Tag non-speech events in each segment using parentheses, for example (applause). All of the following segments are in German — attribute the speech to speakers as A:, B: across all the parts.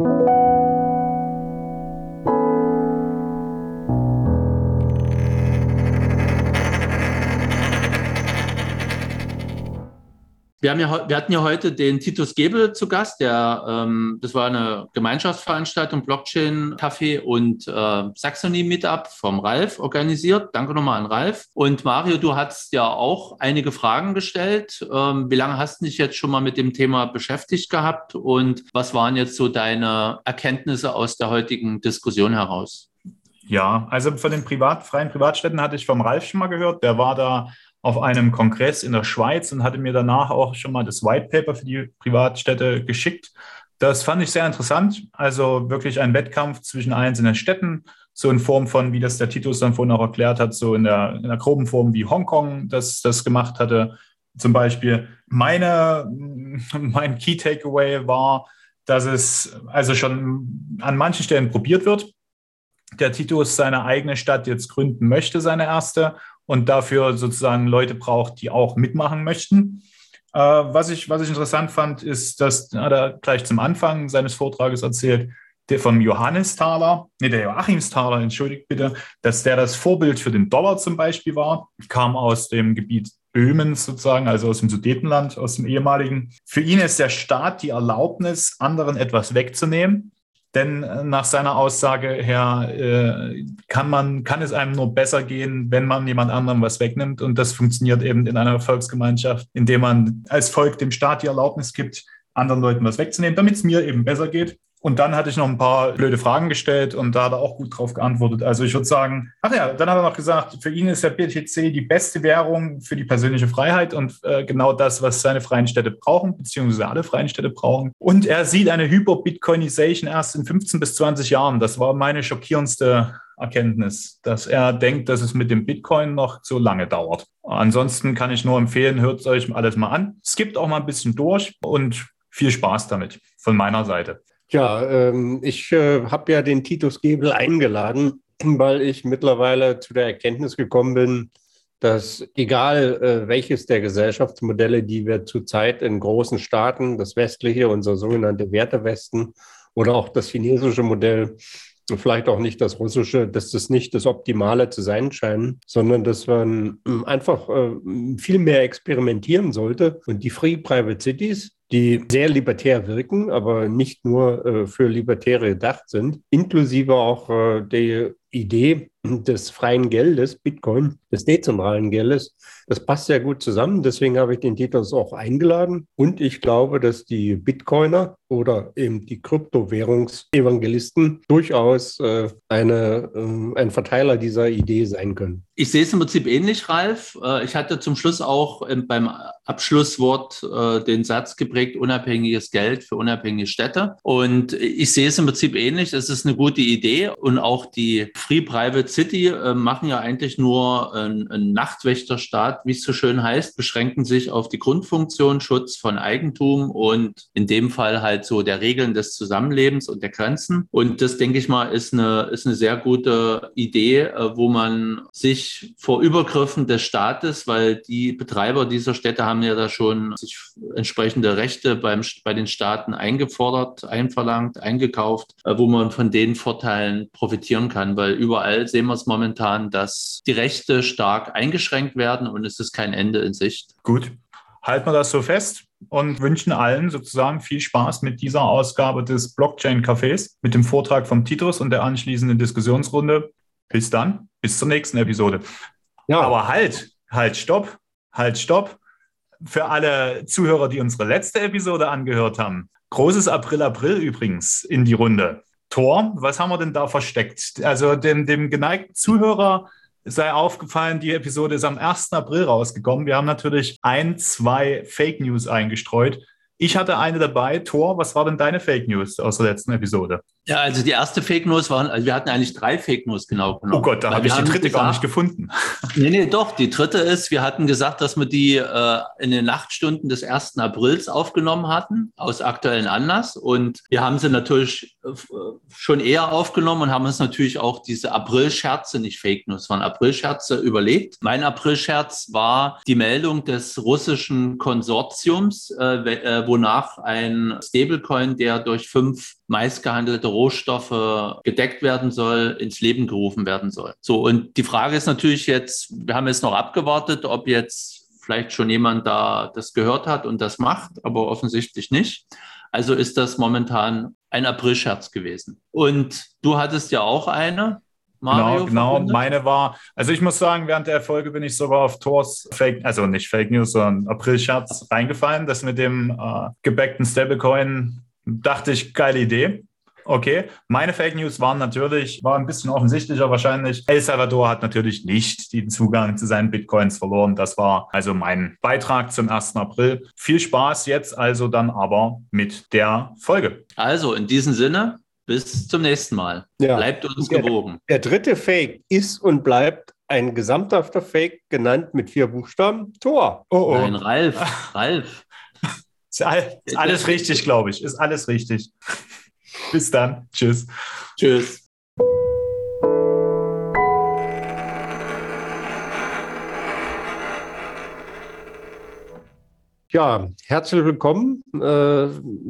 A: you. Wir, haben ja, wir hatten ja heute den Titus Gebel zu Gast, der, ähm, das war eine Gemeinschaftsveranstaltung, Blockchain Café und äh, Saxony Meetup vom Ralf organisiert. Danke nochmal an Ralf. Und Mario, du hast ja auch einige Fragen gestellt. Ähm, wie lange hast du dich jetzt schon mal mit dem Thema beschäftigt gehabt und was waren jetzt so deine Erkenntnisse aus der heutigen Diskussion heraus?
B: Ja, also von den privat, freien Privatstädten hatte ich vom Ralf schon mal gehört. Der war da auf einem Kongress in der Schweiz und hatte mir danach auch schon mal das White Paper für die Privatstädte geschickt. Das fand ich sehr interessant. Also wirklich ein Wettkampf zwischen einzelnen Städten, so in Form von, wie das der Titus dann vorhin auch erklärt hat, so in der, in der groben Form, wie Hongkong das, das gemacht hatte. Zum Beispiel meine, mein Key Takeaway war, dass es also schon an manchen Stellen probiert wird. Der Titus seine eigene Stadt jetzt gründen möchte, seine erste, und dafür sozusagen Leute braucht, die auch mitmachen möchten. Äh, was, ich, was ich interessant fand, ist, dass hat er gleich zum Anfang seines Vortrages erzählt, der vom Johannes Thaler, nee, der Joachims Thaler, entschuldigt bitte, dass der das Vorbild für den Dollar zum Beispiel war, kam aus dem Gebiet Böhmens sozusagen, also aus dem Sudetenland, aus dem ehemaligen. Für ihn ist der Staat die Erlaubnis, anderen etwas wegzunehmen. Denn äh, nach seiner Aussage her äh, kann, man, kann es einem nur besser gehen, wenn man jemand anderem was wegnimmt. Und das funktioniert eben in einer Volksgemeinschaft, indem man als Volk dem Staat die Erlaubnis gibt, anderen Leuten was wegzunehmen, damit es mir eben besser geht. Und dann hatte ich noch ein paar blöde Fragen gestellt und da hat er auch gut drauf geantwortet. Also ich würde sagen, ach ja, dann hat er noch gesagt, für ihn ist der BTC die beste Währung für die persönliche Freiheit und äh, genau das, was seine freien Städte brauchen, beziehungsweise alle freien Städte brauchen. Und er sieht eine Hyper-Bitcoinization erst in 15 bis 20 Jahren. Das war meine schockierendste Erkenntnis, dass er denkt, dass es mit dem Bitcoin noch so lange dauert. Ansonsten kann ich nur empfehlen, hört euch alles mal an. Skippt auch mal ein bisschen durch und viel Spaß damit von meiner Seite.
C: Ja, ähm, ich äh, habe ja den Titus Gebel eingeladen, weil ich mittlerweile zu der Erkenntnis gekommen bin, dass egal äh, welches der Gesellschaftsmodelle, die wir zurzeit in großen Staaten, das westliche, unser sogenannte Wertewesten oder auch das chinesische Modell, vielleicht auch nicht das russische, dass das nicht das Optimale zu sein scheint, sondern dass man ähm, einfach äh, viel mehr experimentieren sollte. Und die Free Private Cities, die sehr libertär wirken, aber nicht nur äh, für Libertäre gedacht sind, inklusive auch äh, der Idee des freien Geldes, Bitcoin, des dezentralen Geldes, das passt sehr gut zusammen. Deswegen habe ich den Titus auch eingeladen. Und ich glaube, dass die Bitcoiner oder eben die Kryptowährungsevangelisten durchaus äh, eine, äh, ein Verteiler dieser Idee sein können.
A: Ich sehe es im Prinzip ähnlich, Ralf. Äh, ich hatte zum Schluss auch beim Abschlusswort äh, den Satz geprägt, unabhängiges Geld für unabhängige Städte. Und ich sehe es im Prinzip ähnlich. Es ist eine gute Idee. Und auch die Free Private City äh, machen ja eigentlich nur einen Nachtwächterstaat, wie es so schön heißt, beschränken sich auf die Grundfunktion Schutz von Eigentum und in dem Fall halt so der Regeln des Zusammenlebens und der Grenzen. Und das, denke ich mal, ist eine, ist eine sehr gute Idee, wo man sich sich vor Übergriffen des Staates, weil die Betreiber dieser Städte haben ja da schon sich entsprechende Rechte beim, bei den Staaten eingefordert, einverlangt, eingekauft, äh, wo man von den Vorteilen profitieren kann, weil überall sehen wir es momentan, dass die Rechte stark eingeschränkt werden und es ist kein Ende in Sicht.
B: Gut, halten wir das so fest und wünschen allen sozusagen viel Spaß mit dieser Ausgabe des Blockchain Cafés, mit dem Vortrag vom Titus und der anschließenden Diskussionsrunde. Bis dann, bis zur nächsten Episode. Ja. Aber halt, halt, stopp, halt, stopp. Für alle Zuhörer, die unsere letzte Episode angehört haben. Großes April-April übrigens in die Runde. Tor, was haben wir denn da versteckt? Also dem, dem geneigten Zuhörer sei aufgefallen, die Episode ist am 1. April rausgekommen. Wir haben natürlich ein, zwei Fake News eingestreut. Ich hatte eine dabei. Tor, was war denn deine Fake News aus der letzten Episode?
A: Ja, also die erste Fake News waren, also wir hatten eigentlich drei Fake News genau
B: genommen. Oh Gott, da habe ich die dritte gesagt, gar nicht gefunden. (laughs)
A: Nee, nee, doch. Die dritte ist, wir hatten gesagt, dass wir die äh, in den Nachtstunden des 1. Aprils aufgenommen hatten, aus aktuellen Anlass. Und wir haben sie natürlich äh, schon eher aufgenommen und haben uns natürlich auch diese April-Scherze, nicht Fake News, waren April-Scherze überlegt. Mein April-Scherz war die Meldung des russischen Konsortiums, äh, äh wonach ein Stablecoin, der durch fünf meistgehandelte Rohstoffe gedeckt werden soll, ins Leben gerufen werden soll. So, und die Frage ist natürlich jetzt, wir haben jetzt noch abgewartet, ob jetzt vielleicht schon jemand da das gehört hat und das macht, aber offensichtlich nicht. Also ist das momentan ein Aprilscherz gewesen. Und du hattest ja auch eine.
B: Mario genau, genau. Meine war, also ich muss sagen, während der Folge bin ich sogar auf Thors Fake, also nicht Fake News, sondern April-Scherz reingefallen. Das mit dem äh, gebäckten Stablecoin dachte ich, geile Idee. Okay, meine Fake News waren natürlich, war ein bisschen offensichtlicher wahrscheinlich. El Salvador hat natürlich nicht den Zugang zu seinen Bitcoins verloren. Das war also mein Beitrag zum 1. April. Viel Spaß jetzt also dann aber mit der Folge.
A: Also in diesem Sinne, bis zum nächsten Mal. Ja. Bleibt uns der, gewogen.
C: Der dritte Fake ist und bleibt ein gesamthafter Fake, genannt mit vier Buchstaben Tor.
A: Oh, oh. Nein, Ralf. (laughs) Ralf.
B: Ist, alles richtig, glaube ich. Ist alles richtig. Bis dann. Tschüss.
A: Tschüss.
C: Ja, herzlich willkommen, äh,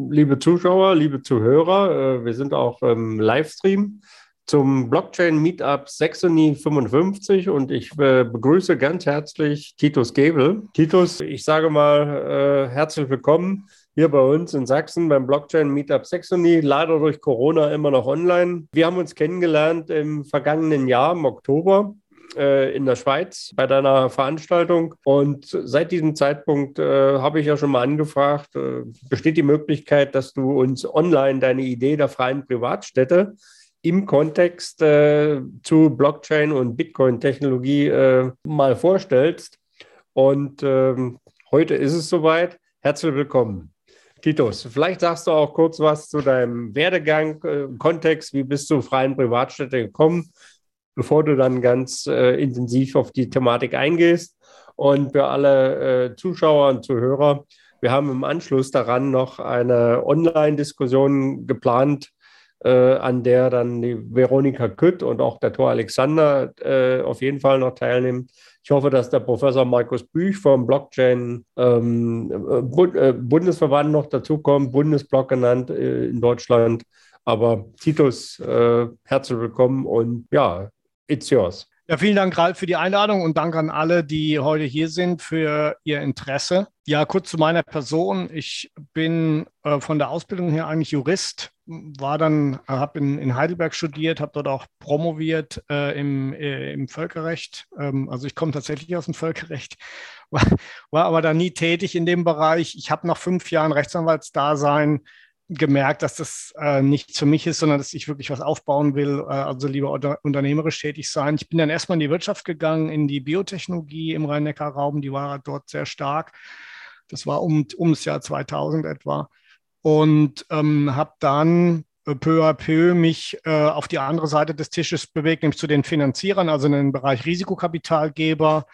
C: liebe Zuschauer, liebe Zuhörer. Äh, wir sind auch im Livestream zum Blockchain Meetup Saxony 55 und ich äh, begrüße ganz herzlich Titus Gebel. Titus, ich sage mal äh, herzlich willkommen hier bei uns in Sachsen beim Blockchain Meetup Saxony, leider durch Corona immer noch online. Wir haben uns kennengelernt im vergangenen Jahr, im Oktober äh, in der Schweiz bei deiner Veranstaltung. Und seit diesem Zeitpunkt äh, habe ich ja schon mal angefragt, äh, besteht die Möglichkeit, dass du uns online deine Idee der freien Privatstädte im Kontext äh, zu Blockchain und Bitcoin-Technologie äh, mal vorstellst. Und ähm, heute ist es soweit. Herzlich willkommen. Titus, vielleicht sagst du auch kurz was zu deinem Werdegang, äh, Kontext, wie bist du freien Privatstädte gekommen, bevor du dann ganz äh, intensiv auf die Thematik eingehst. Und für alle äh, Zuschauer und Zuhörer, wir haben im Anschluss daran noch eine Online-Diskussion geplant, äh, an der dann die Veronika Kütt und auch der Tor Alexander äh, auf jeden Fall noch teilnehmen. Ich hoffe, dass der Professor Markus Büch vom Blockchain ähm, Bund, äh, Bundesverband noch dazukommt, Bundesblock genannt äh, in Deutschland. Aber Titus, äh, herzlich willkommen und ja, it's yours.
D: Ja, vielen Dank, Ralf, für die Einladung und Dank an alle, die heute hier sind, für Ihr Interesse. Ja, kurz zu meiner Person. Ich bin äh, von der Ausbildung her eigentlich Jurist, war dann, habe in, in, Heidelberg studiert, habe dort auch promoviert äh, im, äh, im Völkerrecht. Ähm, also ich komme tatsächlich aus dem Völkerrecht, (laughs) war, war aber da nie tätig in dem Bereich. Ich habe nach fünf Jahren Rechtsanwaltsdasein gemerkt, dass das äh, nicht für mich ist, sondern dass ich wirklich was aufbauen will, äh, also lieber unter, unternehmerisch tätig sein. Ich bin dann erstmal in die Wirtschaft gegangen, in die Biotechnologie im Rhein-Neckar-Raum, die war dort sehr stark. Das war um, um das Jahr 2000 etwa. Und ähm, habe dann äh, peu à peu mich äh, auf die andere Seite des Tisches bewegt, nämlich zu den Finanzierern, also in den Bereich Risikokapitalgeber,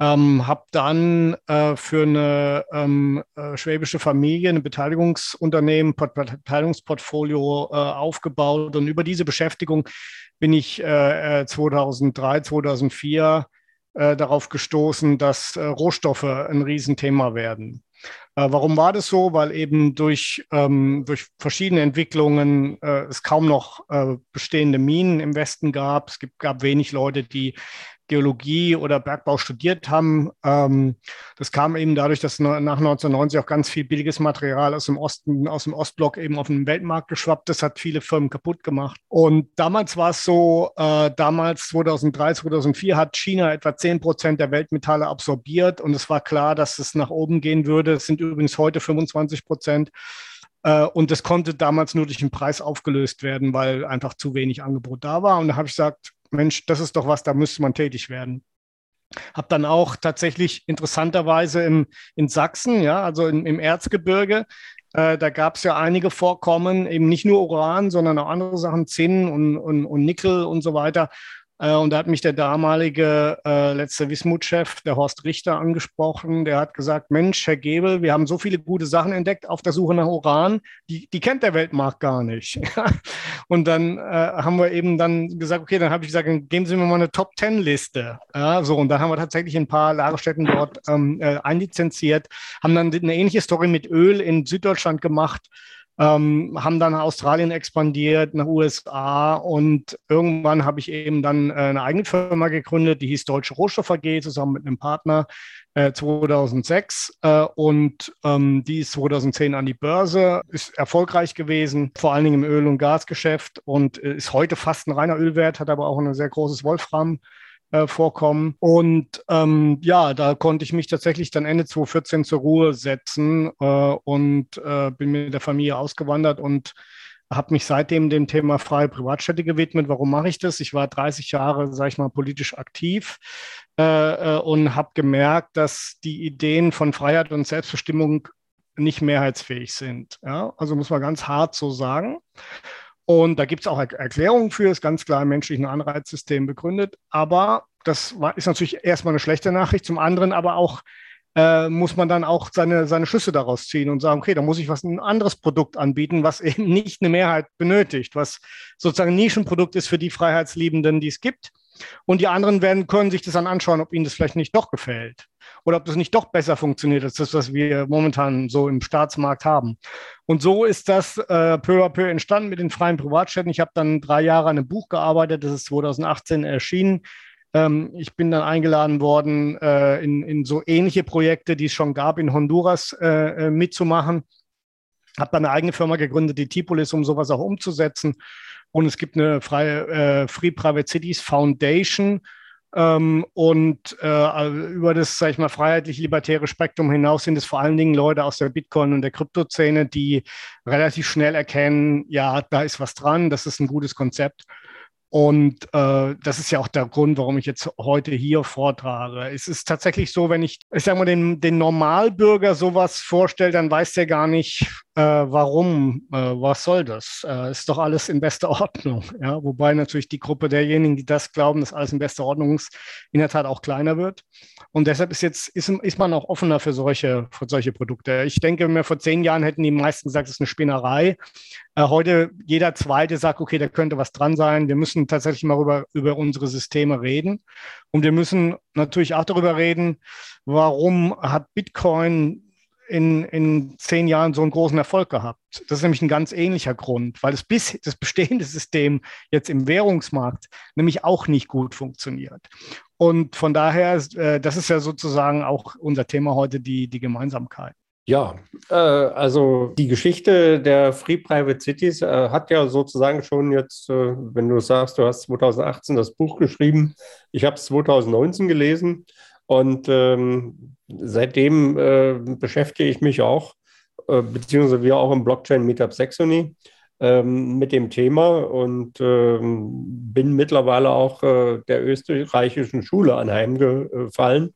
D: ähm, habe dann äh, für eine ähm, äh, schwäbische Familie ein Beteiligungsunternehmen, Beteiligungsportfolio äh, aufgebaut. Und über diese Beschäftigung bin ich 2003, äh, 2004 äh, darauf gestoßen, dass äh, Rohstoffe ein Riesenthema werden. Warum war das so? Weil eben durch, ähm, durch verschiedene Entwicklungen äh, es kaum noch äh, bestehende Minen im Westen gab. Es gibt, gab wenig Leute, die Geologie oder Bergbau studiert haben. Ähm, das kam eben dadurch, dass nach 1990 auch ganz viel billiges Material aus dem Osten, aus dem Ostblock eben auf den Weltmarkt geschwappt ist, hat viele Firmen kaputt gemacht. Und damals war es so, äh, damals 2003, 2004 hat China etwa 10 Prozent der Weltmetalle absorbiert und es war klar, dass es nach oben gehen würde. Es sind übrigens heute 25 Prozent. Äh, und das konnte damals nur durch den Preis aufgelöst werden, weil einfach zu wenig Angebot da war. Und da habe ich gesagt, Mensch, das ist doch was, da müsste man tätig werden. Habe dann auch tatsächlich interessanterweise im, in Sachsen, ja, also im, im Erzgebirge, äh, da gab es ja einige Vorkommen, eben nicht nur Uran, sondern auch andere Sachen, Zinn und, und, und Nickel und so weiter. Äh, und da hat mich der damalige äh, letzte Wismut-Chef, der Horst Richter, angesprochen. Der hat gesagt, Mensch, Herr Gebel, wir haben so viele gute Sachen entdeckt auf der Suche nach Uran, die, die kennt der Weltmarkt gar nicht. (laughs) und dann äh, haben wir eben dann gesagt, okay, dann habe ich gesagt, geben Sie mir mal eine Top-Ten-Liste. Ja, so, und da haben wir tatsächlich ein paar Lagerstätten dort ähm, äh, einlizenziert, haben dann eine ähnliche Story mit Öl in Süddeutschland gemacht ähm, haben dann Australien expandiert, nach USA und irgendwann habe ich eben dann äh, eine eigene Firma gegründet, die hieß Deutsche Rohstoff AG, zusammen mit einem Partner äh, 2006 äh, und ähm, die ist 2010 an die Börse, ist erfolgreich gewesen, vor allen Dingen im Öl- und Gasgeschäft und äh, ist heute fast ein reiner Ölwert, hat aber auch ein sehr großes Wolfram äh, vorkommen. Und ähm, ja, da konnte ich mich tatsächlich dann Ende 2014 zur Ruhe setzen äh, und äh, bin mit der Familie ausgewandert und habe mich seitdem dem Thema freie Privatstädte gewidmet. Warum mache ich das? Ich war 30 Jahre, sage ich mal, politisch aktiv äh, äh, und habe gemerkt, dass die Ideen von Freiheit und Selbstbestimmung nicht mehrheitsfähig sind. Ja? Also muss man ganz hart so sagen. Und da gibt es auch Erklärungen für, ist ganz klar im menschlichen Anreizsystem begründet. Aber das ist natürlich erstmal eine schlechte Nachricht. Zum anderen aber auch äh, muss man dann auch seine, seine Schlüsse daraus ziehen und sagen, okay, da muss ich was ein anderes Produkt anbieten, was (laughs) eben nicht eine Mehrheit benötigt, was sozusagen ein Nischenprodukt ist für die Freiheitsliebenden, die es gibt. Und die anderen werden, können sich das dann anschauen, ob ihnen das vielleicht nicht doch gefällt oder ob das nicht doch besser funktioniert als das, was wir momentan so im Staatsmarkt haben. Und so ist das äh, peu à peu entstanden mit den freien Privatstädten. Ich habe dann drei Jahre an einem Buch gearbeitet, das ist 2018 erschienen. Ähm, ich bin dann eingeladen worden, äh, in, in so ähnliche Projekte, die es schon gab, in Honduras äh, äh mitzumachen. Habe dann eine eigene Firma gegründet, die Tipolis, um sowas auch umzusetzen. Und es gibt eine freie äh, Free Private Cities Foundation. Ähm, und äh, über das, sag ich mal, freiheitlich-libertäre Spektrum hinaus sind es vor allen Dingen Leute aus der Bitcoin- und der Kryptoszene, die relativ schnell erkennen, ja, da ist was dran, das ist ein gutes Konzept und äh, das ist ja auch der Grund, warum ich jetzt heute hier vortrage. Es ist tatsächlich so, wenn ich, ich sage mal, den, den Normalbürger sowas vorstelle, dann weiß der gar nicht, äh, warum, äh, was soll das? Äh, ist doch alles in bester Ordnung. (laughs) Ja? Wobei natürlich die Gruppe derjenigen, die das glauben, dass alles in bester Ordnung ist, in der Tat auch kleiner wird. Und deshalb ist jetzt, ist, ist man auch offener für solche, für solche Produkte. Ich denke mir, vor zehn Jahren hätten die meisten gesagt, es ist eine Spinnerei. Äh, heute jeder Zweite sagt, okay, da könnte was dran sein. Wir müssen tatsächlich mal über, über unsere Systeme reden. Und wir müssen natürlich auch darüber reden, warum hat Bitcoin in, in zehn Jahren so einen großen Erfolg gehabt. Das ist nämlich ein ganz ähnlicher Grund, weil das, bis, das bestehende System jetzt im Währungsmarkt nämlich auch nicht gut funktioniert. Und von daher, äh, das ist ja sozusagen auch unser Thema heute, die, die Gemeinsamkeit.
C: Ja, äh, also die Geschichte der Free Private Cities äh, hat ja sozusagen schon jetzt, äh, wenn du sagst, du hast 2018 das Buch geschrieben, ich habe es 2019 gelesen und ähm, seitdem äh, beschäftige ich mich auch, äh, beziehungsweise wir auch im Blockchain Meetup Saxony ähm, mit dem Thema und ähm, bin mittlerweile auch äh, der österreichischen Schule anheimgefallen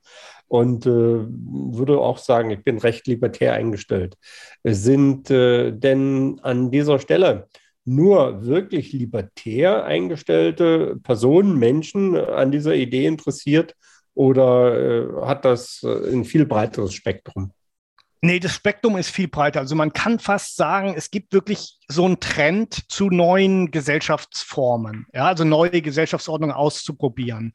C: und äh, würde auch sagen, ich bin recht libertär eingestellt. Sind äh, denn an dieser Stelle nur wirklich libertär eingestellte Personen, Menschen an dieser Idee interessiert oder äh, hat das äh, ein viel breiteres Spektrum?
D: Nee, das Spektrum ist viel breiter. Also man kann fast sagen, es gibt wirklich so einen Trend zu neuen Gesellschaftsformen, ja, also neue Gesellschaftsordnungen auszuprobieren.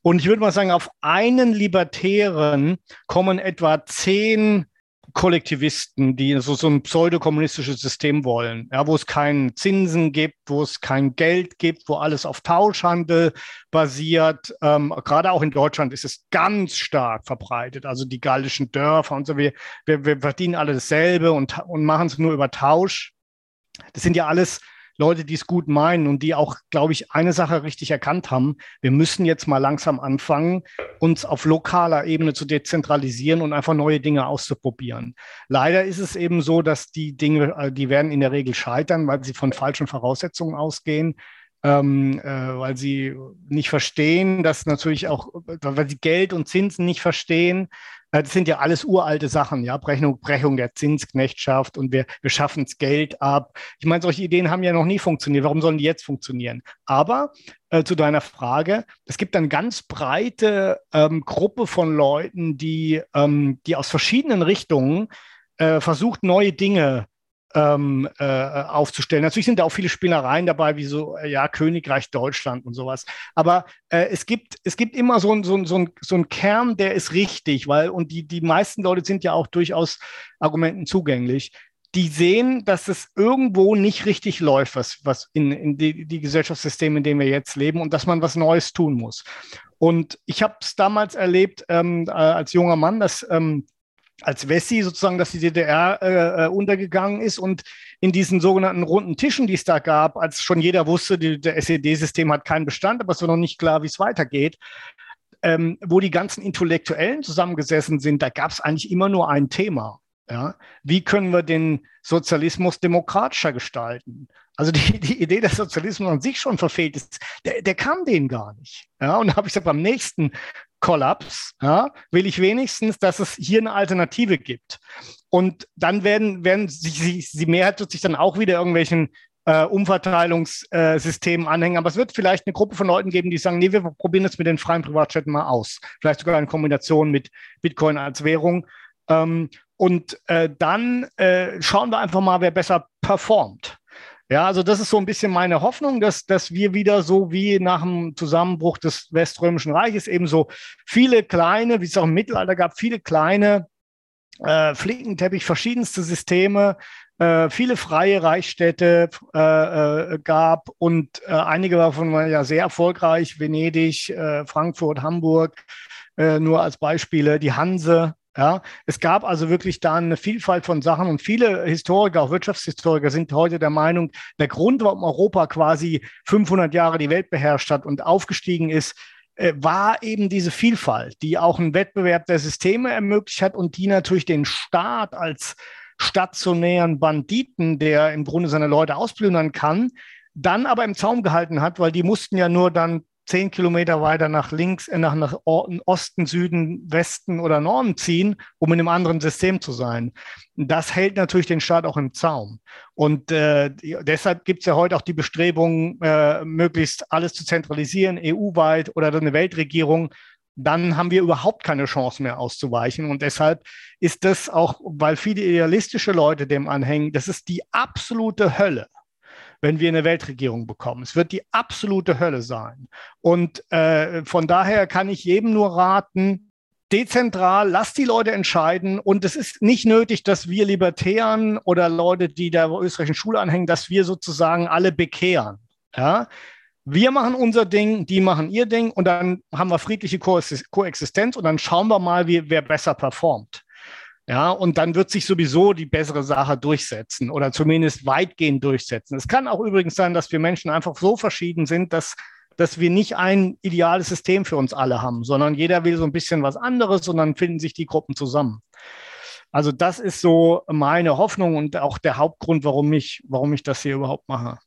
D: Und ich würde mal sagen, auf einen Libertären kommen etwa zehn Kollektivisten, die so, so ein pseudokommunistisches System wollen, ja, wo es keinen Zinsen gibt, wo es kein Geld gibt, wo alles auf Tauschhandel basiert. Ähm, gerade auch in Deutschland ist es ganz stark verbreitet. Also die gallischen Dörfer und so, wir, wir, wir verdienen alle dasselbe und, und machen es nur über Tausch. Das sind ja alles Leute, die es gut meinen und die auch, glaube ich, eine Sache richtig erkannt haben. Wir müssen jetzt mal langsam anfangen, uns auf lokaler Ebene zu dezentralisieren und einfach neue Dinge auszuprobieren. Leider ist es eben so, dass die Dinge, äh, die werden in der Regel scheitern, weil sie von falschen Voraussetzungen ausgehen. Ähm, äh, weil sie nicht verstehen, dass natürlich auch, weil sie Geld und Zinsen nicht verstehen, äh, das sind ja alles uralte Sachen, ja, Brechung, Brechung der Zinsknechtschaft und wir, wir schaffen das Geld ab. Ich meine, solche Ideen haben ja noch nie funktioniert. Warum sollen die jetzt funktionieren? Aber äh, zu deiner Frage, es gibt eine ganz breite ähm, Gruppe von Leuten, die, ähm, die aus verschiedenen Richtungen äh, versucht, neue Dinge ähm, äh, aufzustellen. Natürlich sind da auch viele Spielereien dabei, wie so, äh, ja, Königreich Deutschland und sowas. Aber äh, es, gibt, es gibt immer so, so, so, so einen Kern, der ist richtig, weil, und die, die meisten Leute sind ja auch durchaus Argumenten zugänglich. die sehen, dass es irgendwo nicht richtig läuft, was, was in, in die, die Gesellschaftssysteme, in denen wir jetzt leben und dass man was Neues tun muss. Und ich habe es damals erlebt ähm, äh, als junger Mann, dass ähm, als Wessi sozusagen, dass die DDR äh, äh, untergegangen ist und in diesen sogenannten runden Tischen, die es da gab, als schon jeder wusste, die, der SED-System hat keinen Bestand, aber es war noch nicht klar, wie es weitergeht, ähm, wo die ganzen Intellektuellen zusammengesessen sind, da gab es eigentlich immer nur ein Thema. Ja? Wie können wir den Sozialismus demokratischer gestalten? Also die, die Idee, dass Sozialismus an sich schon verfehlt ist, der, der kam denen gar nicht. Ja? Und da habe ich gesagt, beim nächsten Kollaps ja, will ich wenigstens, dass es hier eine Alternative gibt. Und dann werden, werden sich, die Mehrheit wird sich dann auch wieder irgendwelchen äh, Umverteilungssystemen äh, anhängen. Aber es wird vielleicht eine Gruppe von Leuten geben, die sagen, nee, wir probieren das mit den freien Privatstädten mal aus. Vielleicht sogar in Kombination mit Bitcoin als Währung. Ähm, und äh, dann äh, schauen wir einfach mal, wer besser performt. Ja, also das ist so ein bisschen meine Hoffnung, dass, dass wir wieder so wie nach dem Zusammenbruch des Weströmischen Reiches eben so viele kleine, wie es auch im Mittelalter gab, viele kleine äh, Flickenteppich, verschiedenste Systeme, äh, viele freie Reichsstädte äh, äh, gab und äh, einige davon waren ja sehr erfolgreich, Venedig, äh, Frankfurt, Hamburg, nur als Beispiele, die Hanse. Ja, es gab also wirklich da eine Vielfalt von Sachen und viele Historiker, auch Wirtschaftshistoriker, sind heute der Meinung, der Grund, warum Europa quasi 500 Jahre die Welt beherrscht hat und aufgestiegen ist, war eben diese Vielfalt, die auch einen Wettbewerb der Systeme ermöglicht hat und die natürlich den Staat als stationären Banditen, der im Grunde seine Leute ausplündern kann, dann aber im Zaum gehalten hat, weil die mussten ja nur dann zehn Kilometer weiter nach links, äh, nach, nach Osten, Süden, Westen oder Norden ziehen, um in einem anderen System zu sein. Das hält natürlich den Staat auch im Zaum. Und äh, deshalb gibt es ja heute auch die Bestrebungen, äh, möglichst alles zu zentralisieren, EU-weit oder eine Weltregierung dann haben wir überhaupt keine Chance mehr auszuweichen. Und deshalb ist das auch, weil viele idealistische Leute dem anhängen, das ist die absolute Hölle, wenn wir eine Weltregierung bekommen. Es wird die absolute Hölle sein. Und äh, von daher kann ich jedem nur raten, dezentral, lass die Leute entscheiden. Und es ist nicht nötig, dass wir Libertären oder Leute, die der österreichischen Schule anhängen, dass wir sozusagen alle bekehren. Ja, wir machen unser Ding, die machen ihr Ding und dann haben wir friedliche Koexistenz und dann schauen wir mal, wie, wer besser performt. Ja, und dann wird sich sowieso die bessere Sache durchsetzen oder zumindest weitgehend durchsetzen. Es kann auch übrigens sein, dass wir Menschen einfach so verschieden sind, dass, dass wir nicht ein ideales System für uns alle haben, sondern jeder will so ein bisschen was anderes und dann finden sich die Gruppen zusammen. Also das ist so meine Hoffnung und auch der Hauptgrund, warum ich, warum ich das hier überhaupt mache.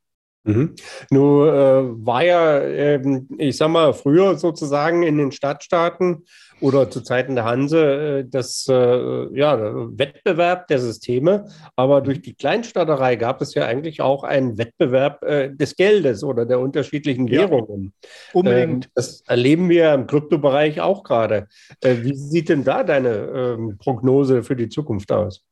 C: Mhm. Nun äh, war ja, äh, ich sag mal, früher sozusagen in den Stadtstaaten oder zu Zeiten der Hanse äh, das äh, ja, Wettbewerb der Systeme. Aber durch die Kleinstaaterei gab es ja eigentlich auch einen Wettbewerb äh, des Geldes oder der unterschiedlichen Währungen. Ja, unbedingt. Ähm, das erleben wir im Kryptobereich auch gerade. Wie sieht denn da deine ähm, Prognose für die Zukunft aus?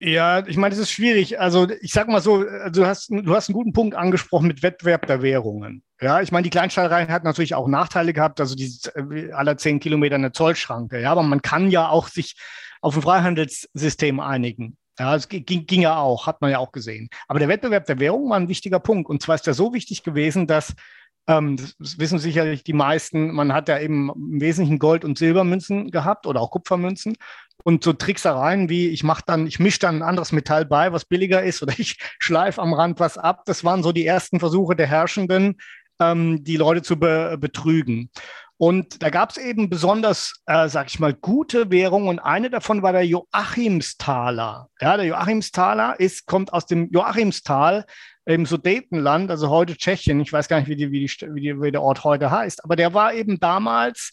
D: Ja, ich meine, es ist schwierig. Also ich sag mal so, du hast, du hast einen guten Punkt angesprochen mit Wettbewerb der Währungen. Ja, ich meine, die Kleinstadtreihen hat natürlich auch Nachteile gehabt, also die aller zehn Kilometer eine Zollschranke. Ja, aber man kann ja auch sich auf ein Freihandelssystem einigen. Ja, es ging, ging ja auch, hat man ja auch gesehen. Aber der Wettbewerb der Währungen war ein wichtiger Punkt. Und zwar ist er so wichtig gewesen, dass ähm, das wissen sicherlich die meisten. Man hat ja eben im Wesentlichen Gold- und Silbermünzen gehabt oder auch Kupfermünzen. Und so Tricksereien wie ich mache dann, ich mische dann ein anderes Metall bei, was billiger ist, oder (laughs) ich schleife am Rand was ab. Das waren so die ersten Versuche der Herrschenden, ähm, die Leute zu be betrügen. Und da gab es eben besonders, äh, sag ich mal, gute Währungen. Und eine davon war der Joachimstaler. Ja, der Joachimstaler ist, kommt aus dem Joachimstal im Sudetenland, also heute Tschechien. Ich weiß gar nicht, wie, die, wie, die, wie, die, wie der Ort heute heißt. Aber der war eben damals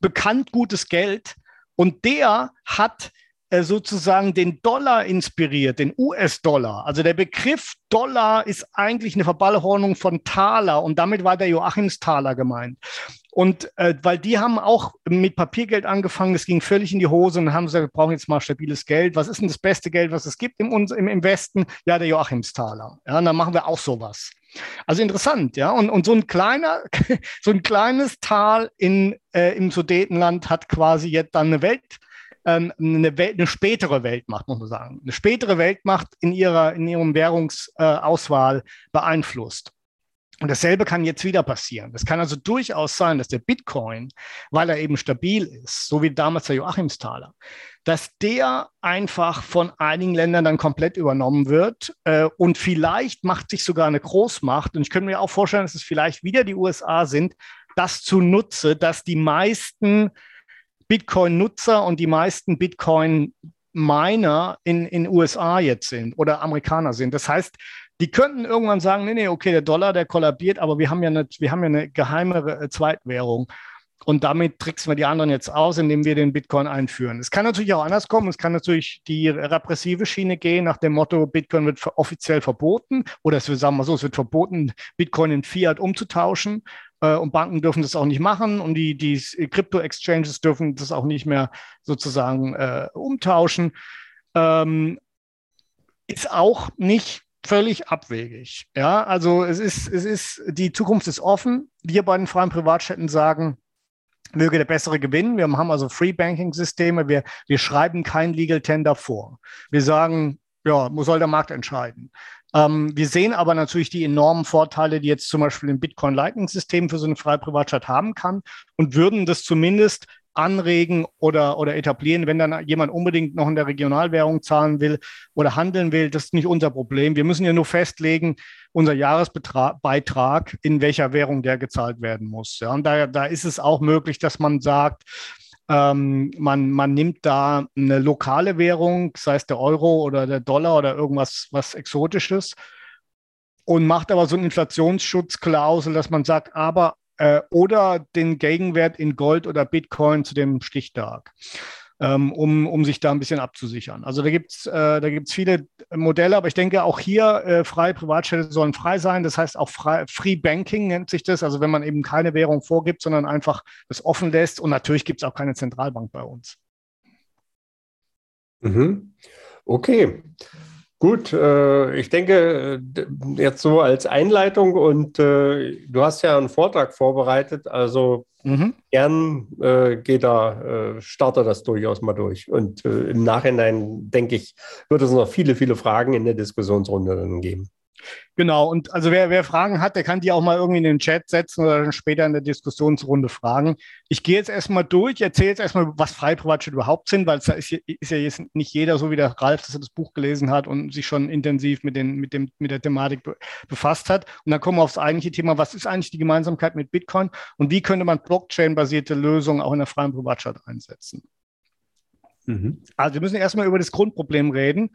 D: bekannt gutes Geld. Und der hat sozusagen den Dollar inspiriert, den US-Dollar. Also der Begriff Dollar ist eigentlich eine Verballhornung von Taler und damit war der Joachimstaler gemeint. Und äh, weil die haben auch mit Papiergeld angefangen, es ging völlig in die Hose und haben gesagt, wir brauchen jetzt mal stabiles Geld. Was ist denn das beste Geld, was es gibt im, im, im Westen? Ja, der Joachimstaler. Ja, und dann machen wir auch sowas. Also interessant, ja. Und, und so ein kleiner, (laughs) so ein kleines Tal in, äh, im Sudetenland hat quasi jetzt dann eine Welt ähm, eine, Welt, eine spätere Weltmacht, muss man sagen, eine spätere Weltmacht in ihrer in ihrem Währungsauswahl beeinflusst. Und dasselbe kann jetzt wieder passieren. Es kann also durchaus sein, dass der Bitcoin, weil er eben stabil ist, so wie damals der Joachimsthaler, dass der einfach von einigen Ländern dann komplett übernommen wird. Äh, und vielleicht macht sich sogar eine Großmacht. Und ich könnte mir auch vorstellen, dass es vielleicht wieder die USA sind, das zunutze, dass die meisten Bitcoin-Nutzer und die meisten Bitcoin-Miner in den USA jetzt sind oder Amerikaner sind. Das heißt, die könnten irgendwann sagen, nee, nee, okay, der Dollar, der kollabiert, aber wir haben ja eine, wir haben ja eine geheime äh, Zweitwährung. Und damit tricksen wir die anderen jetzt aus, indem wir den Bitcoin einführen. Es kann natürlich auch anders kommen. Es kann natürlich die repressive Schiene gehen, nach dem Motto, Bitcoin wird offiziell verboten. Oder es wird, sagen wir so, es wird verboten, Bitcoin in Fiat umzutauschen. Äh, und Banken dürfen das auch nicht machen. Und die, die Crypto-Exchanges dürfen das auch nicht mehr sozusagen äh, umtauschen. Ähm, ist auch nicht völlig abwegig. Ja, also es ist, es ist, die Zukunft ist offen. Wir bei den freien Privatstädten sagen, möge der bessere gewinnen. Wir haben also Free Banking Systeme. Wir, wir schreiben kein Legal Tender vor. Wir sagen, ja, muss soll der Markt entscheiden. Ähm, wir sehen aber natürlich die enormen Vorteile, die jetzt zum Beispiel ein Bitcoin Lightning System für so eine freie Privatstadt haben kann und würden das zumindest anregen oder, oder etablieren, wenn dann jemand unbedingt noch in der Regionalwährung zahlen will oder handeln will. Das ist nicht unser Problem. Wir müssen ja nur festlegen, unser Jahresbeitrag, in welcher Währung der gezahlt werden muss. Ja, und da, da ist es auch möglich, dass man sagt, ähm, man, man nimmt da eine lokale Währung, sei es der Euro oder der Dollar oder irgendwas was Exotisches und macht aber so eine Inflationsschutzklausel, dass man sagt, aber äh, oder den Gegenwert in Gold oder Bitcoin zu dem Stichtag, ähm, um, um sich da ein bisschen abzusichern. Also da gibt es äh, viele Modelle, aber ich denke auch hier, äh, freie Privatstädte sollen frei sein. Das heißt auch frei, Free Banking nennt sich das, also wenn man eben keine Währung vorgibt, sondern einfach das offen lässt. Und natürlich gibt es auch keine Zentralbank bei uns.
C: Mhm. Okay. Gut, äh, ich denke, jetzt so als Einleitung und äh, du hast ja einen Vortrag vorbereitet, also mhm. gern äh, geht da, äh, starte das durchaus mal durch. Und äh, im Nachhinein, denke ich, wird es noch viele, viele Fragen in der Diskussionsrunde dann geben.
D: Genau, und also wer, wer Fragen hat, der kann die auch mal irgendwie in den Chat setzen oder dann später in der Diskussionsrunde fragen. Ich gehe jetzt erstmal durch, erzähle jetzt erstmal, was Freiprivatstädte überhaupt sind, weil es ist, ist, ja jetzt nicht jeder so wie der Ralf, dass er das Buch gelesen hat und sich schon intensiv mit, den, mit, dem, mit der Thematik be befasst hat. Und dann kommen wir aufs eigentliche Thema, was ist eigentlich die Gemeinsamkeit mit Bitcoin und wie könnte man Blockchain-basierte Lösungen auch in der freien Privatstadt einsetzen. Mhm. Also wir müssen erstmal über das Grundproblem reden.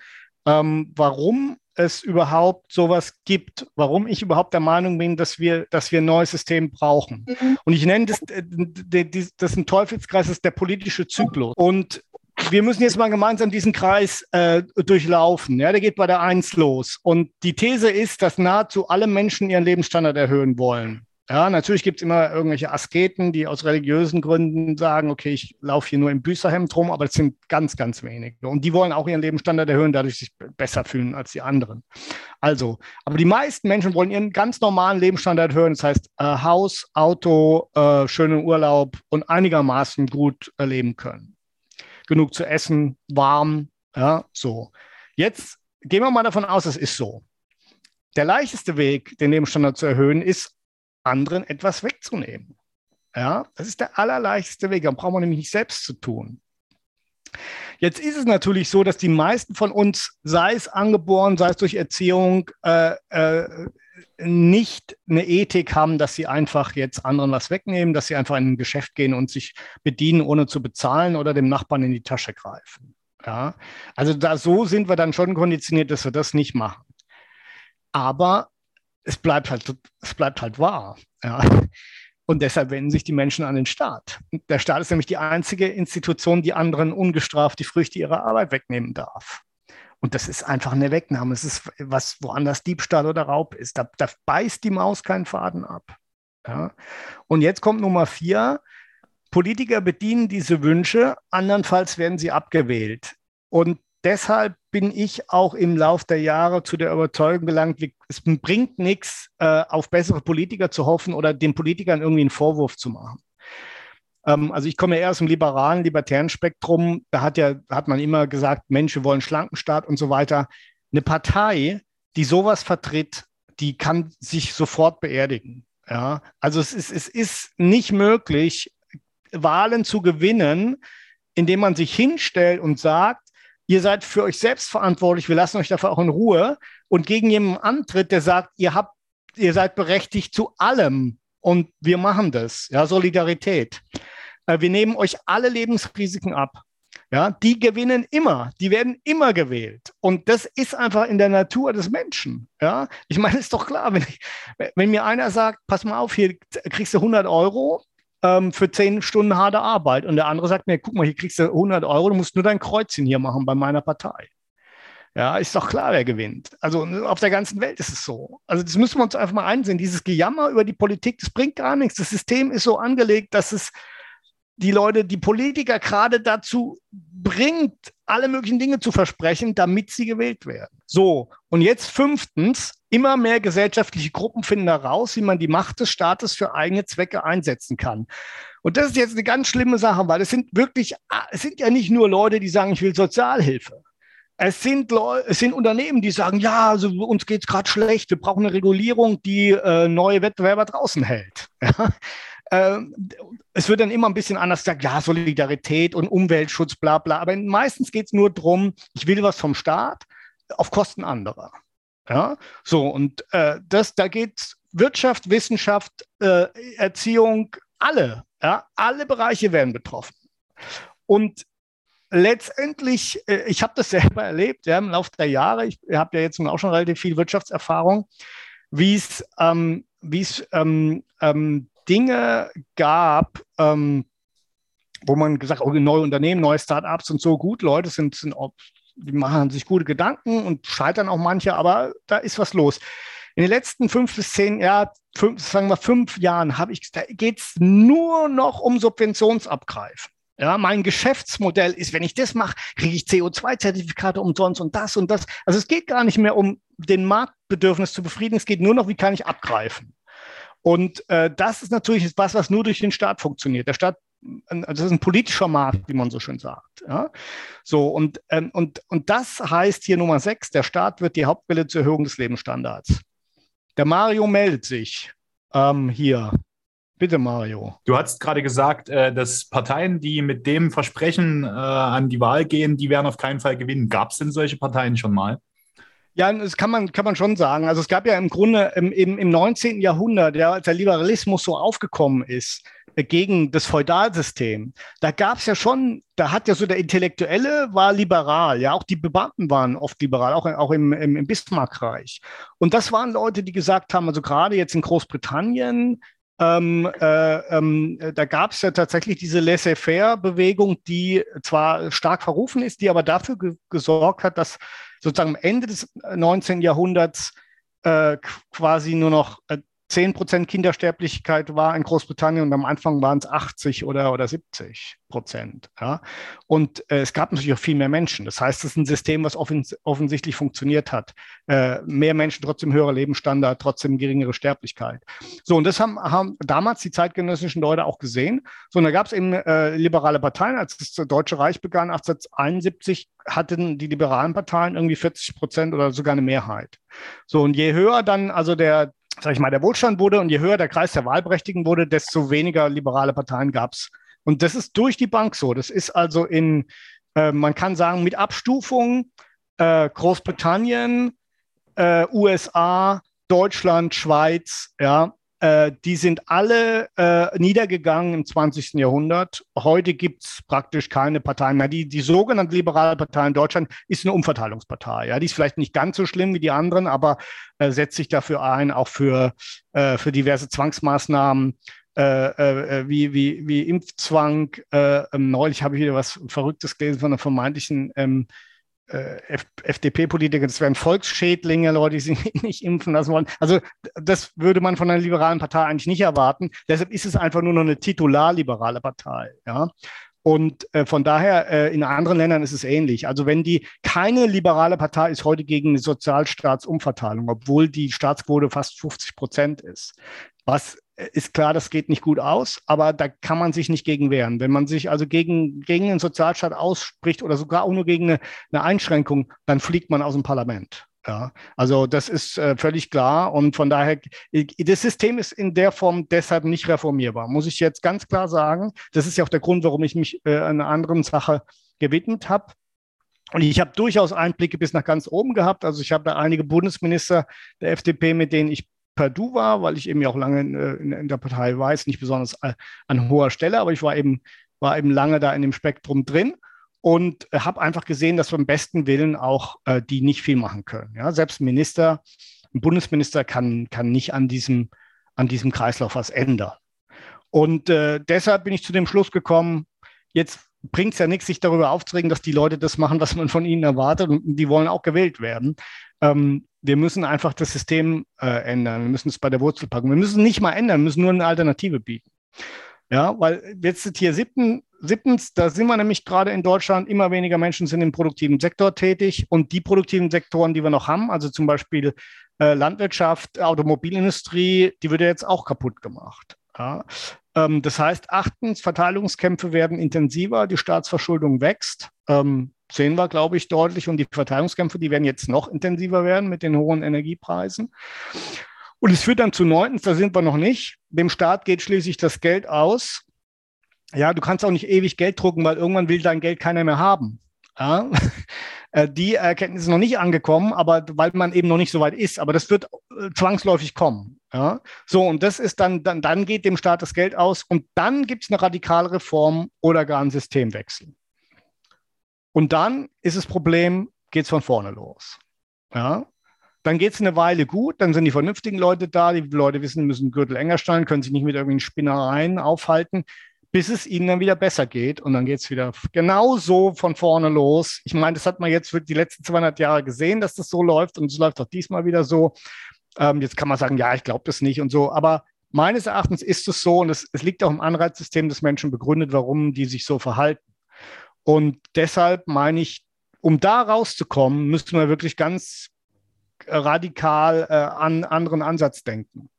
D: Ähm, warum es überhaupt sowas gibt, warum ich überhaupt der Meinung bin, dass wir, dass wir ein neues System brauchen. Mhm. Und ich nenne das, äh, das ein Teufelskreis, das ist der politische Zyklus. Und wir müssen jetzt mal gemeinsam diesen Kreis äh, durchlaufen. Ja, der geht bei der Eins los. Und die These ist, dass nahezu alle Menschen ihren Lebensstandard erhöhen wollen. Ja, natürlich gibt es immer irgendwelche Asketen, die aus religiösen Gründen sagen, okay, ich laufe hier nur im Büßerhemd rum, aber es sind ganz, ganz wenige. Und die wollen auch ihren Lebensstandard erhöhen, dadurch sich besser fühlen als die anderen. Also, aber die meisten Menschen wollen ihren ganz normalen Lebensstandard erhöhen. Das heißt, äh, Haus, Auto, äh, schönen Urlaub und einigermaßen gut erleben können. Genug zu essen, warm, ja, so. Jetzt gehen wir mal davon aus, es ist so. Der leichteste Weg, den Lebensstandard zu erhöhen, ist anderen etwas wegzunehmen. Ja, das ist der allerleichteste Weg. Dann brauchen wir nämlich nicht selbst zu tun. Jetzt ist es natürlich so, dass die meisten von uns, sei es angeboren, sei es durch Erziehung, äh, äh, nicht eine Ethik haben, dass sie einfach jetzt anderen was wegnehmen, dass sie einfach in ein Geschäft gehen und sich bedienen, ohne zu bezahlen oder dem Nachbarn in die Tasche greifen. Ja, also da so sind wir dann schon konditioniert, dass wir das nicht machen. Aber es bleibt halt, es bleibt halt wahr. Ja. Und deshalb wenden sich die Menschen an den Staat. Der Staat ist nämlich die einzige Institution, die anderen ungestraft die Früchte ihrer Arbeit wegnehmen darf. Und das ist einfach eine Wegnahme. Es ist was woanders Diebstahl oder Raub ist. Da, da beißt die Maus keinen Faden ab. Ja. Und jetzt kommt Nummer vier. Politiker bedienen diese Wünsche, andernfalls werden sie abgewählt. Und deshalb bin ich auch im Laufe der Jahre zu der Überzeugung gelangt, es bringt nichts, äh, auf bessere Politiker zu hoffen oder den Politikern irgendwie einen Vorwurf zu machen. Ähm, also ich komme ja eher aus dem liberalen, libertären Spektrum. Da hat ja, hat man immer gesagt, Menschen wollen schlanken Staat und so weiter. Eine Partei, die sowas vertritt, die kann sich sofort beerdigen. Ja, also es ist, es ist nicht möglich, Wahlen zu gewinnen, indem man sich hinstellt und sagt, ihr seid für euch selbst verantwortlich, wir lassen euch dafür auch in Ruhe und gegen jemanden antritt, der sagt, ihr habt, ihr seid berechtigt zu allem und wir machen das. Ja, Solidarität. Äh, wir nehmen euch alle Lebensrisiken ab. Ja, die gewinnen immer, die werden immer gewählt. Und das ist einfach in der Natur des Menschen. Ja, ich meine, ist doch klar, wenn, ich, wenn mir einer sagt, pass mal auf, hier kriegst du 100 Euro ähm, für 10 Stunden harte Arbeit und der andere sagt mir, guck mal, hier kriegst du 100 Euro, du musst nur dein Kreuzchen hier machen bei meiner Partei. Ja, ist doch klar, wer gewinnt. Also auf der ganzen Welt ist es so. Also das müssen wir uns einfach mal einsehen. Dieses Gejammer über die Politik, das bringt gar nichts. Das System ist so angelegt, dass es die Leute, die Politiker gerade dazu bringt, alle möglichen Dinge zu versprechen, damit sie gewählt werden. So, und jetzt fünftens, immer mehr gesellschaftliche Gruppen finden heraus, wie man die Macht des Staates für eigene Zwecke einsetzen kann. Und das ist jetzt eine ganz schlimme Sache, weil es sind wirklich, es sind ja nicht nur Leute, die sagen, ich will Sozialhilfe. Es sind, es sind Unternehmen, die sagen, ja, also uns geht es gerade schlecht, wir brauchen eine Regulierung, die äh, neue Wettbewerber draußen hält. (laughs) Ja? Ähm, es wird dann immer ein bisschen anders gesagt, ja, Solidarität und Umweltschutz, bla bla. Aber meistens geht es nur darum, ich will was vom Staat auf Kosten anderer. Ja, so, und äh, das, da geht Wirtschaft, Wissenschaft, äh, Erziehung, alle, ja, alle Bereiche werden betroffen. Und letztendlich, äh, ich habe das (laughs) selber erlebt, ja, im Laufe der Jahre, ich habe ja jetzt auch schon relativ viel Wirtschaftserfahrung, wie es ähm, ähm, ähm, Dinge gab, ähm, wo man gesagt hat, neue Unternehmen, neue Startups und so gut, Leute sind, sind die machen sich gute Gedanken und scheitern auch manche, aber da ist was los. In den letzten fünf bis zehn Jahren, sagen wir fünf Jahren, habe ich, da geht es nur noch um Subventionsabgreifen. Ja, mein Geschäftsmodell ist, wenn ich das mache, kriege ich CO2-Zertifikate umsonst und das und das. Also es geht gar nicht mehr um den Marktbedürfnis zu befriedigen, es geht nur noch, wie kann ich abgreifen. Und äh, das ist natürlich was, was nur durch den Staat funktioniert. Der Staat, also das ist ein politischer Markt, wie man so schön sagt. Ja? So, und, ähm, und, und das heißt hier Nummer sechs, der Staat wird die Hauptquelle zur Erhöhung des Lebensstandards. Der Mario meldet sich ähm, hier. Bitte, Mario.
B: Du hast gerade gesagt, äh, dass Parteien, die mit dem Versprechen äh, an die Wahl gehen, die werden auf keinen Fall gewinnen. Gab es denn solche Parteien schon mal?
D: Ja, das kann man, kann man schon sagen. Also es gab ja im Grunde im, im, im 19. Jahrhundert, ja, als der Liberalismus so aufgekommen ist gegen das Feudalsystem, da gab es ja schon, da hat ja so der Intellektuelle war liberal, ja, auch die Beamten waren oft liberal, auch, auch im, im, im Bismarckreich. Und das waren Leute, die gesagt haben, also gerade jetzt in Großbritannien, ähm, äh, ähm, da gab es ja tatsächlich diese Laissez-faire-Bewegung, die zwar stark verrufen ist, die aber dafür ge gesorgt hat, dass sozusagen am Ende des 19. Äh, Jahrhunderts äh, quasi nur noch äh, 10 Prozent Kindersterblichkeit war in Großbritannien und am Anfang waren es 80 oder, oder 70 Prozent. Ja? Und äh, es gab natürlich auch viel mehr Menschen. Das heißt, es ist ein System, was offens offensichtlich funktioniert hat. Äh, mehr Menschen, trotzdem höherer Lebensstandard, trotzdem geringere Sterblichkeit. So, und das haben, haben damals die zeitgenössischen Leute auch gesehen. So, und da gab es eben äh, liberale Parteien. Als das Deutsche Reich begann, 1871, hatten die liberalen Parteien irgendwie 40 Prozent oder sogar eine Mehrheit. So, und je höher dann also der, sag ich mal, der Wohlstand wurde und je höher der Kreis der Wahlberechtigten wurde, desto weniger liberale Parteien gab es. Und das ist durch die Bank so. Das ist also in, äh, man kann sagen, mit Abstufung äh, Großbritannien, äh, USA, Deutschland, Schweiz, ja, äh, die sind alle äh, niedergegangen im 20. Jahrhundert. Heute gibt es praktisch keine Parteien mehr. Die, die sogenannte liberale Partei in Deutschland ist eine Umverteilungspartei. Ja, die ist vielleicht nicht ganz so schlimm wie die anderen, aber äh, setzt sich dafür ein, auch für, äh, für diverse Zwangsmaßnahmen. Äh, wie, wie, wie Impfzwang. Ähm, neulich habe ich wieder was Verrücktes gelesen von einer vermeintlichen ähm, äh, FDP-Politiker, das wären Volksschädlinge, Leute, die sich (laughs) nicht impfen lassen wollen. Also das würde man von einer liberalen Partei eigentlich nicht erwarten. Deshalb ist es einfach nur noch eine titularliberale Partei. Ja? Und äh, von daher, äh, in anderen Ländern ist es ähnlich. Also wenn die keine liberale Partei ist heute gegen eine Sozialstaatsumverteilung, obwohl die Staatsquote fast 50 Prozent ist. Was ist klar, das geht nicht gut aus, aber da kann man sich nicht gegen wehren. Wenn man sich also gegen, gegen einen Sozialstaat ausspricht oder sogar auch nur gegen eine, eine Einschränkung, dann fliegt man aus dem Parlament. Ja, also das ist äh, völlig klar und von daher, das System ist in der Form deshalb nicht reformierbar, muss ich jetzt ganz klar sagen. Das ist ja auch der Grund, warum ich mich äh, einer anderen Sache gewidmet habe. Und ich habe durchaus Einblicke bis nach ganz oben gehabt. Also ich habe da einige Bundesminister der FDP, mit denen ich per Du war, weil ich eben ja auch lange in, äh, in, in der Partei weiß, nicht besonders äh, an hoher Stelle, aber ich war eben, war eben lange da in dem Spektrum drin und habe einfach gesehen, dass beim besten Willen auch äh, die nicht viel machen können. Ja? Selbst ein Minister, ein Bundesminister kann, kann nicht an diesem, an diesem Kreislauf was ändern. Und äh, deshalb bin ich zu dem Schluss gekommen, jetzt bringt es ja nichts, sich darüber aufzuregen, dass die Leute das machen, was man von ihnen erwartet und die wollen auch gewählt werden. Ähm, wir müssen einfach das System äh, ändern. Wir müssen es bei der Wurzel packen. Wir müssen nicht mal ändern, wir müssen nur eine Alternative bieten. Ja, weil jetzt hier siebten, siebtens, da sind wir nämlich gerade in Deutschland, immer weniger Menschen sind im produktiven Sektor tätig und die produktiven Sektoren, die wir noch haben, also zum Beispiel äh, Landwirtschaft, Automobilindustrie, die wird ja jetzt auch kaputt gemacht. Ja. Ähm, das heißt, achtens, Verteilungskämpfe werden intensiver, die Staatsverschuldung wächst. Ähm, sehen wir, glaube ich, deutlich. Und die Verteilungskämpfe, die werden jetzt noch intensiver werden mit den hohen Energiepreisen. Und es führt dann zu neuntens, da sind wir noch nicht. Dem Staat geht schließlich das Geld aus. Ja, du kannst auch nicht ewig Geld drucken, weil irgendwann will dein Geld keiner mehr haben. Ja? Äh, die Erkenntnis ist noch nicht angekommen, aber weil man eben noch nicht so weit ist. Aber das wird äh, zwangsläufig kommen. Ja? So, und das ist dann, dann, dann geht dem Staat das Geld aus und dann gibt es eine radikale Reform oder gar einen Systemwechsel. Und dann ist das Problem, geht es von vorne los. Ja? Dann geht es eine Weile gut, dann sind die vernünftigen Leute da, die Leute wissen, müssen Gürtel enger stellen, können sich nicht mit irgendwelchen Spinnereien aufhalten, bis es ihnen dann wieder besser geht. Und dann geht es wieder genauso von vorne los. Ich meine, das hat man jetzt die letzten 200 Jahre gesehen, dass das so läuft und es läuft auch diesmal wieder so. Ähm, jetzt kann man sagen, ja, ich glaube das nicht und so, aber meines Erachtens ist es so und es, es liegt auch im Anreizsystem des Menschen begründet, warum die sich so verhalten. Und deshalb meine ich, um da rauszukommen, müsste man wirklich ganz radikal äh, an anderen Ansatz denken.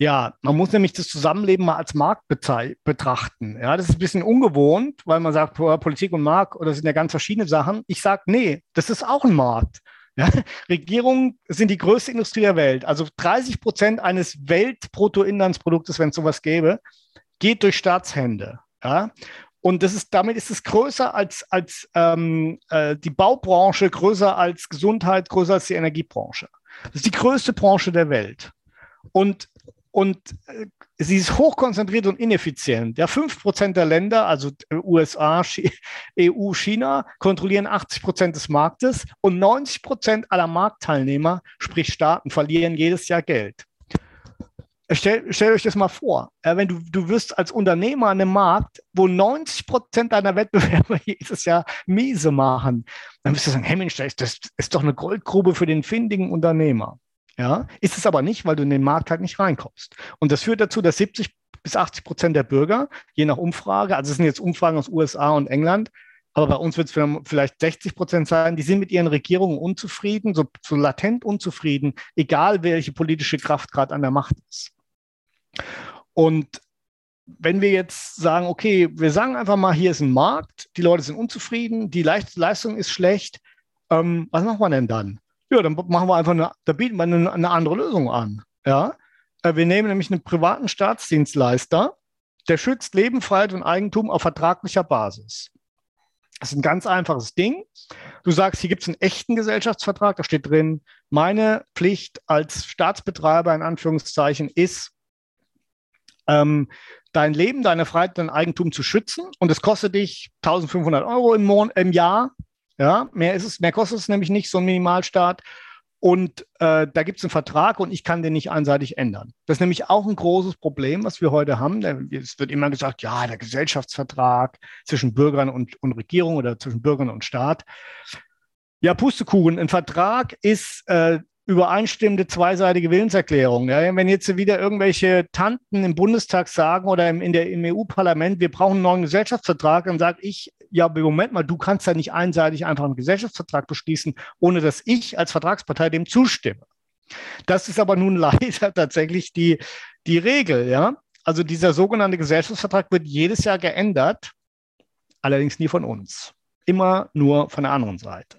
D: Ja, man muss nämlich das Zusammenleben mal als Markt betrachten. Ja, das ist ein bisschen ungewohnt, weil man sagt, Politik und Markt oder sind ja ganz verschiedene Sachen. Ich sage, nee, das ist auch ein Markt. Ja, (laughs) Regierungen sind die größte Industrie der Welt. Also 30 Prozent eines Weltbruttoinlandsproduktes, wenn es sowas gäbe, geht durch Staatshände. Ja? Und das ist, damit ist es größer als, als ähm, äh, die Baubranche, größer als Gesundheit, größer als die Energiebranche. Das ist die größte Branche der Welt. Und, und äh, sie ist hochkonzentriert und ineffizient. Ja, 5% der Länder, also USA, (laughs) EU, China, kontrollieren 80% des Marktes und 90% aller Marktteilnehmer, sprich Staaten, verlieren jedes Jahr Geld. Stell, stellt euch das mal vor, äh, wenn du, du wirst als Unternehmer an einem Markt, wo 90 Prozent deiner Wettbewerber (laughs) jedes Jahr miese machen, dann wirst du sagen, das, das ist doch eine Goldgrube für den findigen Unternehmer. Ja, ist es aber nicht, weil du in den Markt halt nicht reinkommst. Und das führt dazu, dass 70 bis 80 Prozent der Bürger, je nach Umfrage, also es sind jetzt Umfragen aus USA und England, aber bei uns wird es vielleicht 60 Prozent sein, die sind mit ihren Regierungen unzufrieden, so, so latent unzufrieden, egal welche politische Kraft gerade an der Macht ist. Und wenn wir jetzt sagen, okay, wir sagen einfach mal, hier ist ein Markt, die Leute sind unzufrieden, die Leistung ist schlecht, ähm, was machen wir denn dann? Ja, dann machen wir einfach eine, da bieten wir eine, eine andere Lösung an. Ja? Äh, wir nehmen nämlich einen privaten Staatsdienstleister, der schützt Leben, Freiheit und Eigentum auf vertraglicher Basis. Das ist ein ganz einfaches Ding. Du sagst, hier gibt es einen echten Gesellschaftsvertrag, da steht drin, meine Pflicht als Staatsbetreiber in Anführungszeichen ist, ähm, dein Leben, deine Freiheit, dein Eigentum zu schützen. Und es kostet dich 1500 Euro im, Mon im Jahr. Ja, mehr ist es, mehr kostet es nämlich nicht, so ein Minimalstaat. Und äh, da gibt es einen Vertrag und ich kann den nicht einseitig ändern. Das ist nämlich auch ein großes Problem, was wir heute haben. Es wird immer gesagt, ja, der Gesellschaftsvertrag zwischen Bürgern und, und Regierung oder zwischen Bürgern und Staat. Ja, Pustekuchen. Ein Vertrag ist äh, übereinstimmende zweiseitige Willenserklärung. Ja, wenn jetzt wieder irgendwelche Tanten im Bundestag sagen oder im, im EU-Parlament, wir brauchen einen neuen Gesellschaftsvertrag, dann sage ich, ja, Moment mal, du kannst ja nicht einseitig einfach einen Gesellschaftsvertrag beschließen, ohne dass ich als Vertragspartei dem zustimme. Das ist aber nun (laughs) leider tatsächlich die, die Regel, ja. Also dieser sogenannte Gesellschaftsvertrag wird jedes Jahr geändert, allerdings nie von uns. Immer nur von der anderen Seite.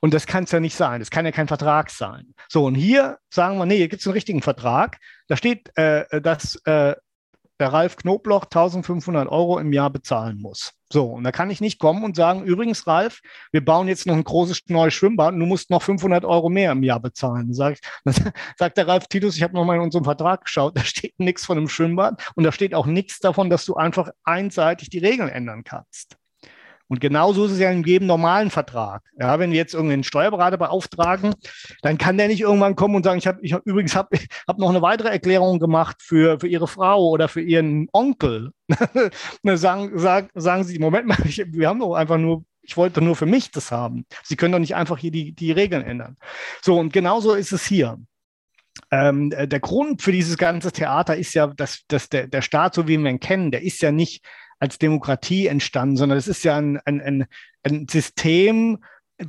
D: Und das kann es ja nicht sein. Das kann ja kein Vertrag sein. So, und hier sagen wir, nee, hier gibt es einen richtigen Vertrag. Da steht, äh, dass äh, der Ralf Knobloch 1500 Euro im Jahr bezahlen muss. So, und da kann ich nicht kommen und sagen, übrigens, Ralf, wir bauen jetzt noch ein großes neues Schwimmbad und du musst noch 500 Euro mehr im Jahr bezahlen. Sag ich, (laughs) dann sagt der Ralf Titus, ich habe nochmal in unserem Vertrag geschaut, da steht nichts von einem Schwimmbad und da steht auch nichts davon, dass du einfach einseitig die Regeln ändern kannst. Und genauso ist es ja in jedem normalen Vertrag. Ja, wenn wir jetzt irgendeinen Steuerberater beauftragen, dann kann der nicht irgendwann kommen und sagen, ich habe ich hab, übrigens hab, (laughs) hab noch eine weitere Erklärung gemacht für, für Ihre Frau oder für Ihren Onkel. (laughs) sagen, sagen, sagen Sie, Moment mal, ich, wir haben doch einfach nur ich wollte nur für mich das haben. Sie können doch nicht einfach hier die, die Regeln ändern. So, und genauso ist es hier. Ähm, der Grund für dieses ganze Theater ist ja, dass, dass der, der Staat, so wie wir ihn kennen, der ist ja nicht als Demokratie entstanden, sondern es ist ja ein, ein, ein, ein System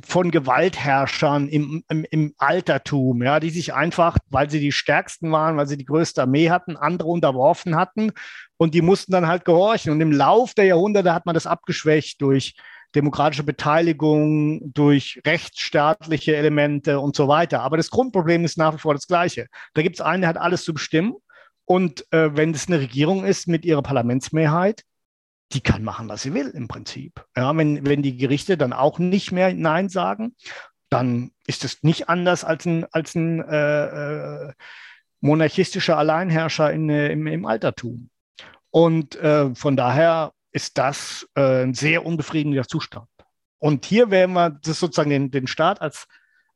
D: von Gewaltherrschern im, im, im Altertum, ja, die sich einfach, weil sie die stärksten waren, weil sie die größte Armee hatten, andere unterworfen hatten und die mussten dann halt gehorchen. Und im Lauf der Jahrhunderte hat man das abgeschwächt durch demokratische Beteiligung, durch rechtsstaatliche Elemente und so weiter. Aber das Grundproblem ist nach wie vor das gleiche. Da gibt es einen, der hat alles zu bestimmen. Und äh, wenn es eine Regierung ist mit ihrer Parlamentsmehrheit, die kann machen, was sie will im Prinzip. Ja, wenn, wenn die Gerichte dann auch nicht mehr Nein sagen, dann ist es nicht anders als ein, als ein äh, äh, monarchistischer Alleinherrscher in, äh, im, im Altertum. Und äh, von daher ist das äh, ein sehr unbefriedigender Zustand. Und hier werden wir das sozusagen den, den Staat als,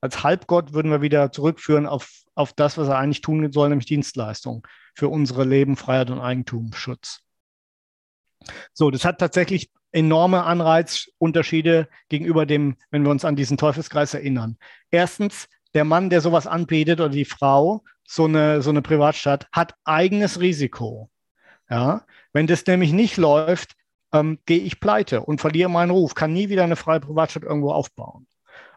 D: als Halbgott würden wir wieder zurückführen auf, auf das, was er eigentlich tun soll, nämlich Dienstleistung für unsere Leben, Freiheit und Eigentumsschutz. So, das hat tatsächlich enorme Anreizunterschiede gegenüber dem, wenn wir uns an diesen Teufelskreis erinnern. Erstens, der Mann, der sowas anbietet oder die Frau, so eine, so eine Privatstadt, hat eigenes Risiko. Ja, wenn das nämlich nicht läuft, ähm, gehe ich pleite und verliere meinen Ruf, kann nie wieder eine freie Privatstadt irgendwo aufbauen.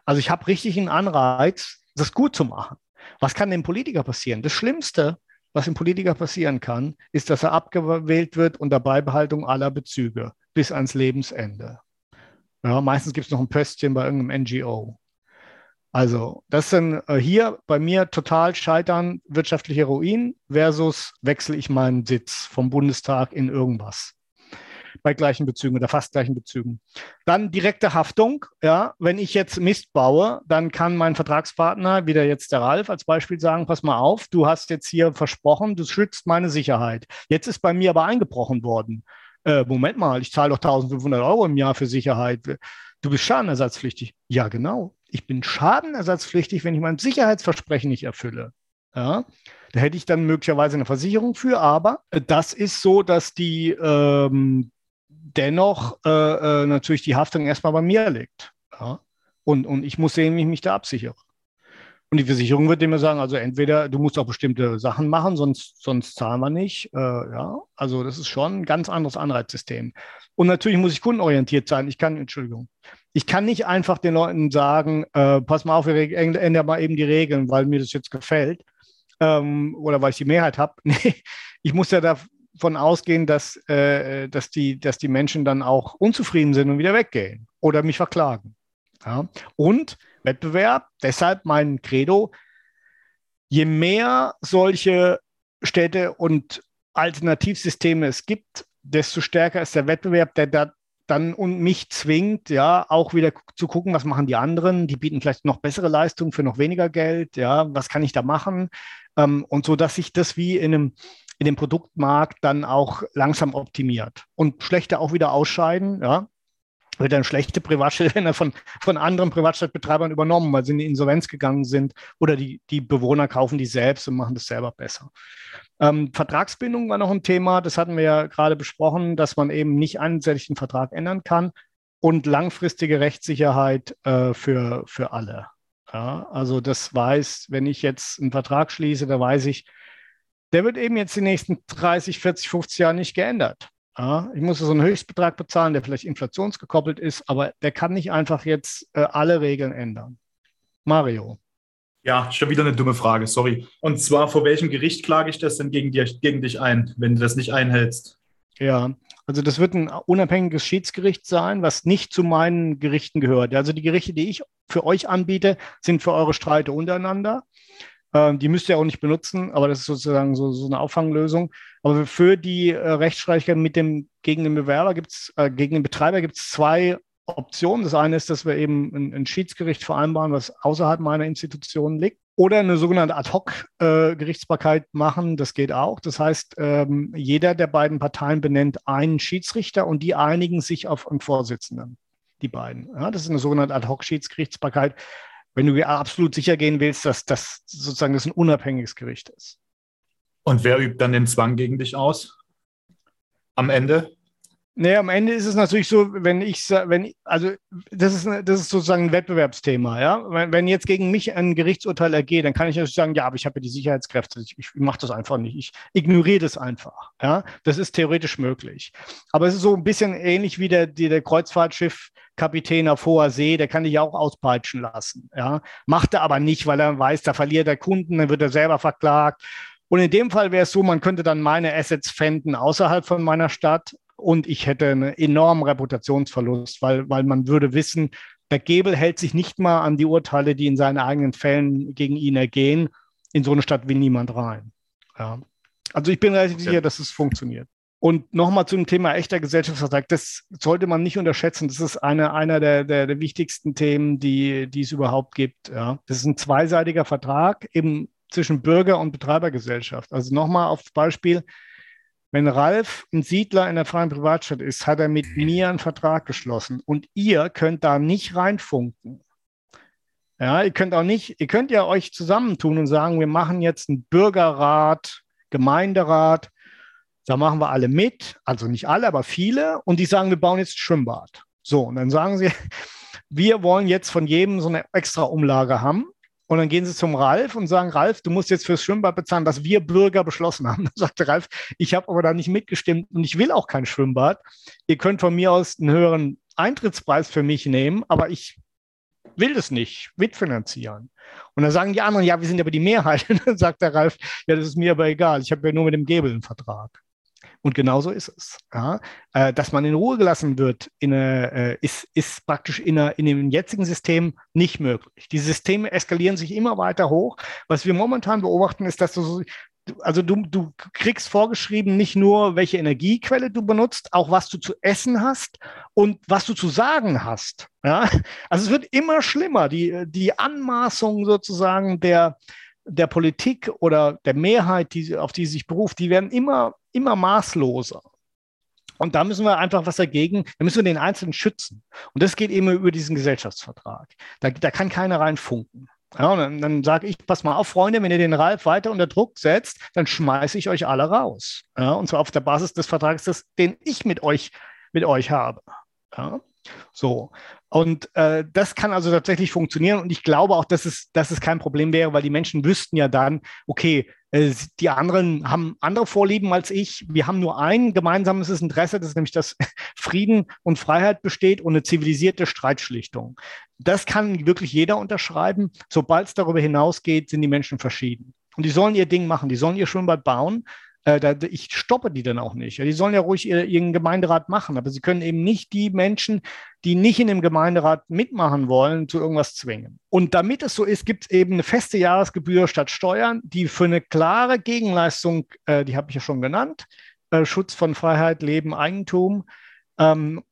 D: Also ich habe richtig einen Anreiz, das gut zu machen. Was kann dem Politiker passieren? Das Schlimmste, was dem Politiker passieren kann, ist, dass er abgewählt wird unter Beibehaltung aller Bezüge bis ans Lebensende. Ja, meistens gibt es noch ein Pöstchen bei irgendeinem NGO. Also, das sind äh, hier bei mir total scheitern wirtschaftliche Ruin versus wechsle ich meinen Sitz vom Bundestag in irgendwas bei gleichen Bezügen oder fast gleichen Bezügen. Dann direkte Haftung. Ja, wenn ich jetzt Mist baue, dann kann mein Vertragspartner, wieder jetzt der Ralf als Beispiel sagen, pass mal auf, du hast jetzt hier versprochen, du schützt meine Sicherheit. Jetzt ist bei mir aber eingebrochen worden. Äh, Moment mal, ich zahle doch 1500 Euro im Jahr für Sicherheit. Du bist schadenersatzpflichtig. Ja, genau. Ich bin schadenersatzpflichtig, wenn ich mein Sicherheitsversprechen nicht erfülle. Ja, da hätte ich dann möglicherweise eine Versicherung für, aber das ist so, dass die ähm, dennoch äh, äh, natürlich die Haftung erstmal bei mir liegt. Ja? Und, und ich muss sehen, wie ich mich da absichere. Und die Versicherung wird immer sagen, also entweder du musst auch bestimmte Sachen machen, sonst, sonst zahlen wir nicht. Äh, ja, also das ist schon ein ganz anderes Anreizsystem. Und natürlich muss ich kundenorientiert sein. Ich kann, Entschuldigung, ich kann nicht einfach den Leuten sagen, äh, pass mal auf, wir ändern mal eben die Regeln, weil mir das jetzt gefällt ähm, oder weil ich die Mehrheit habe. (laughs) Nee, ich muss ja da davon ausgehen, dass, äh, dass, die, dass die Menschen dann auch unzufrieden sind und wieder weggehen oder mich verklagen. Ja? Und Wettbewerb, deshalb mein Credo, je mehr solche Städte und Alternativsysteme es gibt, desto stärker ist der Wettbewerb, der da dann und mich zwingt, ja, auch wieder zu gucken, was machen die anderen. Die bieten vielleicht noch bessere Leistungen für noch weniger Geld, ja, was kann ich da machen? Ähm, und so, dass sich das wie in einem in dem Produktmarkt dann auch langsam optimiert und schlechte auch wieder ausscheiden, ja. Wird dann schlechte Privatstädte von, von anderen Privatstadtbetreibern übernommen, weil sie in die Insolvenz gegangen sind oder die, die Bewohner kaufen die selbst und machen das selber besser. Ähm, Vertragsbindung war noch ein Thema, das hatten wir ja gerade besprochen, dass man eben nicht einseitig den Vertrag ändern kann und langfristige Rechtssicherheit äh, für, für alle. Ja, also das weiß, wenn ich jetzt einen Vertrag schließe, da weiß ich, der wird eben jetzt die nächsten 30, 40, 50 Jahre nicht geändert. Ja, ich muss so einen Höchstbetrag bezahlen, der vielleicht inflationsgekoppelt ist, aber der kann nicht einfach jetzt äh, alle Regeln ändern. Mario.
B: Ja, schon wieder eine dumme Frage, sorry. Und zwar, vor welchem Gericht klage ich das denn gegen, dir, gegen dich ein, wenn du das nicht einhältst?
D: Ja, also das wird ein unabhängiges Schiedsgericht sein, was nicht zu meinen Gerichten gehört. Also die Gerichte, die ich für euch anbiete, sind für eure Streite untereinander. Ähm, die müsst ihr auch nicht benutzen, aber das ist sozusagen so, so eine Auffanglösung. Aber für die äh, Rechtsstreitigkeit mit dem, gegen den Bewerber gibt's, äh, gegen den Betreiber gibt es zwei Optionen. Das eine ist, dass wir eben ein, ein Schiedsgericht vereinbaren, was außerhalb meiner Institution liegt. Oder eine sogenannte Ad-Hoc-Gerichtsbarkeit äh, machen, das geht auch. Das heißt, ähm, jeder der beiden Parteien benennt einen Schiedsrichter und die einigen sich auf einen Vorsitzenden, die beiden. Ja, das ist eine sogenannte Ad-Hoc-Schiedsgerichtsbarkeit wenn du absolut sicher gehen willst, dass das sozusagen das ein unabhängiges Gericht ist.
B: Und wer übt dann den Zwang gegen dich aus? Am Ende?
D: Nee, am Ende ist es natürlich so, wenn ich, wenn, also das ist, das ist sozusagen ein Wettbewerbsthema, ja. Wenn, wenn jetzt gegen mich ein Gerichtsurteil ergeht, dann kann ich natürlich sagen, ja, aber ich habe ja die Sicherheitskräfte, ich, ich mache das einfach nicht, ich ignoriere das einfach, ja. Das ist theoretisch möglich. Aber es ist so ein bisschen ähnlich wie der, die, der Kreuzfahrtschiffkapitän auf hoher See, der kann dich auch auspeitschen lassen, ja. Macht er aber nicht, weil er weiß, da verliert er Kunden, dann wird er selber verklagt. Und in dem Fall wäre es so, man könnte dann meine Assets fänden außerhalb von meiner Stadt und ich hätte einen enormen Reputationsverlust, weil, weil man würde wissen, der Gebel hält sich nicht mal an die Urteile, die in seinen eigenen Fällen gegen ihn ergehen. In so eine Stadt will niemand rein. Ja. Also ich bin relativ okay. sicher, dass es funktioniert. Und nochmal zum Thema echter Gesellschaftsvertrag. Das sollte man nicht unterschätzen. Das ist eine, einer der, der, der wichtigsten Themen, die, die es überhaupt gibt. Ja. Das ist ein zweiseitiger Vertrag eben zwischen Bürger und Betreibergesellschaft. Also nochmal aufs Beispiel. Wenn Ralf ein Siedler in der freien Privatstadt ist, hat er mit mir einen Vertrag geschlossen und ihr könnt da nicht reinfunken. Ja, ihr könnt auch nicht, ihr könnt ja euch zusammentun und sagen, wir machen jetzt einen Bürgerrat, Gemeinderat, da machen wir alle mit, also nicht alle, aber viele, und die sagen, wir bauen jetzt ein Schwimmbad. So, und dann sagen sie, (laughs) wir wollen jetzt von jedem so eine extra Umlage haben. Und dann gehen sie zum Ralf und sagen, Ralf, du musst jetzt fürs Schwimmbad bezahlen, was wir Bürger beschlossen haben. (laughs) Dann sagte Ralf, ich habe aber da nicht mitgestimmt und ich will auch kein Schwimmbad. Ihr könnt von mir aus einen höheren Eintrittspreis für mich nehmen, aber ich will das nicht mitfinanzieren. Und dann sagen die anderen, ja, wir sind aber die Mehrheit. Und (laughs) dann sagt der Ralf, ja, das ist mir aber egal. Ich habe ja nur mit dem Gebel einen Vertrag. Und genauso ist es. Ja? Äh, dass man in Ruhe gelassen wird, in eine, äh, ist, ist praktisch in, eine, in dem jetzigen System nicht möglich. Die Systeme eskalieren sich immer weiter hoch. Was wir momentan beobachten, ist, dass du so, also du, du kriegst vorgeschrieben nicht nur, welche Energiequelle du benutzt, auch was du zu essen hast und was du zu sagen hast. Ja? Also es wird immer schlimmer. Die, die Anmaßung sozusagen der, der Politik oder der Mehrheit, die, auf die sie sich beruft, die werden immer, immer maßloser. Und da müssen wir einfach was dagegen, da müssen wir den Einzelnen schützen. Und das geht eben über diesen Gesellschaftsvertrag. Da, da kann keiner reinfunken. Ja, dann, dann sage ich, pass mal auf, Freunde, wenn ihr den Ralf weiter unter Druck setzt, dann schmeiße ich euch alle raus. Ja, und zwar auf der Basis des Vertrags, des, den ich mit euch, mit euch habe. Ja, so. Und äh, das kann also tatsächlich funktionieren. Und ich glaube auch, dass es, dass es kein Problem wäre, weil die Menschen wüssten ja dann, okay, äh, die anderen haben andere Vorlieben als ich. Wir haben nur ein gemeinsames Interesse, das ist nämlich, dass (laughs) Frieden und Freiheit besteht und eine zivilisierte Streitschlichtung. Das kann wirklich jeder unterschreiben. Sobald es darüber hinausgeht, sind die Menschen verschieden. Und die sollen ihr Ding machen, die sollen ihr Schwimmbad bauen, äh, da, ich stoppe die dann auch nicht. Die sollen ja ruhig ihr, ihren Gemeinderat machen, aber sie können eben nicht die Menschen, die nicht in dem Gemeinderat mitmachen wollen, zu irgendwas zwingen. Und damit es so ist, gibt es eben eine feste Jahresgebühr statt Steuern, die für eine klare Gegenleistung, äh, die habe ich ja schon genannt, äh, Schutz von Freiheit, Leben, Eigentum, ähm,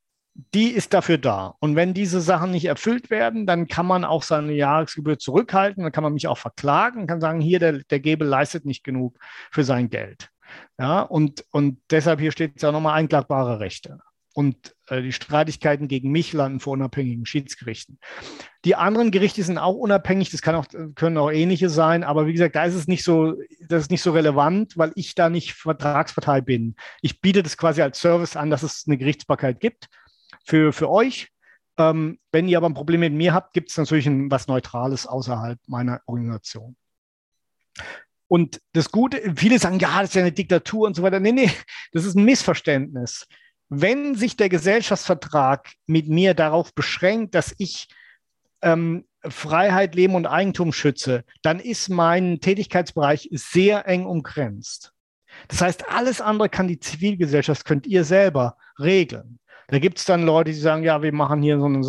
D: die ist dafür da. Und wenn diese Sachen nicht erfüllt werden, dann kann man auch seine Jahresgebühr zurückhalten, dann kann man mich auch verklagen, kann sagen, hier, der, der Gebel leistet nicht genug für sein Geld. Ja, und, und deshalb hier steht ja nochmal einklagbare Rechte. Und äh, die Streitigkeiten gegen mich landen vor unabhängigen Schiedsgerichten. Die anderen Gerichte sind auch unabhängig, das auch, können auch ähnliche sein, aber wie gesagt, da ist es nicht so, das ist nicht so relevant, weil ich da nicht Vertragspartei bin. Ich biete das quasi als Service an, dass es eine Gerichtsbarkeit gibt für, für euch. Ähm, wenn ihr aber ein Problem mit mir habt, gibt es natürlich ein, was Neutrales außerhalb meiner Organisation. Und das Gute, viele sagen, ja, das ist ja eine Diktatur und so weiter. Nee, nee, das ist ein Missverständnis. Wenn sich der Gesellschaftsvertrag mit mir darauf beschränkt, dass ich ähm, Freiheit, Leben und Eigentum schütze, dann ist mein Tätigkeitsbereich sehr eng umgrenzt. Das heißt, alles andere kann die Zivilgesellschaft, könnt ihr selber regeln. Da gibt es dann Leute, die sagen, ja, wir machen hier so eine,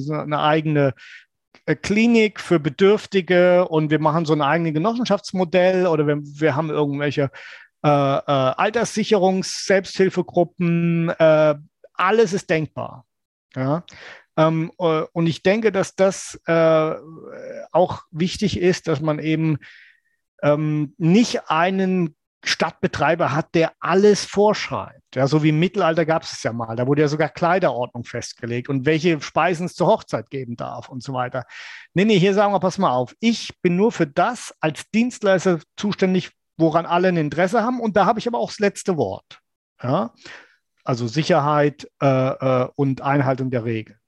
D: so eine eigene Klinik für Bedürftige und wir machen so ein eigenes Genossenschaftsmodell oder wir, wir haben irgendwelche äh, äh, Alterssicherungs-, Selbsthilfegruppen. Äh, alles ist denkbar. Ja? Ähm, äh, und ich denke, dass das äh, auch wichtig ist, dass man eben ähm, nicht einen Stadtbetreiber hat, der alles vorschreibt. Ja, so wie im Mittelalter gab es es ja mal. Da wurde ja sogar Kleiderordnung festgelegt und welche Speisen es zur Hochzeit geben darf und so weiter. Nee, nee, hier sagen wir, pass mal auf. Ich bin nur für das als Dienstleister zuständig, woran alle ein Interesse haben. Und da habe ich aber auch das letzte Wort. Ja? Also Sicherheit äh, äh, und Einhaltung der Regeln.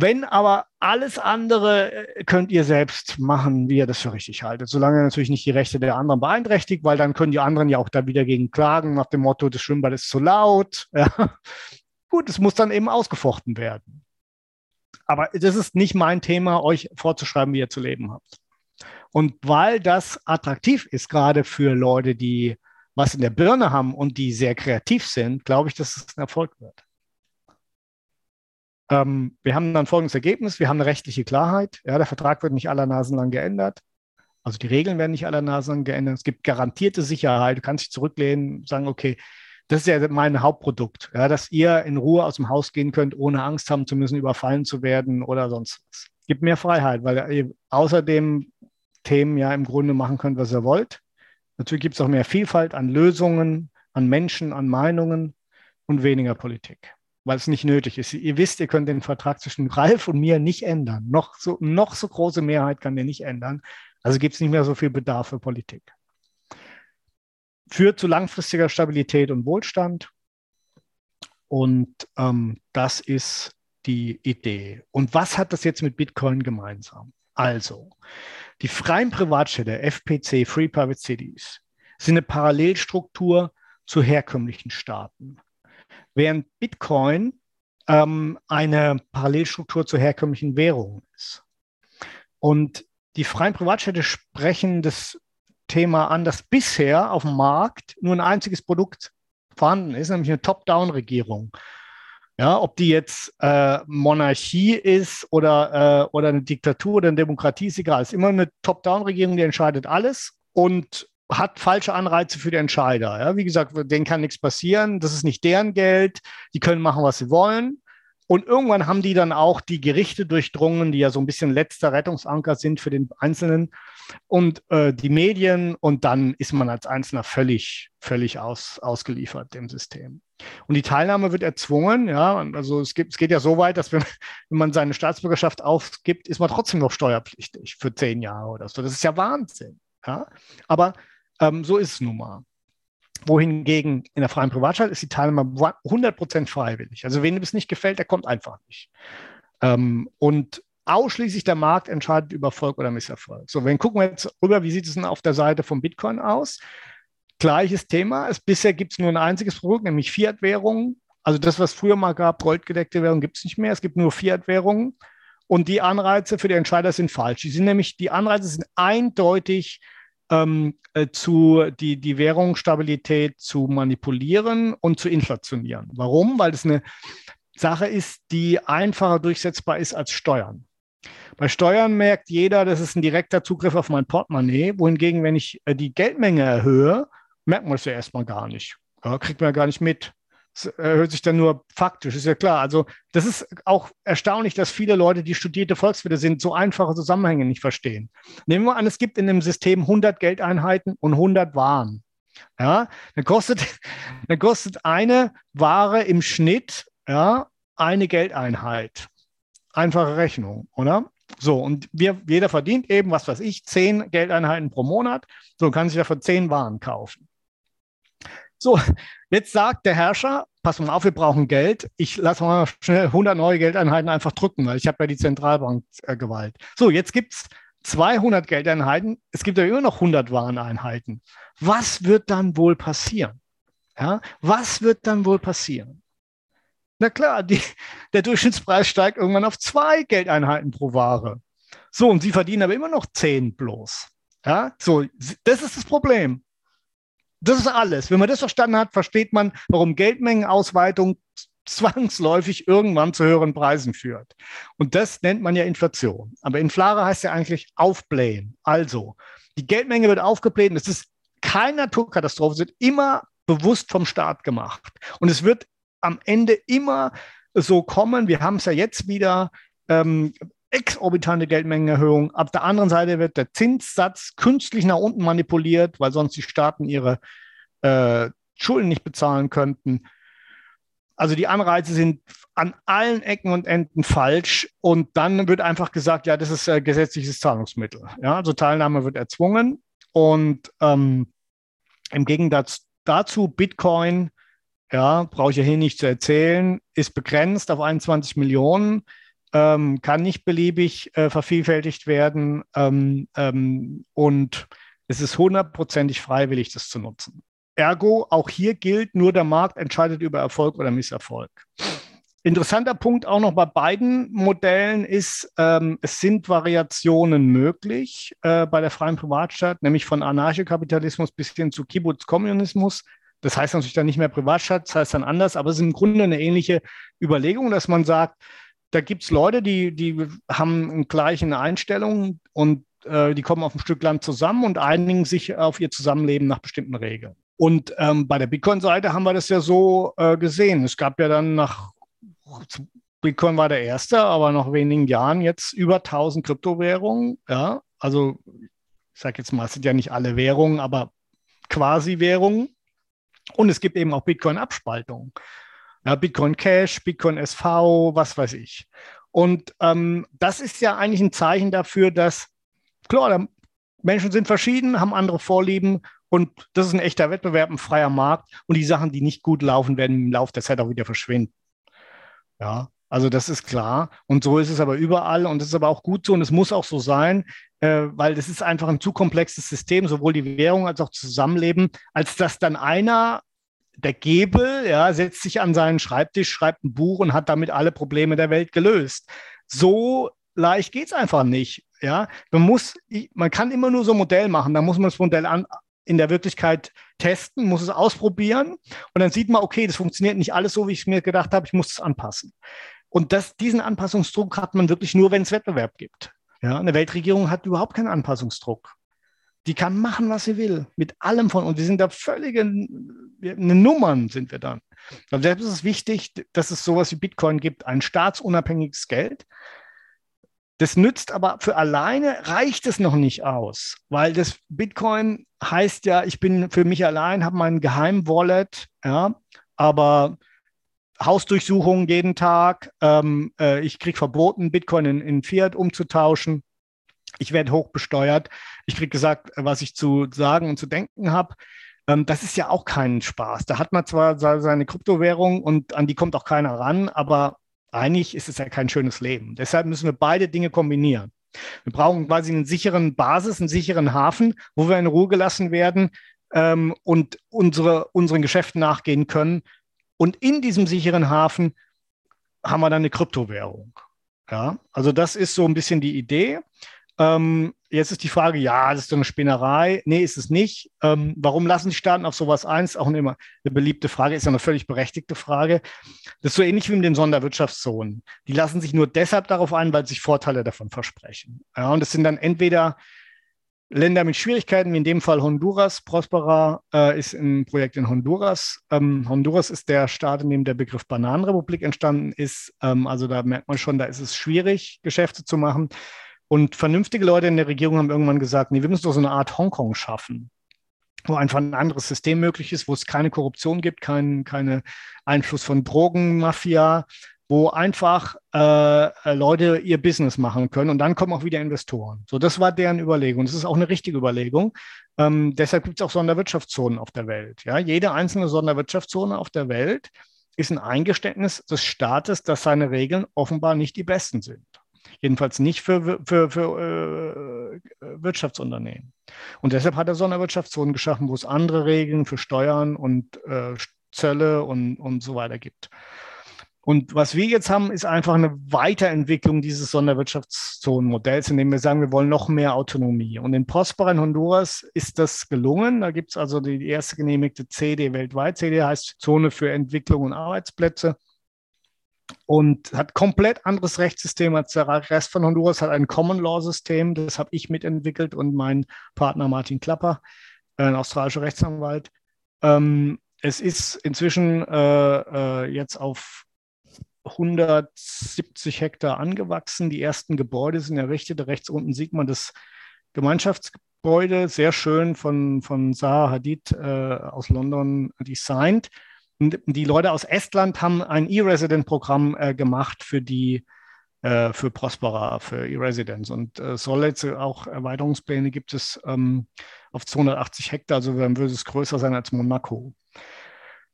D: Wenn aber alles andere äh, könnt ihr selbst machen, wie ihr das für richtig haltet. Solange natürlich nicht die Rechte der anderen beeinträchtigt, weil dann können die anderen ja auch da wieder gegen klagen nach dem Motto, das Schwimmbad ist zu laut. (laughs) Ja. Gut, es muss dann eben ausgefochten werden. Aber das ist nicht mein Thema, euch vorzuschreiben, wie ihr zu leben habt. Und weil das attraktiv ist, gerade für Leute, die was in der Birne haben und die sehr kreativ sind, glaube ich, dass es ein Erfolg wird. Ähm, wir haben dann folgendes Ergebnis. Wir haben eine rechtliche Klarheit. Ja, der Vertrag wird nicht aller Nasen lang geändert. Also die Regeln werden nicht aller Nasen lang geändert. Es gibt garantierte Sicherheit. Du kannst dich zurücklehnen, sagen, okay, das ist ja mein Hauptprodukt, ja, dass ihr in Ruhe aus dem Haus gehen könnt, ohne Angst haben zu müssen, überfallen zu werden oder sonst was. Es gibt mehr Freiheit, weil ihr außerdem Themen ja im Grunde machen könnt, was ihr wollt. Natürlich gibt es auch mehr Vielfalt an Lösungen, an Menschen, an Meinungen und weniger Politik weil es nicht nötig ist. Ihr wisst, ihr könnt den Vertrag zwischen Ralf und mir nicht ändern. Noch so, noch so große Mehrheit kann der nicht ändern. Also gibt es nicht mehr so viel Bedarf für Politik. Führt zu langfristiger Stabilität und Wohlstand. Und ähm, das ist die Idee. Und was hat das jetzt mit Bitcoin gemeinsam? Also, die freien Privatstädte, FPC, Free Private Cities, sind eine Parallelstruktur zu herkömmlichen Staaten während Bitcoin ähm, eine Parallelstruktur zur herkömmlichen Währung ist. Und die freien Privatstädte sprechen das Thema an, dass bisher auf dem Markt nur ein einziges Produkt vorhanden ist, nämlich eine Top-Down-Regierung. Ja, ob die jetzt äh, Monarchie ist oder, äh, oder eine Diktatur oder eine Demokratie, ist egal. Es ist immer eine Top-Down-Regierung, die entscheidet alles. Und hat falsche Anreize für die Entscheider. Ja? Wie gesagt, denen kann nichts passieren. Das ist nicht deren Geld. Die können machen, was sie wollen. Und irgendwann haben die dann auch die Gerichte durchdrungen, die ja so ein bisschen letzter Rettungsanker sind für den Einzelnen und äh, die Medien. Und dann ist man als Einzelner völlig, völlig aus, ausgeliefert dem System. Und die Teilnahme wird erzwungen. Ja, also es, gibt, es geht ja so weit, dass wenn, (laughs) wenn man seine Staatsbürgerschaft aufgibt, ist man trotzdem noch steuerpflichtig für zehn Jahre oder so. Das ist ja Wahnsinn. Ja? Aber ähm, so ist es nun mal. Wohingegen in der freien Privatstadt ist die Teilnahme 100% freiwillig. Also wem es nicht gefällt, der kommt einfach nicht. Ähm, und ausschließlich der Markt entscheidet über Erfolg oder Misserfolg. So, wenn gucken wir jetzt rüber, wie sieht es denn auf der Seite von Bitcoin aus? Gleiches Thema. Es, bisher gibt es nur ein einziges Produkt, nämlich Fiat-Währungen. Also das, was früher mal gab, goldgedeckte Währungen, gibt es nicht mehr. Es gibt nur Fiat-Währungen. Und die Anreize für die Entscheider sind falsch. Die sind nämlich, die Anreize sind eindeutig ähm, äh, zu die, die Währungsstabilität zu manipulieren und zu inflationieren. Warum? Weil es eine Sache ist, die einfacher durchsetzbar ist als Steuern. Bei Steuern merkt jeder, das ist ein direkter Zugriff auf mein Portemonnaie, wohingegen, wenn ich äh, die Geldmenge erhöhe, merkt man das ja erstmal gar nicht. Ja, kriegt man ja gar nicht mit erhöht sich dann nur faktisch, ist ja klar. Also das ist auch erstaunlich, dass viele Leute, die studierte Volkswirte sind, so einfache Zusammenhänge nicht verstehen. Nehmen wir an, es gibt in dem System 100 Geldeinheiten und 100 Waren. Ja, dann kostet, (laughs) dann kostet eine Ware im Schnitt ja, eine Geldeinheit. Einfache Rechnung, oder? So, und wir, jeder verdient eben, was weiß ich, zehn Geldeinheiten pro Monat. So kann sich dafür zehn Waren kaufen. So, jetzt sagt der Herrscher, pass mal auf, wir brauchen Geld. Ich lasse mal schnell 100 neue Geldeinheiten einfach drücken, weil ich habe ja die Zentralbankgewalt. Äh, so, jetzt gibt es 200 Geldeinheiten. Es gibt ja immer noch 100 Wareneinheiten. Was wird dann wohl passieren? Ja, was wird dann wohl passieren? Na klar, die, der Durchschnittspreis steigt irgendwann auf zwei Geldeinheiten pro Ware. So, und sie verdienen aber immer noch zehn bloß. Ja, so, das ist das Problem. Das ist alles. Wenn man das verstanden hat, versteht man, warum Geldmengenausweitung zwangsläufig irgendwann zu höheren Preisen führt. Und das nennt man ja Inflation. Aber Inflare heißt ja eigentlich aufblähen. Also, die Geldmenge wird aufgebläht. Es ist keine Naturkatastrophe, es wird immer bewusst vom Staat gemacht. Und es wird am Ende immer so kommen. Wir haben es ja jetzt wieder. Ähm, exorbitante Geldmengenerhöhung. Auf der anderen Seite wird der Zinssatz künstlich nach unten manipuliert, weil sonst die Staaten ihre äh, Schulden nicht bezahlen könnten. Also die Anreize sind an allen Ecken und Enden falsch und dann wird einfach gesagt, ja, das ist äh, gesetzliches Zahlungsmittel. Ja, also Teilnahme wird erzwungen und ähm, im Gegensatz dazu Bitcoin, ja, brauche ich ja hier nicht zu erzählen, ist begrenzt auf 21 Millionen, ähm, kann nicht beliebig äh, vervielfältigt werden ähm, ähm, und es ist hundertprozentig freiwillig, das zu nutzen. Ergo, auch hier gilt, nur der Markt entscheidet über Erfolg oder Misserfolg. Interessanter Punkt auch noch bei beiden Modellen ist, ähm, es sind Variationen möglich äh, bei der freien Privatstaat, nämlich von Anarchokapitalismus bis hin zu Kibbutz-Kommunismus. Das heißt natürlich dann nicht mehr Privatstaat, das heißt dann anders, aber es ist im Grunde eine ähnliche Überlegung, dass man sagt, da gibt es Leute, die, die haben eine gleiche Einstellung und äh, die kommen auf ein Stück Land zusammen und einigen sich auf ihr Zusammenleben nach bestimmten Regeln. Und ähm, bei der Bitcoin-Seite haben wir das ja so äh, gesehen. Es gab ja dann nach, Bitcoin war der erste, aber nach wenigen Jahren jetzt über 1000 Kryptowährungen. Ja, also ich sage jetzt mal, es sind ja nicht alle Währungen, aber quasi Währungen. Und es gibt eben auch Bitcoin-Abspaltungen. Ja, Bitcoin Cash, Bitcoin SV, was weiß ich. Und ähm, das ist ja eigentlich ein Zeichen dafür, dass, klar, Menschen sind verschieden, haben andere Vorlieben und das ist ein echter Wettbewerb, ein freier Markt. Und die Sachen, die nicht gut laufen, werden im Laufe der Zeit auch wieder verschwinden. Ja, also das ist klar. Und so ist es aber überall. Und das ist aber auch gut so. Und es muss auch so sein, äh, weil das ist einfach ein zu komplexes System, sowohl die Währung als auch Zusammenleben, als dass dann einer, der Gebel, ja, setzt sich an seinen Schreibtisch, schreibt ein Buch und hat damit alle Probleme der Welt gelöst. So leicht geht es einfach nicht. Ja, man muss, man kann immer nur so ein Modell machen. Da muss man das Modell an, in der Wirklichkeit testen, muss es ausprobieren und dann sieht man, okay, das funktioniert nicht alles so, wie ich es mir gedacht habe, ich muss es anpassen. Und das, diesen Anpassungsdruck hat man wirklich nur, wenn es Wettbewerb gibt. Ja, eine Weltregierung hat überhaupt keinen Anpassungsdruck. Die kann machen, was sie will, mit allem von. Und wir sind da völlige Nummern sind wir dann. Und deshalb ist es wichtig, dass es sowas wie Bitcoin gibt, ein staatsunabhängiges Geld, das nützt aber für alleine reicht es noch nicht aus, weil das Bitcoin heißt ja, ich bin für mich allein, habe mein Geheim-Wallet, ja, aber Hausdurchsuchungen jeden Tag, ähm, äh, ich kriege verboten, Bitcoin in, in Fiat umzutauschen, ich werde hoch besteuert, ich kriege gesagt, was ich zu sagen und zu denken habe. Ähm, das ist ja auch kein Spaß. Da hat man zwar seine Kryptowährung und an die kommt auch keiner ran, aber eigentlich ist es ja kein schönes Leben. Deshalb müssen wir beide Dinge kombinieren. Wir brauchen quasi einen sicheren Basis, einen sicheren Hafen, wo wir in Ruhe gelassen werden ähm, und unsere, unseren Geschäften nachgehen können. Und in diesem sicheren Hafen haben wir dann eine Kryptowährung. Ja, also das ist so ein bisschen die Idee. Ähm, jetzt ist die Frage, ja, das ist doch eine Spinnerei. Nee, ist es nicht. Ähm, warum lassen die Staaten auf sowas eins? Auch immer eine beliebte Frage, ist ja eine völlig berechtigte Frage. Das ist so ähnlich wie mit den Sonderwirtschaftszonen. Die lassen sich nur deshalb darauf ein, weil sie sich Vorteile davon versprechen. Ja, und das sind dann entweder Länder mit Schwierigkeiten, wie in dem Fall Honduras. Prospera äh, ist ein Projekt in Honduras. Ähm, Honduras ist der Staat, in dem der Begriff Bananenrepublik entstanden ist. Ähm, also da merkt man schon, da ist es schwierig, Geschäfte zu machen. Und vernünftige Leute in der Regierung haben irgendwann gesagt, nee, wir müssen doch so eine Art Hongkong schaffen, wo einfach ein anderes System möglich ist, wo es keine Korruption gibt, keinen keine Einfluss von Drogenmafia, wo einfach äh, Leute ihr Business machen können und dann kommen auch wieder Investoren. So, das war deren Überlegung. Das ist auch eine richtige Überlegung. Ähm, deshalb gibt es auch Sonderwirtschaftszonen auf der Welt. Ja, jede einzelne Sonderwirtschaftszone auf der Welt ist ein Eingeständnis des Staates, dass seine Regeln offenbar nicht die besten sind. Jedenfalls nicht für, für, für äh, Wirtschaftsunternehmen. Und deshalb hat er Sonderwirtschaftszonen geschaffen, wo es andere Regeln für Steuern und äh, Zölle und, und so weiter gibt. Und was wir jetzt haben, ist einfach eine Weiterentwicklung dieses Sonderwirtschaftszonenmodells, indem wir sagen, wir wollen noch mehr Autonomie. Und in Prospera in Honduras ist das gelungen. Da gibt es also die erste genehmigte CD weltweit. CD heißt Zone für Entwicklung und Arbeitsplätze und hat komplett anderes Rechtssystem als der Rest von Honduras, hat ein Common Law System, das habe ich mitentwickelt und mein Partner Martin Klapper, ein australischer Rechtsanwalt. Ähm, es ist inzwischen äh, äh, jetzt auf 170 Hektar angewachsen. Die ersten Gebäude sind errichtet. Rechts unten sieht man das Gemeinschaftsgebäude, sehr schön von, von Zaha Hadid äh, aus London designt. Die Leute aus Estland haben ein E-Resident-Programm äh, gemacht für die äh, für Prospera, für E-Residents. Und äh, jetzt auch Erweiterungspläne gibt es ähm, auf 280 Hektar, also dann würde es größer sein als Monaco.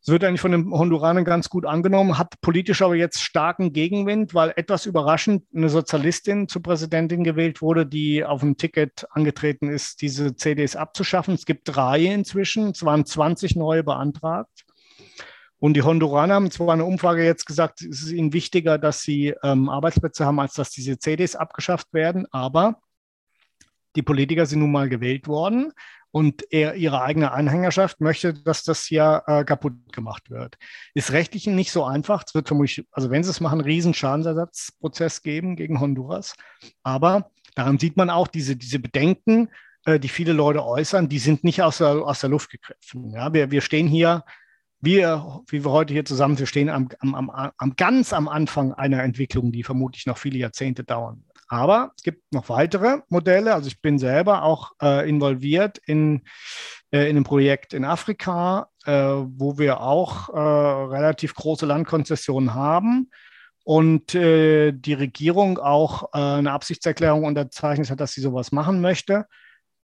D: Es wird eigentlich von den Honduranern ganz gut angenommen, hat politisch aber jetzt starken Gegenwind, weil etwas überraschend eine Sozialistin zur Präsidentin gewählt wurde, die auf dem Ticket angetreten ist, diese CDs abzuschaffen. Es gibt drei inzwischen, es waren 20 neue beantragt. Und die Honduraner haben zwar eine Umfrage jetzt gesagt, es ist ihnen wichtiger, dass sie ähm, Arbeitsplätze haben, als dass diese CDs abgeschafft werden, aber die Politiker sind nun mal gewählt worden und er, ihre eigene Anhängerschaft möchte, dass das hier äh, kaputt gemacht wird. Ist rechtlich nicht so einfach. Es wird vermutlich, also wenn sie es machen, einen riesen Schadensersatzprozess geben gegen Honduras. Aber daran sieht man auch diese, diese Bedenken, äh, die viele Leute äußern, die sind nicht aus der, aus der Luft gegriffen. Ja, wir, wir stehen hier, wir, wie wir heute hier zusammen stehen, am, am, am, ganz am Anfang einer Entwicklung, die vermutlich noch viele Jahrzehnte dauern. Aber es gibt noch weitere Modelle. Also ich bin selber auch äh, involviert in, äh, in einem Projekt in Afrika, äh, wo wir auch äh, relativ große Landkonzessionen haben und äh, die Regierung auch äh, eine Absichtserklärung unterzeichnet hat, dass sie sowas machen möchte.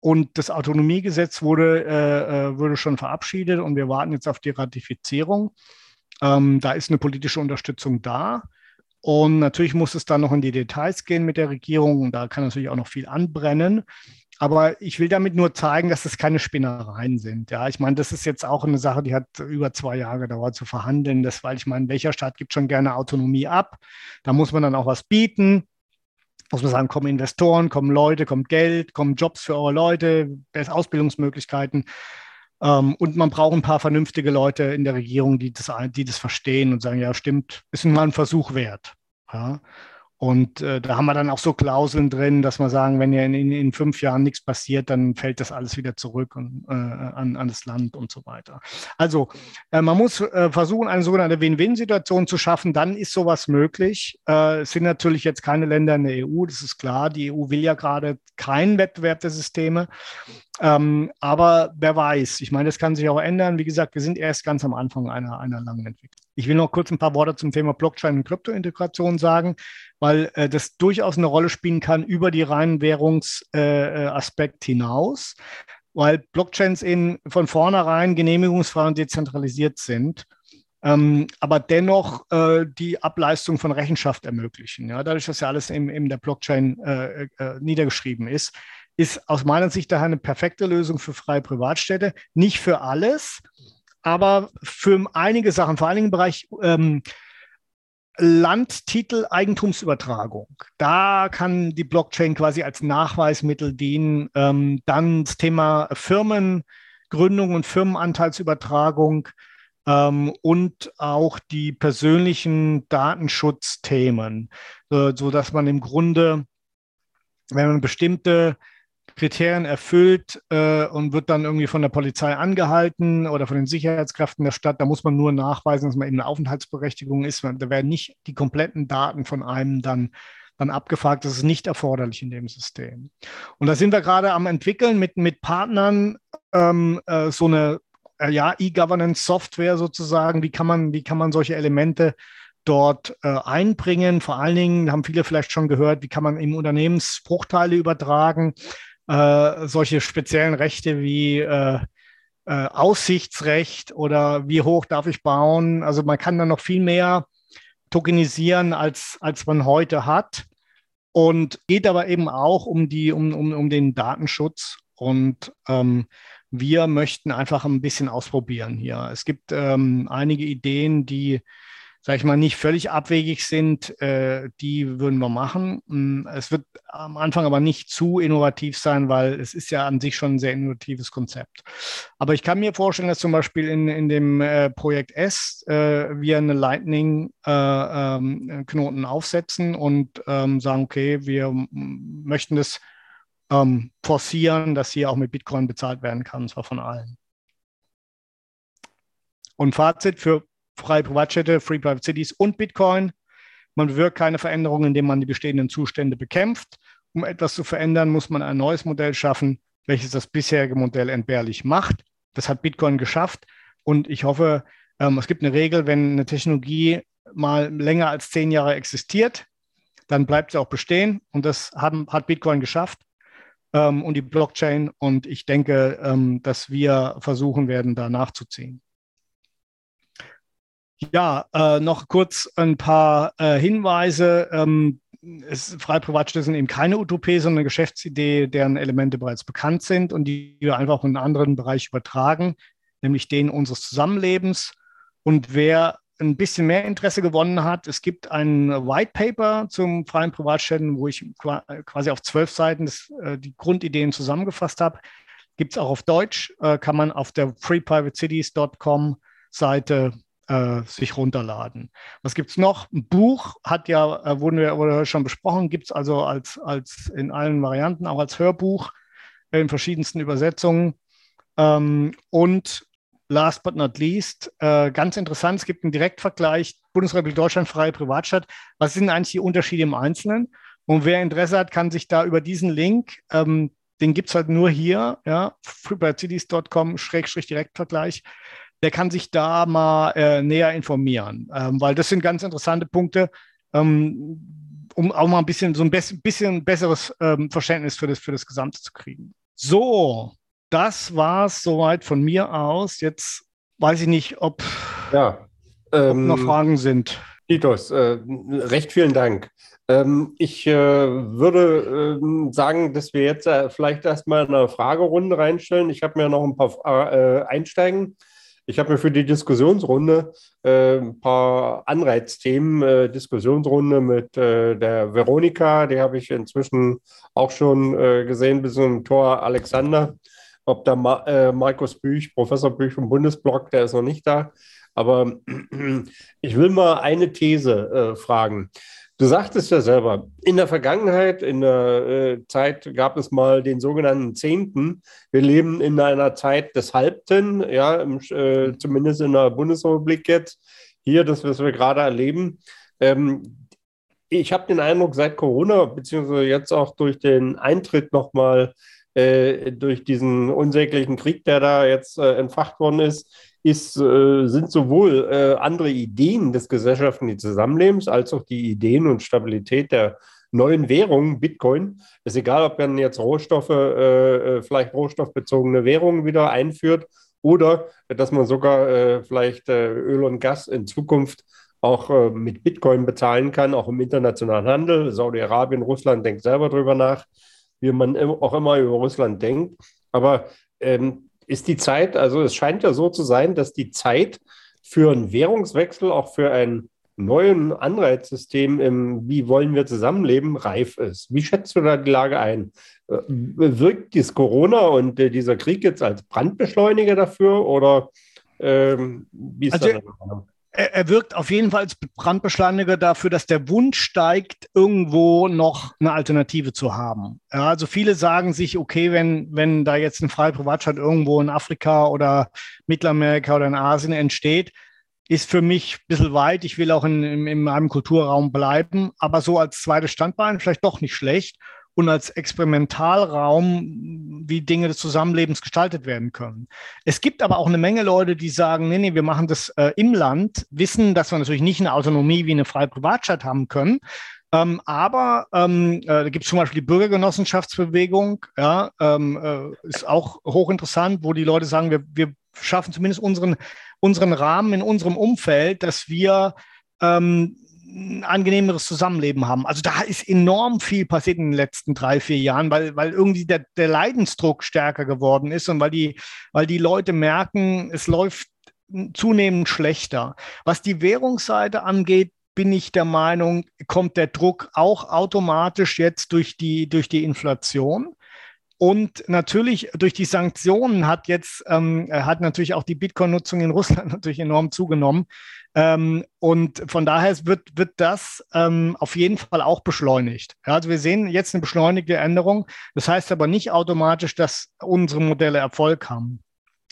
D: Und das Autonomiegesetz wurde, wurde schon verabschiedet und wir warten jetzt auf die Ratifizierung. Ähm, da ist eine politische Unterstützung da. Und natürlich muss es dann noch in die Details gehen mit der Regierung. Da kann natürlich auch noch viel anbrennen. Aber ich will damit nur zeigen, dass es keine Spinnereien sind. Ja, ich meine, das ist jetzt auch eine Sache, die hat über zwei Jahre gedauert zu verhandeln. Das, weil ich meine, welcher Staat gibt schon gerne Autonomie ab? Da muss man dann auch was bieten. Muss man sagen, kommen Investoren, kommen Leute, kommt Geld, kommen Jobs für eure Leute, Ausbildungsmöglichkeiten. Ähm, und man braucht ein paar vernünftige Leute in der Regierung, die das, die das verstehen und sagen, ja, stimmt, ist mal ein Versuch wert. Ja? Und äh, da haben wir dann auch so Klauseln drin, dass wir sagen, wenn ja in, in, in fünf Jahren nichts passiert, dann fällt das alles wieder zurück und, äh, an, an das Land und so weiter. Also äh, man muss äh, versuchen, eine sogenannte Win-Win-Situation zu schaffen. Dann ist sowas möglich. Äh, es sind natürlich jetzt keine Länder in der EU, das ist klar. Die EU will ja gerade keinen Wettbewerb der Systeme. Ähm, aber wer weiß, ich meine, das kann sich auch ändern. Wie gesagt, wir sind erst ganz am Anfang einer, einer langen Entwicklung. Ich will noch kurz ein paar Worte zum Thema Blockchain und Kryptointegration sagen, weil äh, das durchaus eine Rolle spielen kann über die reinen Währungsaspekt äh, hinaus, weil Blockchains in, von vornherein genehmigungsfrei und dezentralisiert sind. Ähm, aber dennoch äh, die Ableistung von Rechenschaft ermöglichen. Ja, dadurch, dass ja alles in, in der Blockchain äh, äh, niedergeschrieben ist, ist aus meiner Sicht daher eine perfekte Lösung für freie Privatstädte. Nicht für alles, aber für einige Sachen, vor allen Dingen im Bereich ähm, Landtitel Eigentumsübertragung. Da kann die Blockchain quasi als Nachweismittel dienen. Ähm, dann das Thema Firmengründung und Firmenanteilsübertragung ähm, und auch die persönlichen Datenschutzthemen, äh, so dass man im Grunde, wenn man bestimmte Kriterien erfüllt äh, und wird dann irgendwie von der Polizei angehalten oder von den Sicherheitskräften der Stadt. Da muss man nur nachweisen, dass man eben eine Aufenthaltsberechtigung ist. Da werden nicht die kompletten Daten von einem dann, dann abgefragt. Das ist nicht erforderlich in dem System. Und da sind wir gerade am entwickeln mit, mit Partnern ähm, äh, so eine äh, ja, E-Governance-Software sozusagen. Wie kann man, wie kann man solche Elemente dort äh, einbringen. Vor allen Dingen haben viele vielleicht schon gehört, wie kann man im Unternehmensbruchteile übertragen äh, solche speziellen Rechte wie äh, äh, Aussichtsrecht oder wie hoch darf ich bauen. Also man kann da noch viel mehr tokenisieren, als, als man heute hat. Und geht aber eben auch um, die, um, um, um den Datenschutz. Und ähm, wir möchten einfach ein bisschen ausprobieren hier. Es gibt ähm, einige Ideen, die sage ich mal, nicht völlig abwegig sind, äh, die würden wir machen. Mm, es wird am Anfang aber nicht zu innovativ sein, weil es ist ja an sich schon ein sehr innovatives Konzept. Aber ich kann mir vorstellen, dass zum Beispiel in, in dem äh, Projekt S äh, wir eine Lightning-Knoten äh, ähm, aufsetzen und ähm, sagen, okay, wir möchten das ähm, forcieren, dass hier auch mit Bitcoin bezahlt werden kann, und zwar von allen. Und Fazit für freie Privatstädte, Free Private Cities und Bitcoin. Man bewirkt keine Veränderungen, indem man die bestehenden Zustände bekämpft. Um etwas zu verändern, muss man ein neues Modell schaffen, welches das bisherige Modell entbehrlich macht. Das hat Bitcoin geschafft. Und ich hoffe, ähm, es gibt eine Regel, wenn eine Technologie mal länger als zehn Jahre existiert, dann bleibt sie auch bestehen. Und das hat Bitcoin geschafft ähm, und die Blockchain. Und ich denke, ähm, dass wir versuchen werden, da nachzuziehen. Ja, äh, noch kurz ein paar äh, Hinweise. Ähm, es, freie Privatstädte sind eben keine Utopie, sondern eine Geschäftsidee, deren Elemente bereits bekannt sind und die wir einfach in einen anderen Bereich übertragen, nämlich den unseres Zusammenlebens. Und wer ein bisschen mehr Interesse gewonnen hat. Es gibt ein White Paper zum freien Privatstädten, wo ich quasi auf zwölf Seiten das, äh, die Grundideen zusammengefasst habe. Gibt es auch auf Deutsch, äh, kann man auf der freeprivatecities.com Seite äh, sich runterladen. Was gibt es noch? Ein Buch hat ja, äh, wurden wir, wurde schon besprochen, gibt es also als, als in allen Varianten, auch als Hörbuch in verschiedensten Übersetzungen. Ähm, und last but not least, äh, ganz interessant, es gibt einen Direktvergleich Bundesrepublik Deutschland, freie Privatstadt. Was sind eigentlich die Unterschiede im Einzelnen? Und wer Interesse hat, kann sich da über diesen Link, ähm, den gibt es halt nur hier, ja, freebirdcities.com-direktvergleich, der kann sich da mal äh, näher informieren, ähm, weil das sind ganz interessante Punkte, ähm, um auch mal ein bisschen so ein bisschen besseres ähm, Verständnis für das, für das Gesamte zu kriegen. So, das war es soweit von mir aus. Jetzt weiß ich nicht, ob,
C: ja,
D: ob noch ähm, Fragen sind.
C: Titus, äh, recht vielen Dank. Ähm, ich äh, würde äh, sagen, dass wir jetzt äh, vielleicht erstmal eine Fragerunde reinstellen. Ich habe mir noch ein paar äh, Einsteigen. Ich habe mir für die Diskussionsrunde äh, ein paar Anreizthemen, äh, Diskussionsrunde mit äh, der Veronika, die habe ich inzwischen auch schon äh, gesehen, bis zum Tor Alexander. Ob da Ma äh, Markus Büch, Professor Büch vom Bundesblock, der ist noch nicht da. Aber (clears throat) ich will mal eine These äh, fragen. Du sagtest ja selber, in der Vergangenheit, in der äh, Zeit gab es mal den sogenannten Zehnten. Wir leben in einer Zeit des Halbten, ja, im, äh, zumindest in der Bundesrepublik jetzt. Hier, das, was wir gerade erleben. Ähm, ich habe den Eindruck, seit Corona, beziehungsweise jetzt auch durch den Eintritt nochmal äh, durch diesen unsäglichen Krieg, der da jetzt äh, entfacht worden ist, ist, äh, sind sowohl äh, andere Ideen des gesellschaftlichen Zusammenlebens als auch die Ideen und Stabilität der neuen Währungen, Bitcoin. Ist egal, ob man jetzt Rohstoffe, äh, vielleicht rohstoffbezogene Währungen wieder einführt oder dass man sogar vielleicht Öl und Gas in Zukunft auch mit Bitcoin bezahlen kann, auch im internationalen Handel. Saudi-Arabien, Russland denkt selber drüber nach, wie man auch immer über Russland denkt. Aber ähm, ist die Zeit, also es scheint ja so zu sein, dass die Zeit für einen Währungswechsel, auch für ein neuen Anreizsystem im Wie wollen wir zusammenleben, reif ist. Wie schätzt du da die Lage ein? Äh, wirkt dies Corona und äh, dieser Krieg jetzt als Brandbeschleuniger dafür oder ähm, wie ist
D: also, das? Er, er wirkt auf jeden Fall als Brandbeschleuniger dafür, dass der Wunsch steigt, irgendwo noch eine Alternative zu haben. Ja, also viele sagen sich, okay, wenn, wenn da jetzt ein freie Privatstaat irgendwo in Afrika oder Mittelamerika oder in Asien entsteht, ist für mich ein bisschen weit. Ich will auch in, in, in meinem Kulturraum bleiben, aber so als zweites Standbein vielleicht doch nicht schlecht und als Experimentalraum, wie Dinge des Zusammenlebens gestaltet werden können. Es gibt aber auch eine Menge Leute, die sagen, nee, nee, wir machen das äh, im Land, wissen, dass wir natürlich nicht eine Autonomie wie eine freie Privatstadt haben können. Ähm, aber ähm, äh, da gibt es zum Beispiel die Bürgergenossenschaftsbewegung, ja, ähm, äh, ist auch hochinteressant, wo die Leute sagen, wir, wir schaffen zumindest unseren, unseren Rahmen in unserem Umfeld, dass wir ähm, ein angenehmeres Zusammenleben haben. Also da ist enorm viel passiert in den letzten drei, vier Jahren, weil, weil irgendwie der, der Leidensdruck stärker geworden ist und weil die, weil die Leute merken, es läuft zunehmend schlechter. Was die Währungsseite angeht, bin ich der Meinung, kommt der Druck auch automatisch jetzt durch die, durch die Inflation. Und natürlich durch die Sanktionen hat jetzt ähm, hat natürlich auch die Bitcoin-Nutzung in Russland (laughs) natürlich enorm zugenommen. Ähm, und von daher wird, wird das ähm, auf jeden Fall auch beschleunigt. Ja, also wir sehen jetzt eine beschleunigte Änderung. Das heißt aber nicht automatisch, dass unsere Modelle Erfolg haben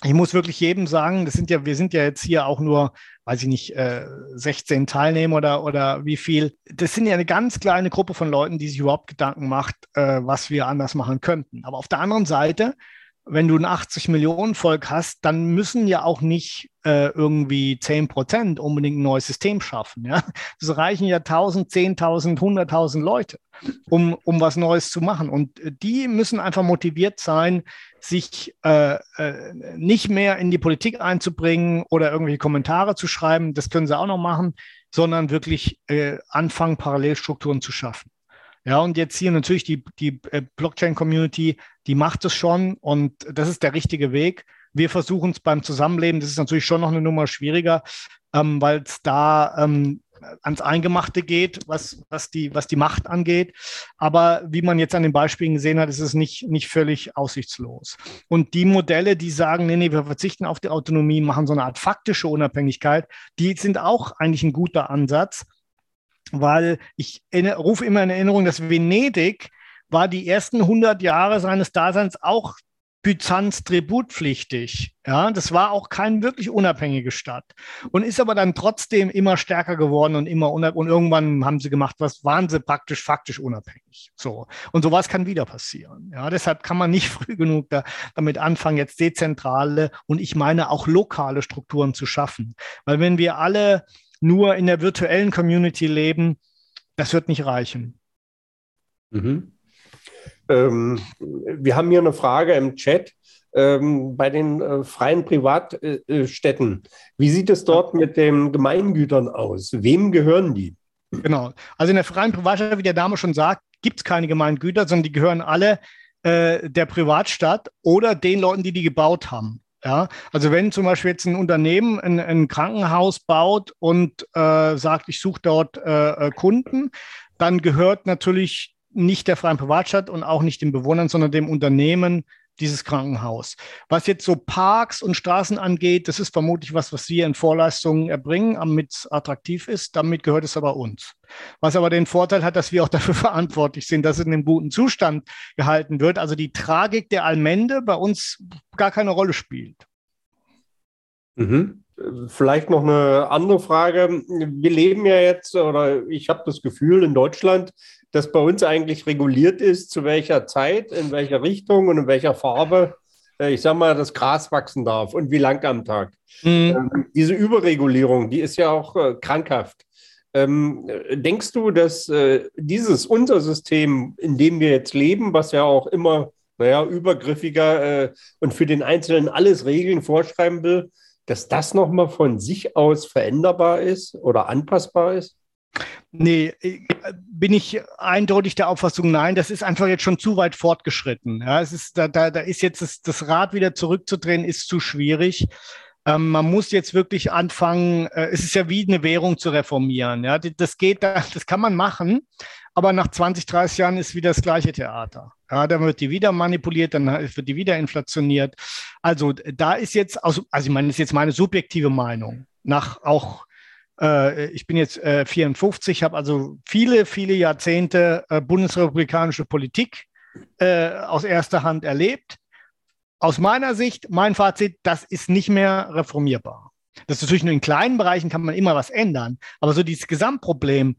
D: ich muss wirklich jedem sagen, das sind ja, wir sind ja jetzt hier auch nur, weiß ich nicht, äh, 16 Teilnehmer oder, oder wie viel. Das sind ja eine ganz kleine Gruppe von Leuten, die sich überhaupt Gedanken macht, äh, was wir anders machen könnten. Aber auf der anderen Seite wenn du ein 80 Millionen Volk hast, dann müssen ja auch nicht äh, irgendwie 10 Prozent unbedingt ein neues System schaffen. Ja? Es reichen ja 1000, 10.000, 100.000 Leute, um, um was Neues zu machen. Und äh, die müssen einfach motiviert sein, sich äh, äh, nicht mehr in die Politik einzubringen oder irgendwelche Kommentare zu schreiben. Das können sie auch noch machen, sondern wirklich äh, anfangen, Parallelstrukturen zu schaffen. Ja, und jetzt hier natürlich die, die äh, Blockchain-Community, die macht es schon und das ist der richtige Weg. Wir versuchen es beim Zusammenleben, das ist natürlich schon noch eine Nummer schwieriger, ähm, weil es da ähm, ans Eingemachte geht, was, was, die, was die Macht angeht. Aber wie man jetzt an den Beispielen gesehen hat, ist es nicht, nicht völlig aussichtslos. Und die Modelle, die sagen, nee, nee, wir verzichten auf die Autonomie, machen so eine Art faktische Unabhängigkeit, die sind auch eigentlich ein guter Ansatz weil ich rufe immer in Erinnerung, dass Venedig war die ersten 100 Jahre seines Daseins auch Byzanz tributpflichtig. Ja, das war auch keine wirklich unabhängige Stadt und ist aber dann trotzdem immer stärker geworden und immer und irgendwann haben sie gemacht, was waren sie praktisch faktisch unabhängig. So und sowas kann wieder passieren. Ja, deshalb kann man nicht (laughs) früh genug da, damit anfangen, jetzt dezentrale und ich meine auch lokale Strukturen zu schaffen, weil wenn wir alle nur in der virtuellen Community leben, das wird nicht reichen.
C: Mhm. Ähm, wir haben hier eine Frage im Chat. Ähm, bei den äh, freien Privatstädten, äh, wie sieht es dort mit den Gemeingütern aus? Wem gehören die?
D: Genau. Also in der freien Privatstadt, wie der Name schon sagt, gibt es keine Gemeingüter, sondern die gehören alle äh, der Privatstadt oder den Leuten, die die gebaut haben. Ja, also wenn zum Beispiel jetzt ein Unternehmen ein, ein Krankenhaus baut und äh, sagt, ich suche dort äh, äh, Kunden, dann gehört natürlich nicht der freien Privatstadt und auch nicht den Bewohnern, sondern dem Unternehmen dieses Krankenhaus. Was jetzt so Parks und Straßen angeht, das ist vermutlich was, was wir in Vorleistungen erbringen, damit es attraktiv ist. Damit gehört es aber uns. Was aber den Vorteil hat, dass wir auch dafür (laughs) verantwortlich sind, dass es in einem guten Zustand gehalten wird. Also die Tragik der Allmende bei uns gar keine Rolle spielt.
C: Mhm. Vielleicht noch eine andere Frage. Wir leben ja jetzt, oder ich habe das Gefühl, in Deutschland dass bei uns eigentlich reguliert ist, zu welcher Zeit, in welcher Richtung und in welcher Farbe, äh, ich sage mal, das Gras wachsen darf und wie lang am Tag. Mhm. Ähm, diese Überregulierung, die ist ja auch äh, krankhaft. Ähm, denkst du, dass äh, dieses unser System, in dem wir jetzt leben, was ja auch immer, naja, übergriffiger äh, und für den Einzelnen alles Regeln vorschreiben will, dass das nochmal von sich aus veränderbar ist oder anpassbar ist?
D: Nee, äh, bin ich eindeutig der Auffassung, nein, das ist einfach jetzt schon zu weit fortgeschritten. Ja, es ist, da, da, da ist jetzt das, das Rad wieder zurückzudrehen, ist zu schwierig. Ähm, man muss jetzt wirklich anfangen, äh, es ist ja wie eine Währung zu reformieren. Ja, das geht, das kann man machen, aber nach 20, 30 Jahren ist wieder das gleiche Theater. Ja, dann wird die wieder manipuliert, dann wird die wieder inflationiert. Also da ist jetzt, also ich meine, das ist jetzt meine subjektive Meinung, nach auch äh, ich bin jetzt äh, 54, habe also viele, viele Jahrzehnte äh, bundesrepublikanische Politik äh, aus erster Hand erlebt. Aus meiner Sicht, mein Fazit, das ist nicht mehr reformierbar. Das ist natürlich nur in kleinen Bereichen kann man immer was ändern, aber so dieses Gesamtproblem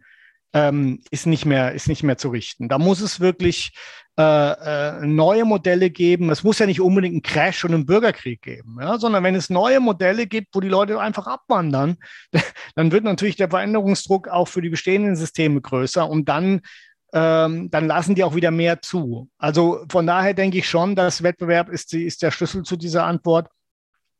D: ähm, ist, nicht mehr, ist nicht mehr zu richten. Da muss es wirklich äh, äh, neue Modelle geben. Es muss ja nicht unbedingt einen Crash und einen Bürgerkrieg geben, ja? sondern wenn es neue Modelle gibt, wo die Leute einfach abwandern, (laughs) dann wird natürlich der Veränderungsdruck auch für die bestehenden Systeme größer und dann ähm, dann lassen die auch wieder mehr zu. Also von daher denke ich schon, dass Wettbewerb ist, ist der Schlüssel zu dieser Antwort.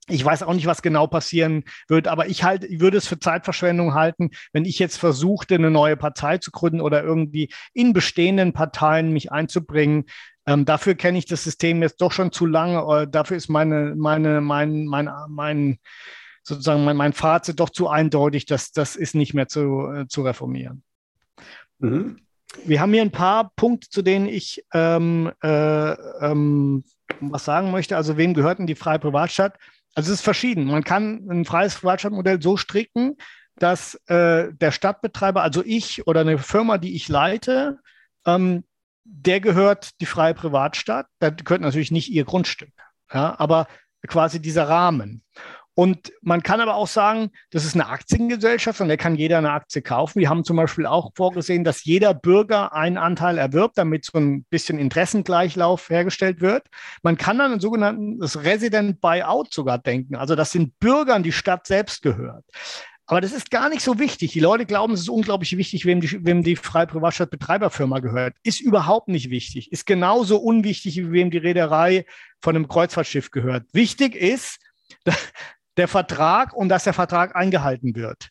D: Ich weiß auch nicht, was genau passieren wird, aber ich halt, ich würde es für Zeitverschwendung halten, wenn ich jetzt versuchte, eine neue Partei zu gründen oder irgendwie in bestehenden Parteien mich einzubringen. Ähm, dafür kenne ich das System jetzt doch schon zu lange. Dafür ist meine, meine, mein, mein, mein sozusagen mein, mein Fazit doch zu eindeutig, dass das ist nicht mehr zu, äh, zu reformieren. Mhm. Wir haben hier ein paar Punkte, zu denen ich ähm, äh, ähm, was sagen möchte. Also wem gehört denn die freie Privatstadt? Also es ist verschieden. Man kann ein freies Privatstadtmodell so stricken, dass äh, der Stadtbetreiber, also ich oder eine Firma, die ich leite, ähm, der gehört die freie Privatstadt. Da gehört natürlich nicht ihr Grundstück, ja, aber quasi dieser Rahmen. Und man kann aber auch sagen, das ist eine Aktiengesellschaft und da kann jeder eine Aktie kaufen. Wir haben zum Beispiel auch vorgesehen, dass jeder Bürger einen Anteil erwirbt, damit so ein bisschen Interessengleichlauf hergestellt wird. Man kann dann ein sogenanntes Resident Buyout sogar denken, also dass den Bürgern die Stadt selbst gehört. Aber das ist gar nicht so wichtig. Die Leute glauben, es ist unglaublich wichtig, wem die, wem die freie Privatstadt-Betreiberfirma gehört. Ist überhaupt nicht wichtig. Ist genauso unwichtig, wie wem die Reederei von einem Kreuzfahrtschiff gehört. Wichtig ist der Vertrag und dass der Vertrag eingehalten wird.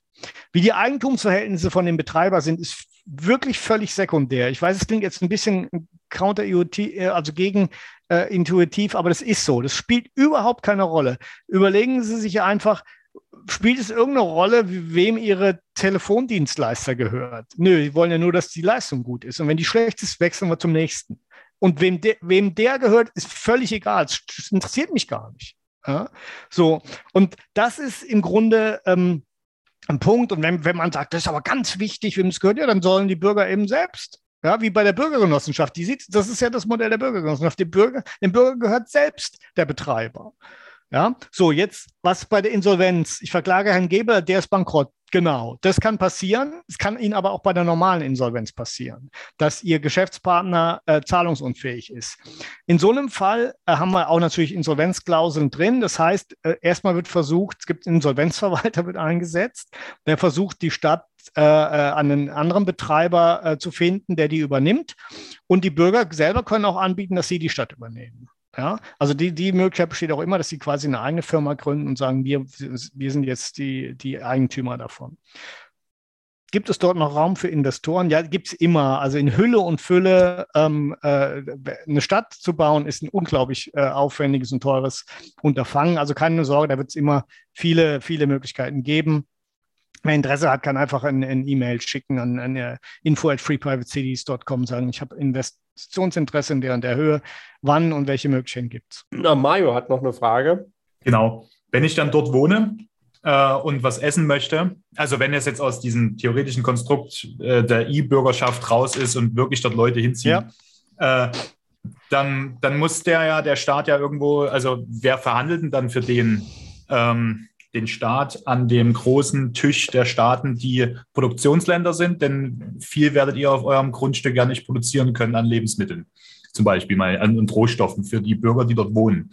D: Wie die Eigentumsverhältnisse von dem Betreiber sind, ist wirklich völlig sekundär. Ich weiß, es klingt jetzt ein bisschen counterintuitiv, also gegen äh, intuitiv, aber das ist so. Das spielt überhaupt keine Rolle. Überlegen Sie sich einfach, spielt es irgendeine Rolle, wem ihre Telefondienstleister gehört? Nö, die wollen ja nur, dass die Leistung gut ist. Und wenn die schlecht ist, wechseln wir zum nächsten. Und wem, de, wem der gehört, ist völlig egal. Das interessiert mich gar nicht. Ja? So, und das ist im Grunde ähm, ein Punkt. Und wenn, wenn man sagt, das ist aber ganz wichtig, wem es gehört, ja, dann sollen die Bürger eben selbst. Ja, wie bei der Bürgergenossenschaft. Die sieht, das ist ja das Modell der Bürgergenossenschaft. Dem Bürger, dem Bürger gehört selbst der Betreiber. Ja, so jetzt was bei der Insolvenz. Ich verklage Herrn Geber, der ist bankrott. Genau, das kann passieren. Es kann Ihnen aber auch bei der normalen Insolvenz passieren, dass Ihr Geschäftspartner äh, zahlungsunfähig ist. In so einem Fall äh, haben wir auch natürlich Insolvenzklauseln drin. Das heißt, äh, erstmal wird versucht, es gibt einen Insolvenzverwalter, (laughs) wird eingesetzt, der versucht, die Stadt äh, äh, einen anderen Betreiber äh, zu finden, der die übernimmt. Und die Bürger selber können auch anbieten, dass sie die Stadt übernehmen. Ja, also die, die Möglichkeit besteht auch immer, dass sie quasi eine eigene Firma gründen und sagen, wir, wir sind jetzt die, die Eigentümer davon. Gibt es dort noch Raum für Investoren? Ja, gibt es immer. Also in Hülle und Fülle ähm, äh, eine Stadt zu bauen, ist ein unglaublich äh, aufwendiges und teures Unterfangen. Also keine Sorge, da wird es immer viele, viele Möglichkeiten geben. Wer Interesse hat, kann einfach ein, ein E-Mail schicken an, an äh, info at freeprivatecities.com, sagen, ich habe Investitionsinteresse in der und der Höhe. Wann und welche Möglichkeiten gibt es?
C: Mario hat noch eine Frage.
B: Genau. Wenn ich dann dort wohne äh, und was essen möchte, also wenn es jetzt aus diesem theoretischen Konstrukt äh, der E-Bürgerschaft raus ist und wirklich dort Leute hinziehen, ja. äh, dann, dann muss der ja, der Staat ja irgendwo, also wer verhandelt denn dann für den? Ähm, den Staat an dem großen Tisch der Staaten, die Produktionsländer sind, denn viel werdet ihr auf eurem Grundstück ja nicht produzieren können an Lebensmitteln, zum Beispiel mal an Rohstoffen für die Bürger, die dort wohnen.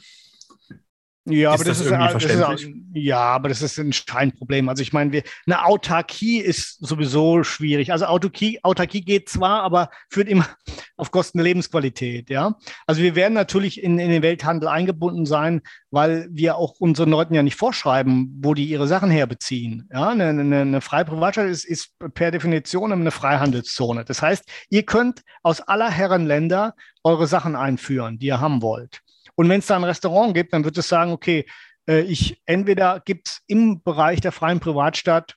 D: Ja, aber das, das, ist, das ist, ja, aber das ist ein Problem. Also ich meine, wir, eine Autarkie ist sowieso schwierig. Also Autarkie, Autarkie geht zwar, aber führt immer (laughs) auf Kosten der Lebensqualität. Ja, also wir werden natürlich in, in den Welthandel eingebunden sein, weil wir auch unseren Leuten ja nicht vorschreiben, wo die ihre Sachen herbeziehen. Ja, eine, eine, eine freie Privatstadt ist, ist per Definition eine Freihandelszone. Das heißt, ihr könnt aus aller Herren Länder eure Sachen einführen, die ihr haben wollt. Und wenn es da ein Restaurant gibt, dann wird es sagen, okay, äh, ich entweder gibt es im Bereich der freien Privatstadt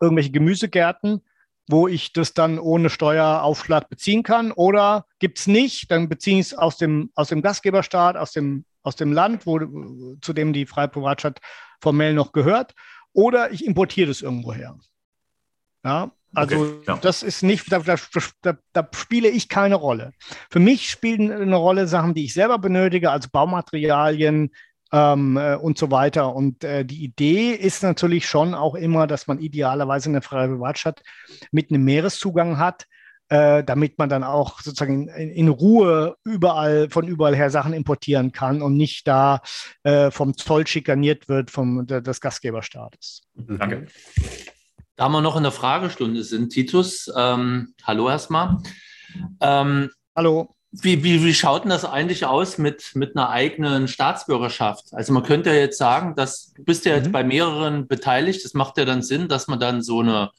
D: irgendwelche Gemüsegärten, wo ich das dann ohne Steueraufschlag beziehen kann, oder gibt es nicht, dann beziehe ich es aus dem, aus dem Gastgeberstaat, aus dem, aus dem Land, wo, zu dem die freie Privatstadt formell noch gehört, oder ich importiere das irgendwo her. Ja, also okay, ja. das ist nicht, da, da, da, da, spiele ich keine Rolle. Für mich spielen eine Rolle Sachen, die ich selber benötige, also Baumaterialien ähm, äh, und so weiter. Und äh, die Idee ist natürlich schon auch immer, dass man idealerweise eine freie Privatstadt mit einem Meereszugang hat, äh, damit man dann auch sozusagen in, in, Ruhe überall von überall her Sachen importieren kann und nicht da äh, vom Zoll schikaniert wird vom des Gastgeberstaates.
A: Danke. Da wir noch in der Fragestunde sind, Titus, ähm, hallo erstmal. Ähm,
D: hallo.
A: Wie, wie, wie schaut denn das eigentlich aus mit, mit einer eigenen Staatsbürgerschaft? Also man könnte ja jetzt sagen, dass du bist ja jetzt mhm. bei mehreren beteiligt. Das macht ja dann Sinn, dass man dann so eine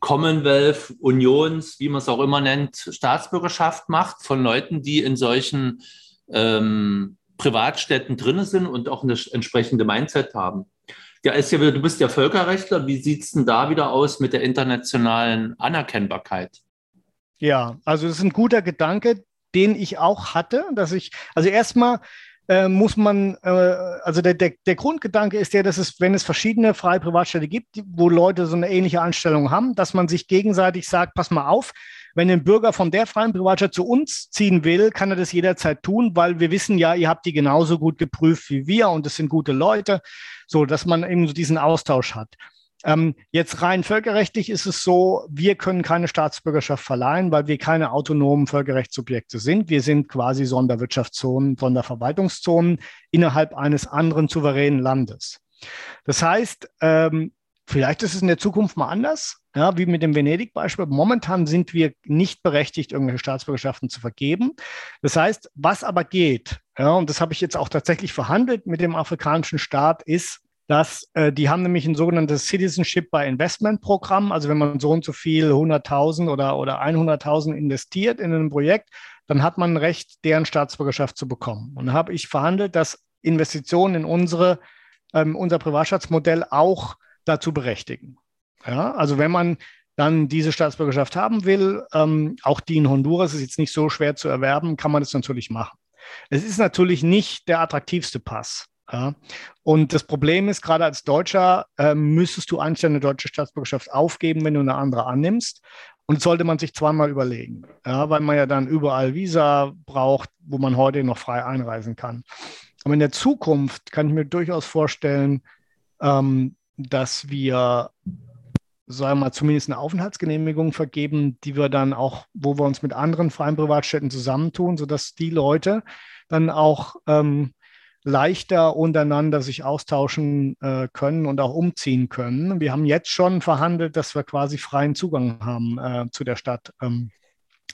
A: Commonwealth, Unions, wie man es auch immer nennt, Staatsbürgerschaft macht von Leuten, die in solchen ähm, Privatstädten drin sind und auch eine entsprechende Mindset haben. Ja, ist ja, du bist ja Völkerrechtler. Wie sieht es denn da wieder aus mit der internationalen Anerkennbarkeit?
D: Ja, also das ist ein guter Gedanke, den ich auch hatte, dass ich, also erstmal äh, muss man, äh, also der, der, der Grundgedanke ist ja, dass es, wenn es verschiedene freie Privatstädte gibt, wo Leute so eine ähnliche Anstellung haben, dass man sich gegenseitig sagt, pass mal auf, wenn ein Bürger von der freien Privatstadt zu uns ziehen will, kann er das jederzeit tun, weil wir wissen ja, ihr habt die genauso gut geprüft wie wir und es sind gute Leute, so dass man eben so diesen Austausch hat. Ähm, jetzt rein völkerrechtlich ist es so, wir können keine Staatsbürgerschaft verleihen, weil wir keine autonomen Völkerrechtssubjekte sind. Wir sind quasi Sonderwirtschaftszonen, Sonderverwaltungszonen innerhalb eines anderen souveränen Landes. Das heißt, ähm, vielleicht ist es in der Zukunft mal anders, ja, wie mit dem Venedig-Beispiel. Momentan sind wir nicht berechtigt, irgendwelche Staatsbürgerschaften zu vergeben. Das heißt, was aber geht, ja, und das habe ich jetzt auch tatsächlich verhandelt mit dem afrikanischen Staat, ist, dass äh, die haben nämlich ein sogenanntes Citizenship by Investment Programm. Also wenn man so und so viel 100.000 oder, oder 100.000 investiert in ein Projekt, dann hat man ein Recht, deren Staatsbürgerschaft zu bekommen. Und da habe ich verhandelt, dass Investitionen in unsere, ähm, unser Privatstaatsmodell auch dazu berechtigen. Ja, also wenn man dann diese Staatsbürgerschaft haben will, ähm, auch die in Honduras ist jetzt nicht so schwer zu erwerben, kann man das natürlich machen. Es ist natürlich nicht der attraktivste Pass. Ja. Und das Problem ist, gerade als Deutscher äh, müsstest du eigentlich deine deutsche Staatsbürgerschaft aufgeben, wenn du eine andere annimmst. Und sollte man sich zweimal überlegen, ja, weil man ja dann überall Visa braucht, wo man heute noch frei einreisen kann. Aber in der Zukunft kann ich mir durchaus vorstellen, ähm, dass wir, sagen wir mal, zumindest eine Aufenthaltsgenehmigung vergeben, die wir dann auch, wo wir uns mit anderen freien Privatstädten zusammentun, sodass die Leute dann auch ähm, leichter untereinander sich austauschen äh, können und auch umziehen können. Wir haben jetzt schon verhandelt, dass wir quasi freien Zugang haben äh, zu der Stadt. Ähm,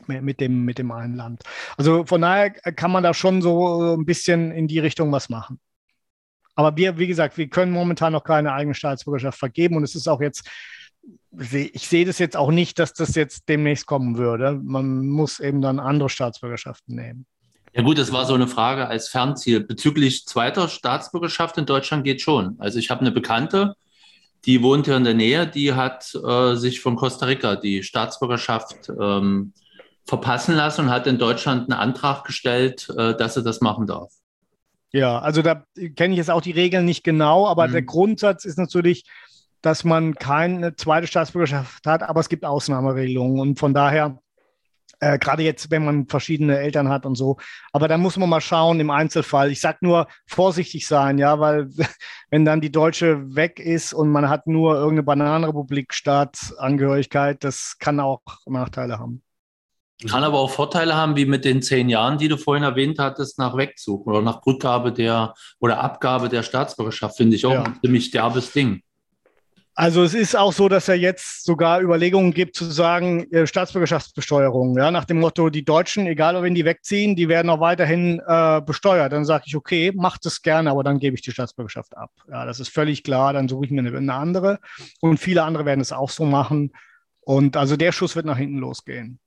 D: mit dem, mit dem einen Land. Also von daher kann man da schon so ein bisschen in die Richtung was machen. Aber wir, wie gesagt, wir können momentan noch keine eigene Staatsbürgerschaft vergeben und es ist auch jetzt, ich sehe das jetzt auch nicht, dass das jetzt demnächst kommen würde. Man muss eben dann andere Staatsbürgerschaften nehmen.
A: Ja gut, das war so eine Frage als Fernziel. Bezüglich zweiter Staatsbürgerschaft in Deutschland geht schon. Also ich habe eine Bekannte, die wohnt hier in der Nähe, die hat äh, sich von Costa Rica die Staatsbürgerschaft ähm, verpassen lassen und hat in Deutschland einen Antrag gestellt, äh, dass sie das machen darf.
D: Ja, also da kenne ich jetzt auch die Regeln nicht genau, aber mhm. der Grundsatz ist natürlich, dass man keine zweite Staatsbürgerschaft hat, aber es gibt Ausnahmeregelungen und von daher äh, Gerade jetzt, wenn man verschiedene Eltern hat und so. Aber da muss man mal schauen im Einzelfall. Ich sage nur vorsichtig sein, ja, weil (laughs) wenn dann die Deutsche weg ist und man hat nur irgendeine Bananenrepublik Staatsangehörigkeit, das kann auch Nachteile haben.
A: Kann aber auch Vorteile haben, wie mit den zehn Jahren, die du vorhin erwähnt hattest, nach Wegzug oder nach Rückgabe der oder Abgabe der Staatsbürgerschaft, finde ich auch ja. ein ziemlich derbes Ding.
D: Also es ist auch so, dass er jetzt sogar Überlegungen gibt zu sagen, äh, Staatsbürgerschaftsbesteuerung, ja, nach dem Motto, die Deutschen, egal ob wenn die wegziehen, die werden auch weiterhin äh, besteuert. Dann sage ich, okay, macht es gerne, aber dann gebe ich die Staatsbürgerschaft ab. Ja, das ist völlig klar, dann suche ich mir eine, eine andere. Und viele andere werden es auch so machen. Und also der Schuss wird nach hinten losgehen.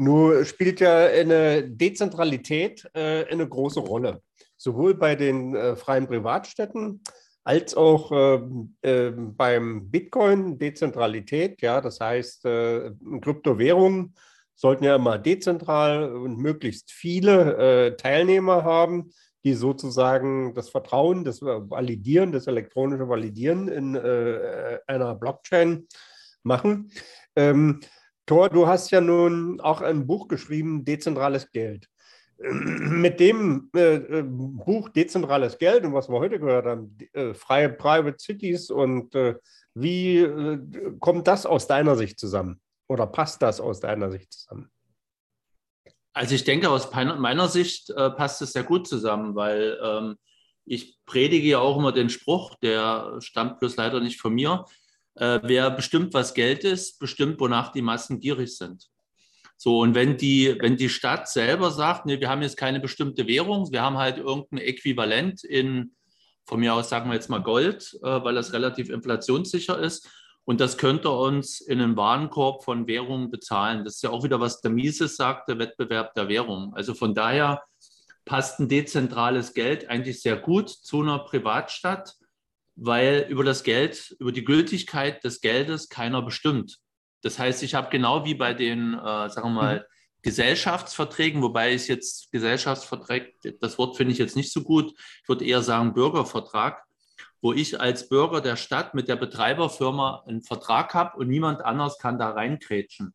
C: Nur spielt ja eine Dezentralität äh, eine große Rolle, sowohl bei den äh, freien Privatstädten als auch äh, ähm, beim Bitcoin Dezentralität. Ja, das heißt, äh, Kryptowährungen sollten ja immer dezentral und möglichst viele äh, Teilnehmer haben, die sozusagen das Vertrauen, das Validieren, das elektronische Validieren in äh, einer Blockchain machen. Ähm, Thor, du hast ja nun auch ein Buch geschrieben, Dezentrales Geld. (clears throat) Mit dem äh, äh, Buch Dezentrales Geld und was wir heute gehört haben, äh, freie Private Cities und äh, wie äh, kommt das aus deiner Sicht zusammen? Oder passt das aus deiner Sicht zusammen?
A: Also ich denke, aus meiner Sicht passt es sehr gut zusammen, weil ähm, ich predige ja auch immer den Spruch, der stammt bloß leider nicht von mir, äh, wer bestimmt, was Geld ist, bestimmt, wonach die Massen gierig sind. So, und wenn die, wenn die Stadt selber sagt, nee, wir haben jetzt keine bestimmte Währung, wir haben halt irgendein Äquivalent in, von mir aus sagen wir jetzt mal Gold, äh, weil das relativ inflationssicher ist. Und das könnte uns in einen Warenkorb von Währungen bezahlen. Das ist ja auch wieder, was der Mises sagt, der Wettbewerb der Währung. Also von daher passt ein dezentrales Geld eigentlich sehr gut zu einer Privatstadt, weil über das Geld, über die Gültigkeit des Geldes keiner bestimmt. Das heißt, ich habe genau wie bei den, äh, sagen wir mal, mhm. Gesellschaftsverträgen, wobei ich jetzt Gesellschaftsvertrag, das Wort finde ich jetzt nicht so gut. Ich würde eher sagen Bürgervertrag, wo ich als Bürger der Stadt mit der Betreiberfirma einen Vertrag habe und niemand anders kann da reinkrätschen.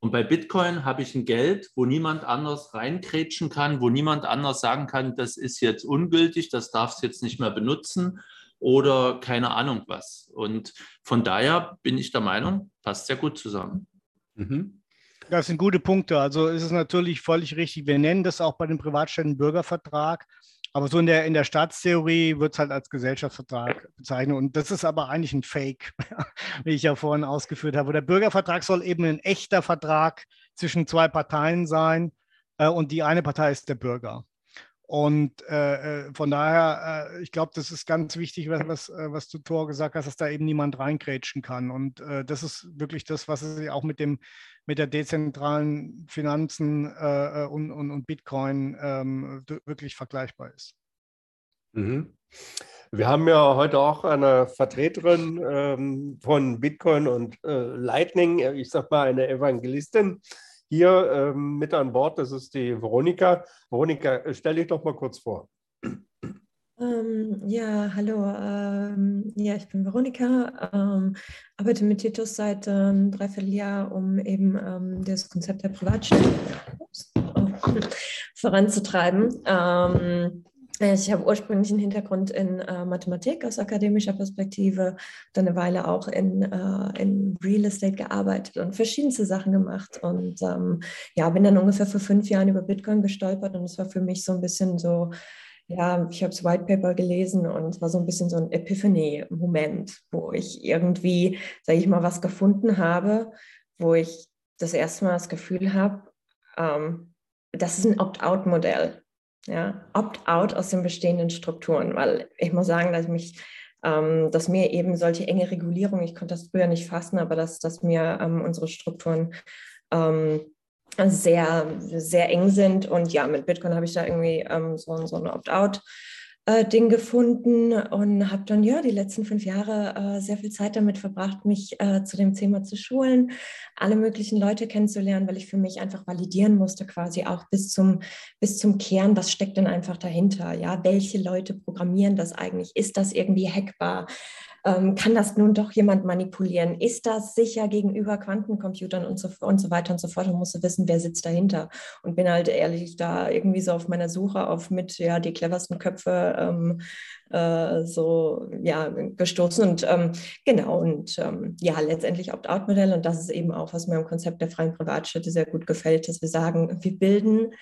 A: Und bei Bitcoin habe ich ein Geld, wo niemand anders reinkrätschen kann, wo niemand anders sagen kann, das ist jetzt ungültig, das darfst du jetzt nicht mehr benutzen oder keine Ahnung was. Und von daher bin ich der Meinung, passt sehr gut zusammen.
D: Mhm. Das sind gute Punkte. Also ist es natürlich völlig richtig. Wir nennen das auch bei den Privatstädten Bürgervertrag. Aber so in der, in der Staatstheorie wird es halt als Gesellschaftsvertrag bezeichnet. Und das ist aber eigentlich ein Fake, (laughs) wie ich ja vorhin ausgeführt habe. Der Bürgervertrag soll eben ein echter Vertrag zwischen zwei Parteien sein. Äh, und die eine Partei ist der Bürger. Und äh, äh, von daher, äh, ich glaube, das ist ganz wichtig, was, was, äh, was du Thor gesagt hast, dass da eben niemand reingrätschen kann. Und äh, das ist wirklich das, was es auch mit dem mit der dezentralen Finanzen äh, und, und, und, Bitcoin ähm, wirklich vergleichbar ist.
C: Mhm. Wir haben ja heute auch eine Vertreterin ähm, von Bitcoin und Lightning, ich sag mal eine Evangelistin hier ähm, mit an Bord. Das ist die Veronika. Veronika, äh, stell dich doch mal kurz vor.
E: Ähm, ja, hallo. Ähm, ja, ich bin Veronika, ähm, arbeite mit Titus seit einem Dreivierteljahr, um eben ähm, das Konzept der Privatstadt (laughs) oh, voranzutreiben. Ähm, ich habe ursprünglich einen Hintergrund in äh, Mathematik aus akademischer Perspektive, dann eine Weile auch in, äh, in Real Estate gearbeitet und verschiedenste Sachen gemacht. Und ähm, ja, bin dann ungefähr vor fünf Jahren über Bitcoin gestolpert und es war für mich so ein bisschen so, ja, ich habe das White Paper gelesen und es war so ein bisschen so ein Epiphany-Moment, wo ich irgendwie, sage ich mal, was gefunden habe, wo ich das erste Mal das Gefühl habe, ähm, das ist ein Opt-out-Modell ja, Opt-out aus den bestehenden Strukturen, weil ich muss sagen, dass mich ähm, dass mir eben solche enge Regulierung, ich konnte das früher nicht fassen, aber dass, dass mir ähm, unsere Strukturen ähm, sehr, sehr eng sind. Und ja, mit Bitcoin habe ich da irgendwie ähm, so, so ein Opt-out Ding gefunden und habe dann ja die letzten fünf Jahre äh, sehr viel Zeit damit verbracht, mich äh, zu dem Thema zu schulen, alle möglichen Leute kennenzulernen, weil ich für mich einfach validieren musste, quasi auch bis zum, bis zum Kern, was steckt denn einfach dahinter? Ja, welche Leute programmieren das eigentlich? Ist das irgendwie hackbar? Ähm, kann das nun doch jemand manipulieren? Ist das sicher gegenüber Quantencomputern und so, und so weiter und so fort? Und musst du wissen, wer sitzt dahinter. Und bin halt ehrlich da irgendwie so auf meiner Suche auf mit ja die cleversten Köpfe ähm, äh, so ja gestoßen. Und ähm, genau, und ähm, ja, letztendlich Opt-out-Modell. Und das ist eben auch, was mir im Konzept der freien Privatstädte sehr gut gefällt, dass wir sagen, wir bilden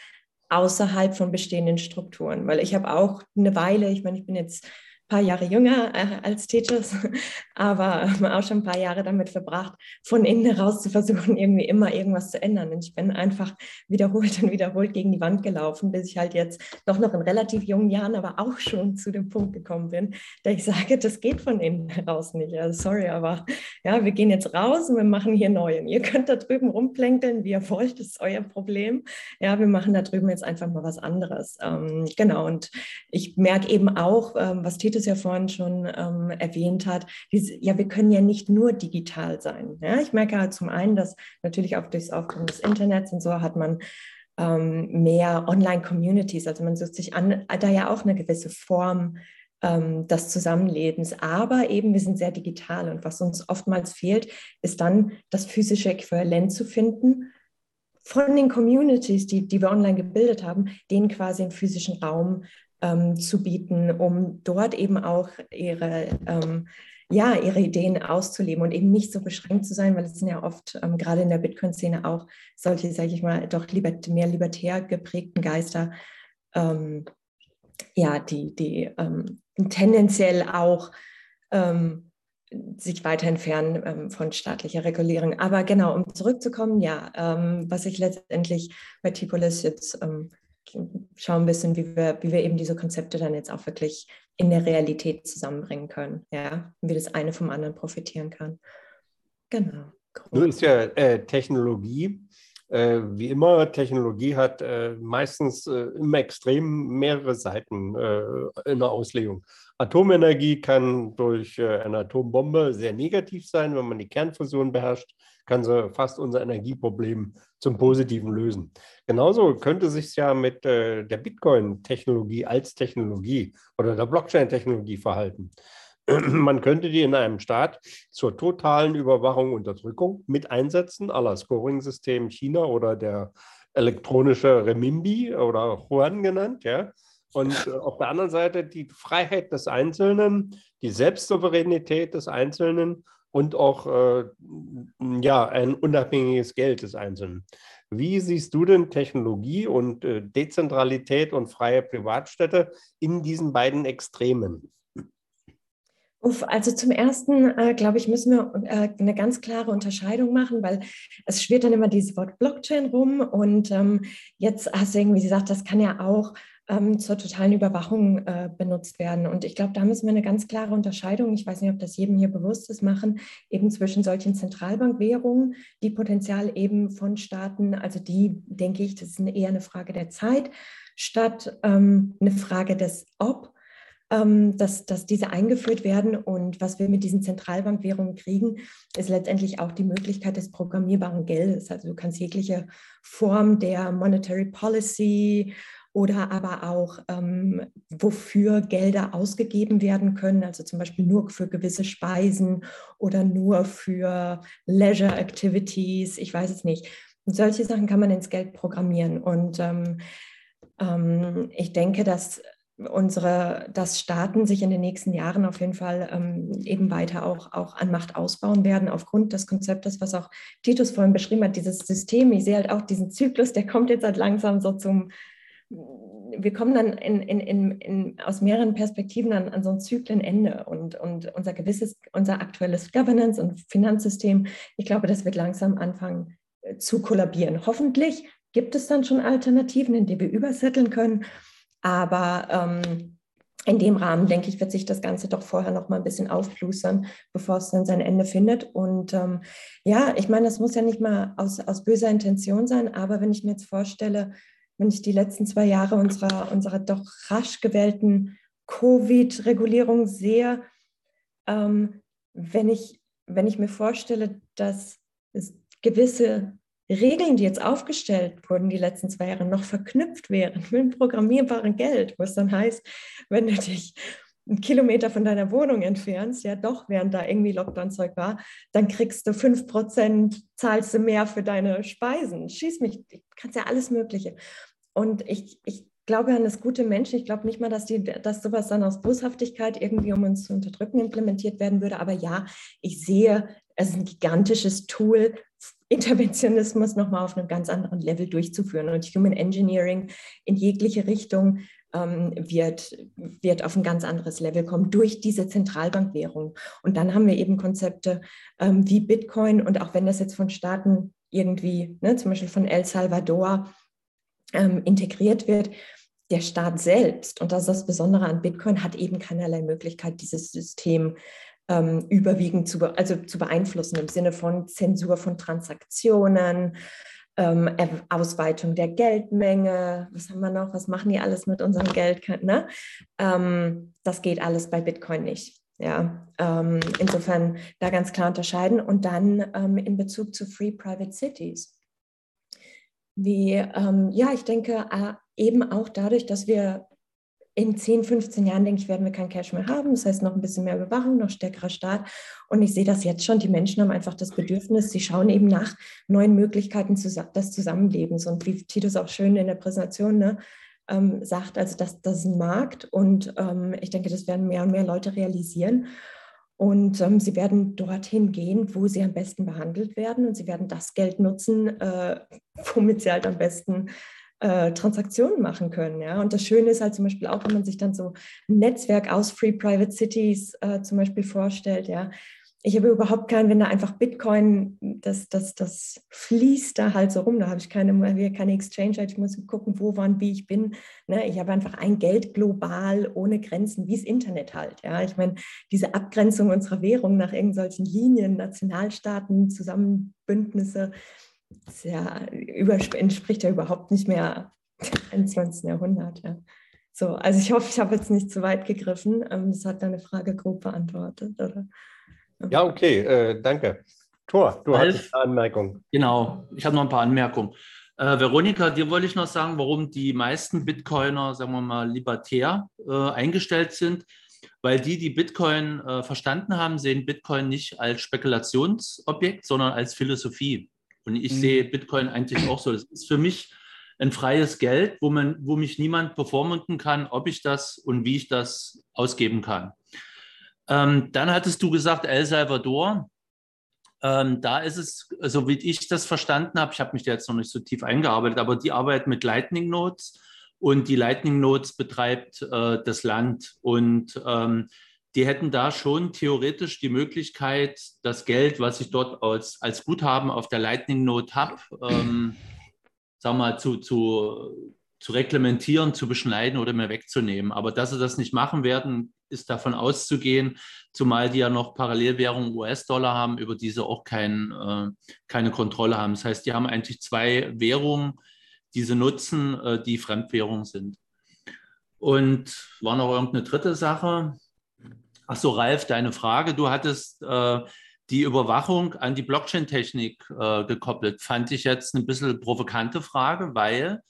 E: außerhalb von bestehenden Strukturen. Weil ich habe auch eine Weile, ich meine, ich bin jetzt paar Jahre jünger äh, als Titus, (laughs) aber auch schon ein paar Jahre damit verbracht, von innen heraus zu versuchen, irgendwie immer irgendwas zu ändern. Und ich bin einfach wiederholt und wiederholt gegen die Wand gelaufen, bis ich halt jetzt doch noch in relativ jungen Jahren, aber auch schon zu dem Punkt gekommen bin, da ich sage, das geht von innen heraus nicht. Also sorry, aber ja, wir gehen jetzt raus und wir machen hier neu. Und ihr könnt da drüben rumplänkeln, wie ihr wollt, das ist euer Problem. Ja, wir machen da drüben jetzt einfach mal was anderes. Ähm, genau. Und ich merke eben auch, ähm, was Titus Titus ja vorhin schon ähm, erwähnt hat, diese, ja, wir können ja nicht nur digital sein. Ja? Ich merke halt zum einen, dass natürlich auch durchs Aufkommen des Internets und so hat man ähm, mehr Online-Communities. Also man sucht sich an, da ja auch eine gewisse Form ähm, des Zusammenlebens. Aber eben, wir sind sehr digital und was uns oftmals fehlt, ist dann das physische Äquivalent zu finden von den Communities, die, die wir online gebildet haben, denen quasi einen physischen Raum ähm, zu bieten, um dort eben auch ihre, ähm, ja, ihre Ideen auszuleben und eben nicht so beschränkt zu sein, weil es sind ja oft ähm, gerade in der Bitcoin-Szene auch solche, sage ich mal, doch lieber, mehr libertär geprägten Geister, ähm, ja, die, die ähm, tendenziell auch ähm, sich weiter entfernen von staatlicher Regulierung. Aber genau, um zurückzukommen, ja, was ich letztendlich bei Tipolis jetzt schauen ein bisschen, wie wir, wie wir eben diese Konzepte dann jetzt auch wirklich in der Realität zusammenbringen können, ja, wie das eine vom anderen profitieren kann.
C: Genau. Nun ist ja äh, Technologie, äh, wie immer, Technologie hat äh, meistens äh, im Extrem mehrere Seiten äh, in der Auslegung. Atomenergie kann durch äh, eine Atombombe sehr negativ sein, wenn man die Kernfusion beherrscht kann sie fast unser Energieproblem zum Positiven lösen. Genauso könnte sich ja mit äh, der Bitcoin-Technologie als Technologie oder der Blockchain-Technologie verhalten. (clears throat) Man könnte die in einem Staat zur totalen Überwachung und Unterdrückung mit einsetzen, aller Scoring-System China oder der elektronische Remimbi oder Yuan genannt, ja. Und äh, auf der anderen Seite die Freiheit des Einzelnen, die Selbstsouveränität des Einzelnen und auch äh, ja, ein unabhängiges Geld des Einzelnen. Wie siehst du denn Technologie und äh, Dezentralität und freie Privatstädte in diesen beiden Extremen?
E: Also zum Ersten, äh, glaube ich, müssen wir äh, eine ganz klare Unterscheidung machen, weil es schwirrt dann immer dieses Wort Blockchain rum und ähm, jetzt hast du irgendwie gesagt, das kann ja auch ähm, zur totalen Überwachung äh, benutzt werden. Und ich glaube, da müssen wir eine ganz klare Unterscheidung, ich weiß nicht, ob das jedem hier bewusst ist, machen, eben zwischen solchen Zentralbankwährungen, die Potenzial eben von Staaten, also die, denke ich, das ist eher eine Frage der Zeit, statt ähm, eine Frage des Ob ähm, dass, dass diese eingeführt werden. Und was wir mit diesen Zentralbankwährungen kriegen, ist letztendlich auch die Möglichkeit des programmierbaren Geldes. Also du kannst jegliche Form der Monetary Policy oder aber auch, ähm, wofür Gelder ausgegeben werden können, also zum Beispiel nur für gewisse Speisen oder nur für Leisure Activities, ich weiß es nicht. Und solche Sachen kann man ins Geld programmieren. Und ähm, ähm, ich denke, dass unsere, dass Staaten sich in den nächsten Jahren auf jeden Fall ähm, eben weiter auch, auch an Macht ausbauen werden, aufgrund des Konzeptes, was auch Titus vorhin beschrieben hat, dieses System. Ich sehe halt auch diesen Zyklus, der kommt jetzt halt langsam so zum, wir kommen dann in, in, in, aus mehreren Perspektiven an, an so ein Zyklenende und, und unser gewisses, unser aktuelles Governance- und Finanzsystem, ich glaube, das wird langsam anfangen äh, zu kollabieren. Hoffentlich gibt es dann schon Alternativen, in die wir übersetteln können, aber ähm, in dem Rahmen, denke ich, wird sich das Ganze doch vorher noch mal ein bisschen aufplustern, bevor es dann sein Ende findet. Und ähm, ja, ich meine, das muss ja nicht mal aus, aus böser Intention sein, aber wenn ich mir jetzt vorstelle, wenn ich die letzten zwei Jahre unserer, unserer doch rasch gewählten Covid-Regulierung sehe, ähm, wenn, ich, wenn ich mir vorstelle, dass es gewisse Regeln, die jetzt aufgestellt wurden, die letzten zwei Jahre noch verknüpft wären mit programmierbaren Geld, wo es dann heißt, wenn du dich einen Kilometer von deiner Wohnung entfernst, ja doch, während da irgendwie Lockdown-Zeug war, dann kriegst du 5%, zahlst du mehr für deine Speisen. Schieß mich, du kannst ja alles Mögliche. Und ich, ich glaube an das gute Menschen. Ich glaube nicht mal, dass, die, dass sowas dann aus Boshaftigkeit irgendwie, um uns zu unterdrücken, implementiert werden würde. Aber ja, ich sehe, es ist ein gigantisches Tool, Interventionismus nochmal auf einem ganz anderen Level durchzuführen. Und Human Engineering in jegliche Richtung wird, wird auf ein ganz anderes Level kommen durch diese Zentralbankwährung. Und dann haben wir eben Konzepte ähm, wie Bitcoin und auch wenn das jetzt von Staaten irgendwie, ne, zum Beispiel von El Salvador, ähm, integriert wird, der Staat selbst, und das ist das Besondere an Bitcoin, hat eben keinerlei Möglichkeit, dieses System ähm, überwiegend zu, also zu beeinflussen im Sinne von Zensur von Transaktionen, ähm, Ausweitung der Geldmenge, was haben wir noch, was machen die alles mit unserem Geld? Ne? Ähm, das geht alles bei Bitcoin nicht. Ja, ähm, insofern da ganz klar unterscheiden und dann ähm, in Bezug zu Free Private Cities. Wie, ähm, ja, ich denke äh, eben auch dadurch, dass wir in 10, 15 Jahren, denke ich, werden wir kein Cash mehr haben. Das heißt, noch ein bisschen mehr Überwachung, noch stärkerer Staat. Und ich sehe das jetzt schon. Die Menschen haben einfach das Bedürfnis, sie schauen eben nach neuen Möglichkeiten des Zusammenlebens. Und wie Titus auch schön in der Präsentation ne, ähm, sagt, also das, das ist ein Markt. Und ähm, ich denke, das werden mehr und mehr Leute realisieren. Und ähm, sie werden dorthin gehen, wo sie am besten behandelt werden. Und sie werden das Geld nutzen, äh, (laughs) womit sie halt am besten äh, Transaktionen machen können. Ja? Und das Schöne ist halt zum Beispiel auch, wenn man sich dann so ein Netzwerk aus Free Private Cities äh, zum Beispiel vorstellt, ja, ich habe überhaupt keinen, wenn da einfach Bitcoin, das, das, das fließt da halt so rum, da habe ich keine, keine Exchange, ich muss gucken, wo, wann, wie ich bin. Ne? Ich habe einfach ein Geld global, ohne Grenzen, wie das Internet halt. Ja? Ich meine, diese Abgrenzung unserer Währung nach irgendwelchen Linien, Nationalstaaten, Zusammenbündnisse, ja, entspricht ja überhaupt nicht mehr (laughs) dem 21. Jahrhundert. Ja. So, also ich hoffe, ich habe jetzt nicht zu weit gegriffen. Ähm, das hat deine Frage grob beantwortet, oder?
C: Ja, okay, äh, danke. Thor, du Ralf, hast eine Anmerkung.
A: Genau, ich habe noch ein paar Anmerkungen. Äh, Veronika, dir wollte ich noch sagen, warum die meisten Bitcoiner, sagen wir mal, libertär äh, eingestellt sind. Weil die, die Bitcoin äh, verstanden haben, sehen Bitcoin nicht als Spekulationsobjekt, sondern als Philosophie. Und ich mhm. sehe Bitcoin eigentlich auch so. Das ist für mich ein freies Geld, wo, man, wo mich niemand bevormunden kann, ob ich das und wie ich das ausgeben kann. Ähm, dann hattest du gesagt, El Salvador. Ähm, da ist es, so wie ich das verstanden habe, ich habe mich da jetzt noch nicht so tief eingearbeitet, aber die arbeiten mit Lightning Notes und die Lightning Notes betreibt äh, das Land und ähm, die hätten da schon theoretisch die Möglichkeit, das Geld, was ich dort als, als Guthaben auf der Lightning Note habe, ähm, sag mal, zu, zu, zu reglementieren, zu beschneiden oder mir wegzunehmen. Aber dass sie das nicht machen werden, ist davon auszugehen, zumal die ja noch Parallelwährung US-Dollar haben, über die sie auch kein, äh, keine Kontrolle haben. Das heißt, die haben eigentlich zwei Währungen, die sie nutzen, äh, die Fremdwährungen sind. Und war noch irgendeine dritte Sache. Ach so, Ralf, deine Frage. Du hattest äh, die Überwachung an die Blockchain-Technik äh, gekoppelt. Fand ich jetzt eine bisschen provokante Frage, weil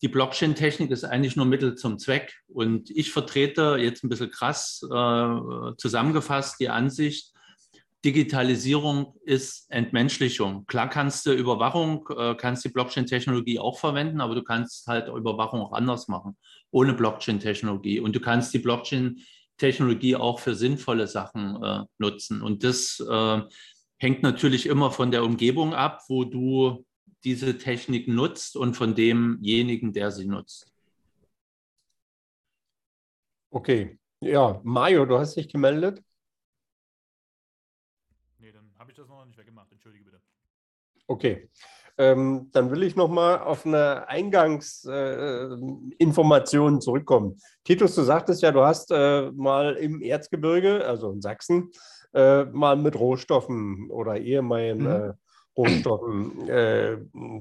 A: die Blockchain-Technik ist eigentlich nur Mittel zum Zweck. Und ich vertrete jetzt ein bisschen krass äh, zusammengefasst die Ansicht, Digitalisierung ist Entmenschlichung. Klar kannst du Überwachung, äh, kannst die Blockchain-Technologie auch verwenden, aber du kannst halt Überwachung auch anders machen, ohne Blockchain-Technologie. Und du kannst die Blockchain-Technologie auch für sinnvolle Sachen äh, nutzen. Und das äh, hängt natürlich immer von der Umgebung ab, wo du diese Technik nutzt und von demjenigen, der sie nutzt.
C: Okay, ja, Mario, du hast dich gemeldet.
B: Nee, dann habe ich das noch nicht weggemacht. Entschuldige bitte.
C: Okay, ähm, dann will ich noch mal auf eine Eingangsinformation äh, zurückkommen. Titus, du sagtest ja, du hast äh, mal im Erzgebirge, also in Sachsen, äh, mal mit Rohstoffen oder ehemaligen mhm. Äh, Rohstoffen äh,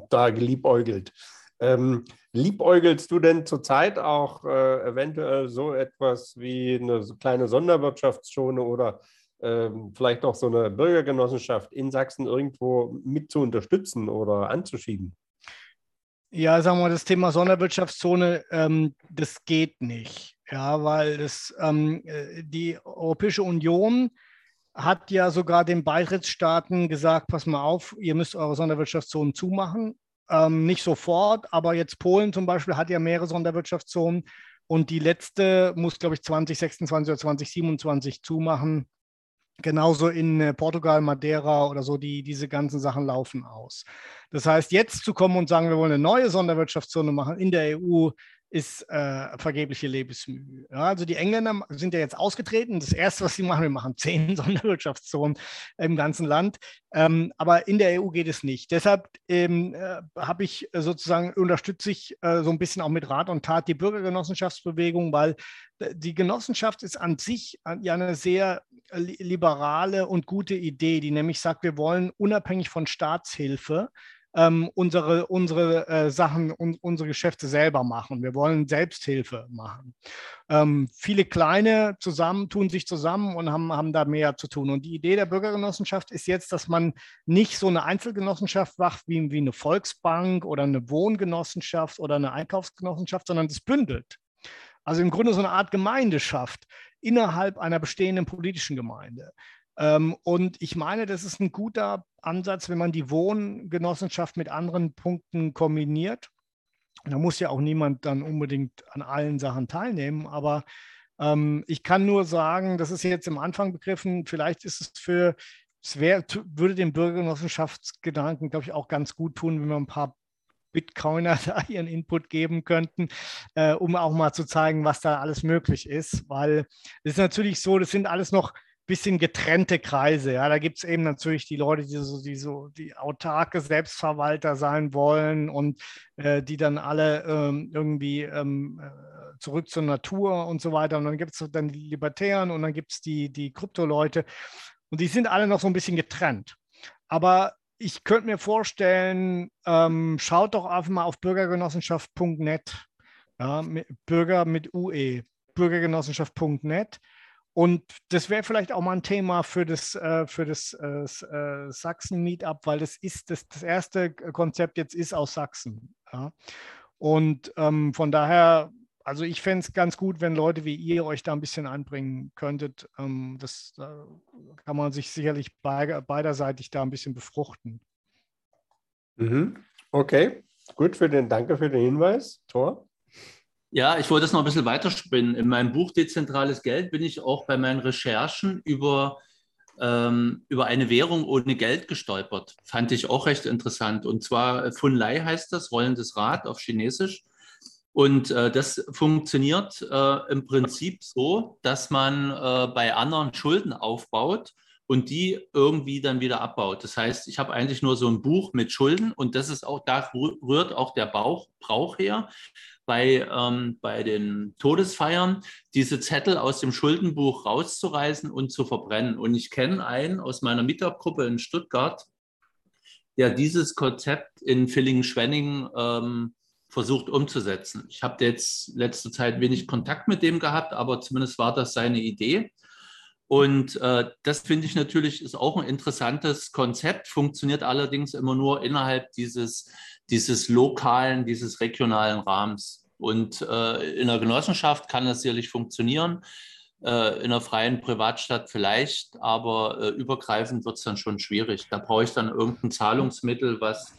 C: da geliebäugelt. Ähm, liebäugelst du denn zurzeit auch äh, eventuell so etwas wie eine kleine Sonderwirtschaftszone oder vielleicht auch so eine Bürgergenossenschaft in Sachsen irgendwo mit zu unterstützen oder anzuschieben?
D: Ja, sagen wir mal, das Thema Sonderwirtschaftszone, ähm, das geht nicht. Ja, weil das, ähm, äh, die Europäische Union hat ja sogar den Beitrittsstaaten gesagt, pass mal auf, ihr müsst eure Sonderwirtschaftszonen zumachen. Ähm, nicht sofort, aber jetzt Polen zum Beispiel hat ja mehrere Sonderwirtschaftszonen und die letzte muss, glaube ich, 2026 oder 2027 zumachen. Genauso in äh, Portugal, Madeira oder so, die, diese ganzen Sachen laufen aus. Das heißt, jetzt zu kommen und sagen, wir wollen eine neue Sonderwirtschaftszone machen in der EU, ist äh, vergebliche Lebensmühe. Ja, also die Engländer sind ja jetzt ausgetreten. Das Erste, was sie machen, wir machen zehn (laughs) Sonderwirtschaftszonen im ganzen Land. Ähm, aber in der EU geht es nicht. Deshalb ähm, äh, habe ich sozusagen, unterstütze ich äh, so ein bisschen auch mit Rat und Tat die Bürgergenossenschaftsbewegung, weil die Genossenschaft ist an sich äh, ja eine sehr liberale und gute Idee, die nämlich sagt, wir wollen unabhängig von Staatshilfe ähm, unsere, unsere äh, Sachen und unsere Geschäfte selber machen. Wir wollen Selbsthilfe machen. Ähm, viele kleine zusammen tun sich zusammen und haben, haben da mehr zu tun. Und die Idee der Bürgergenossenschaft ist jetzt, dass man nicht so eine Einzelgenossenschaft macht wie, wie eine Volksbank oder eine Wohngenossenschaft oder eine Einkaufsgenossenschaft, sondern das bündelt. Also im Grunde so eine Art Gemeinde schafft innerhalb einer bestehenden politischen Gemeinde. Ähm, und ich meine, das ist ein guter Ansatz, wenn man die Wohngenossenschaft mit anderen Punkten kombiniert. Da muss ja auch niemand dann unbedingt an allen Sachen teilnehmen, aber ähm, ich kann nur sagen, das ist jetzt im Anfang begriffen, vielleicht ist es für, es wär, würde dem Bürgergenossenschaftsgedanken, glaube ich, auch ganz gut tun, wenn wir ein paar Bitcoiner (laughs) da ihren Input geben könnten, äh, um auch mal zu zeigen, was da alles möglich ist. Weil es ist natürlich so, das sind alles noch bisschen getrennte Kreise. Ja, da gibt es eben natürlich die Leute, die so, die so die autarke Selbstverwalter sein wollen und äh, die dann alle ähm, irgendwie ähm, äh, zurück zur Natur und so weiter. Und dann gibt es dann die Libertären und dann gibt es die, die Krypto-Leute. Und die sind alle noch so ein bisschen getrennt. Aber ich könnte mir vorstellen, ähm, schaut doch einfach mal auf bürgergenossenschaft.net. Ja, mit, Bürger mit UE, bürgergenossenschaft.net. Und das wäre vielleicht auch mal ein Thema für das, äh, für das äh, äh, Sachsen-Meetup, weil das ist das, das erste Konzept jetzt ist aus Sachsen. Ja. Und ähm, von daher, also ich fände es ganz gut, wenn Leute wie ihr euch da ein bisschen einbringen könntet. Ähm, das da kann man sich sicherlich be beiderseitig da ein bisschen befruchten.
C: Mhm. Okay, gut für den, danke für den Hinweis, Thor.
A: Ja, ich wollte es noch ein bisschen weiterspinnen. In meinem Buch Dezentrales Geld bin ich auch bei meinen Recherchen über, ähm, über eine Währung ohne Geld gestolpert. Fand ich auch recht interessant. Und zwar Fun Lai heißt das, rollendes Rad auf Chinesisch. Und äh, das funktioniert äh, im Prinzip so, dass man äh, bei anderen Schulden aufbaut und die irgendwie dann wieder abbaut. Das heißt, ich habe eigentlich nur so ein Buch mit Schulden und das ist auch, da rührt auch der Bauch, Brauch her bei, ähm, bei den Todesfeiern, diese Zettel aus dem Schuldenbuch rauszureißen und zu verbrennen. Und ich kenne einen aus meiner Meetup-Gruppe in Stuttgart, der dieses Konzept in Villingen-Schwenningen ähm, versucht umzusetzen. Ich habe jetzt letzte Zeit wenig Kontakt mit dem gehabt, aber zumindest war das seine Idee. Und äh, das finde ich natürlich ist auch ein interessantes Konzept, funktioniert allerdings immer nur innerhalb dieses, dieses lokalen, dieses regionalen Rahmens. Und äh, in der Genossenschaft kann das sicherlich funktionieren, äh, in einer freien Privatstadt vielleicht, aber äh, übergreifend wird es dann schon schwierig. Da brauche ich dann irgendein Zahlungsmittel, was,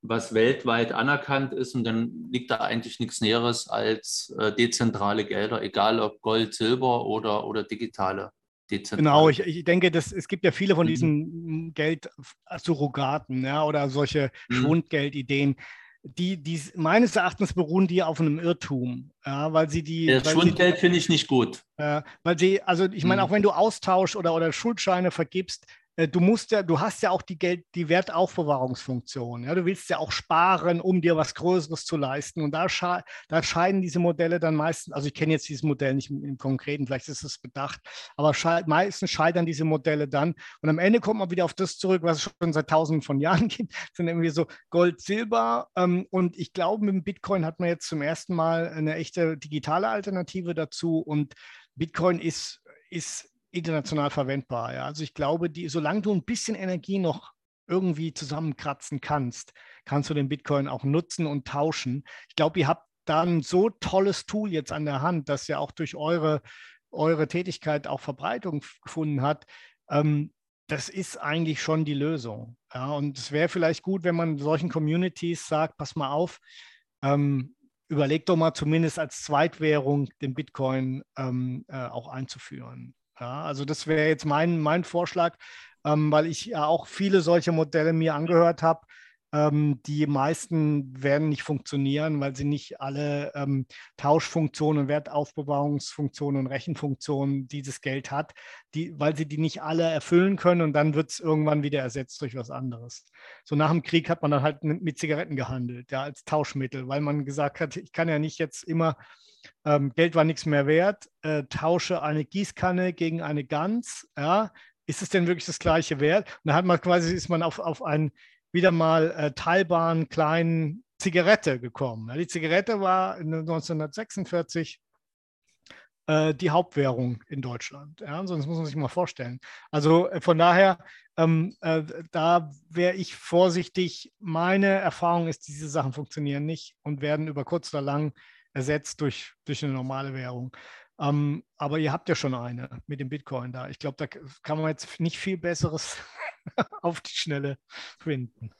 A: was weltweit anerkannt ist und dann liegt da eigentlich nichts Näheres als äh, dezentrale Gelder, egal ob Gold, Silber oder, oder digitale
D: dezentral. Genau, ich, ich denke, dass, es gibt ja viele von mhm. diesen Geldsurrogaten ja, oder solche mhm. Schwundgeldideen. Die, die meines Erachtens beruhen die auf einem Irrtum, ja, weil sie die.
A: Das Schwundgeld finde ich nicht gut.
D: Äh, weil sie, also ich meine, mhm. auch wenn du Austausch oder, oder Schuldscheine vergibst, äh, du musst ja, du hast ja auch die Geld, die Wertaufbewahrungsfunktion. Ja, du willst ja auch sparen, um dir was Größeres zu leisten. Und da, sche da scheiden diese Modelle dann meistens, also ich kenne jetzt dieses Modell nicht im, im Konkreten, vielleicht ist es bedacht, aber sche meistens scheitern diese Modelle dann. Und am Ende kommt man wieder auf das zurück, was es schon seit tausenden von Jahren (laughs) gibt. Das sind irgendwie so Gold, Silber. Ähm, und ich glaube, mit dem Bitcoin hat man jetzt zum ersten Mal eine echte digitale Alternative dazu. Und Bitcoin ist, ist international verwendbar. Ja. Also ich glaube, die, solange du ein bisschen Energie noch irgendwie zusammenkratzen kannst, kannst du den Bitcoin auch nutzen und tauschen. Ich glaube, ihr habt da ein so tolles Tool jetzt an der Hand, das ja auch durch eure, eure Tätigkeit auch Verbreitung gefunden hat. Ähm, das ist eigentlich schon die Lösung. Ja, und es wäre vielleicht gut, wenn man solchen Communities sagt, pass mal auf, ähm, überleg doch mal zumindest als Zweitwährung den Bitcoin ähm, äh, auch einzuführen. Ja, also das wäre jetzt mein, mein Vorschlag, ähm, weil ich ja auch viele solche Modelle mir angehört habe. Ähm, die meisten werden nicht funktionieren, weil sie nicht alle ähm, Tauschfunktionen, Wertaufbewahrungsfunktionen und Rechenfunktionen dieses Geld hat, die, weil sie die nicht alle erfüllen können und dann wird es irgendwann wieder ersetzt durch was anderes. So nach dem Krieg hat man dann halt mit Zigaretten gehandelt, ja, als Tauschmittel, weil man gesagt hat, ich kann ja nicht jetzt immer ähm, Geld war nichts mehr wert, äh, tausche eine Gießkanne gegen eine Gans, ja, ist es denn wirklich das gleiche Wert? Und dann hat man quasi, ist man auf, auf einen wieder mal äh, teilbaren kleinen Zigarette gekommen. Ja, die Zigarette war 1946 äh, die Hauptwährung in Deutschland. Ja, sonst muss man sich mal vorstellen. Also äh, von daher, ähm, äh, da wäre ich vorsichtig. Meine Erfahrung ist, diese Sachen funktionieren nicht und werden über kurz oder lang ersetzt durch, durch eine normale Währung. Ähm, aber ihr habt ja schon eine mit dem Bitcoin da. Ich glaube, da kann man jetzt nicht viel Besseres (laughs) auf die Schnelle finden.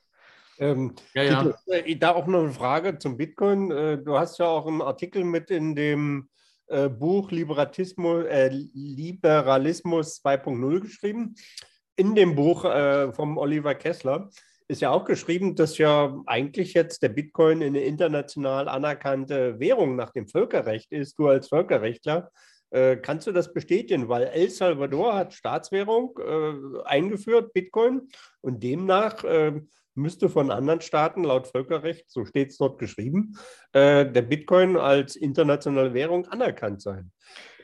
C: Ähm, ja, ja. Äh, da auch noch eine Frage zum Bitcoin. Äh, du hast ja auch einen Artikel mit in dem äh, Buch Liberatismus, äh, Liberalismus 2.0 geschrieben. In dem Buch äh, vom Oliver Kessler ist ja auch geschrieben, dass ja eigentlich jetzt der Bitcoin eine international anerkannte Währung nach dem Völkerrecht ist. Du als Völkerrechtler, Äh, kannst du das bestätigen? Weil El Salvador hat Staatswährung äh, eingeführt, Bitcoin, und demnach äh, müsste von anderen Staaten laut Völkerrecht, so steht es dort geschrieben, äh, der Bitcoin als internationale Währung anerkannt sein.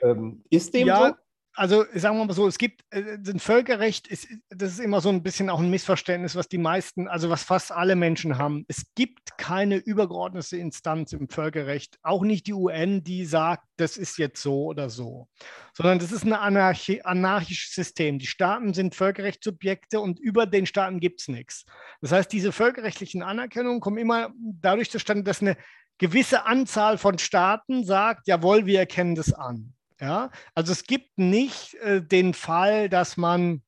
C: Ähm, ist dem
D: ja,
C: so?
D: Also sagen wir mal so, es gibt äh, ein Völkerrecht, ist, das ist immer so ein bisschen auch ein Missverständnis, was die meisten, also was fast alle Menschen haben. Es gibt keine übergeordnete Instanz im Völkerrecht, auch nicht die UN, die sagt, das ist jetzt so oder so, sondern das ist ein Anarchi anarchisches System. Die Staaten sind Völkerrechtssubjekte und über den Staaten gibt es nichts. Das heißt, diese völkerrechtlichen Anerkennungen kommen immer dadurch zustande, dass eine gewisse Anzahl von Staaten sagt, jawohl, wir erkennen das an. Ja, also es gibt nicht äh, den Fall, dass man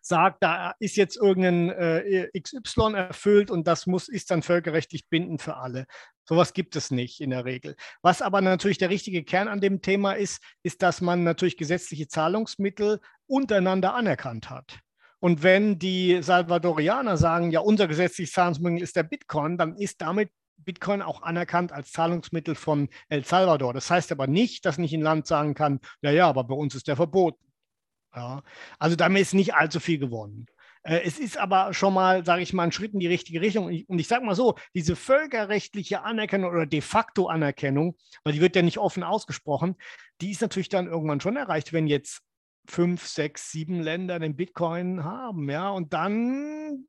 D: sagt, da ist jetzt irgendein äh, XY erfüllt und das muss, ist dann völkerrechtlich bindend für alle. Sowas gibt es nicht in der Regel. Was aber natürlich der richtige Kern an dem Thema ist, ist, dass man natürlich gesetzliche Zahlungsmittel untereinander anerkannt hat. Und wenn die Salvadorianer sagen, ja, unser gesetzliches Zahlungsmittel ist der Bitcoin, dann ist damit Bitcoin auch anerkannt als Zahlungsmittel von El Salvador. Das heißt aber nicht, dass nicht ein Land sagen kann, ja, ja, aber bei uns ist der verboten. Ja, also damit ist nicht allzu viel gewonnen. Äh, es ist aber schon mal, sage ich mal, ein Schritt in die richtige Richtung. Und ich sage mal so, diese völkerrechtliche Anerkennung oder de facto Anerkennung, weil die wird ja nicht offen ausgesprochen, die ist natürlich dann irgendwann schon erreicht, wenn jetzt fünf, sechs, sieben Länder den Bitcoin haben, ja, und dann,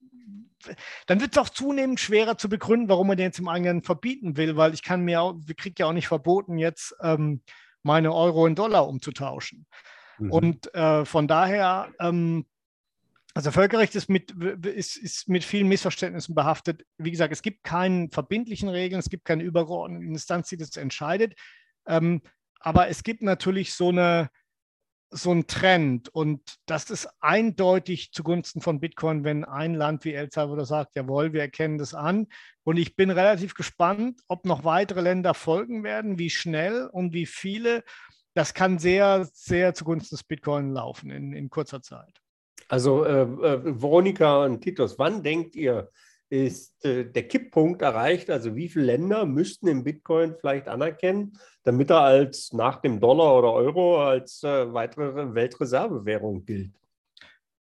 D: dann wird es auch zunehmend schwerer zu begründen, warum man den jetzt im eigenen verbieten will, weil ich kann mir auch, wir kriegen ja auch nicht verboten, jetzt ähm, meine Euro in Dollar umzutauschen. Mhm. Und äh, von daher, ähm, also Völkerrecht ist mit, ist, ist mit vielen Missverständnissen behaftet. Wie gesagt, es gibt keine verbindlichen Regeln, es gibt keine übergeordnete Instanz, die das entscheidet. Ähm, aber es gibt natürlich so eine, so ein Trend und das ist eindeutig zugunsten von Bitcoin, wenn ein Land wie El Salvador sagt, jawohl, wir erkennen das an. Und ich bin relativ gespannt, ob noch weitere Länder folgen werden, wie schnell und wie viele. Das kann sehr, sehr zugunsten des Bitcoin laufen in, in kurzer Zeit.
C: Also äh, äh, Veronika und Titus, wann denkt ihr, ist äh, der Kipppunkt erreicht. Also wie viele Länder müssten den Bitcoin vielleicht anerkennen, damit er als nach dem Dollar oder Euro als äh, weitere Weltreservewährung gilt?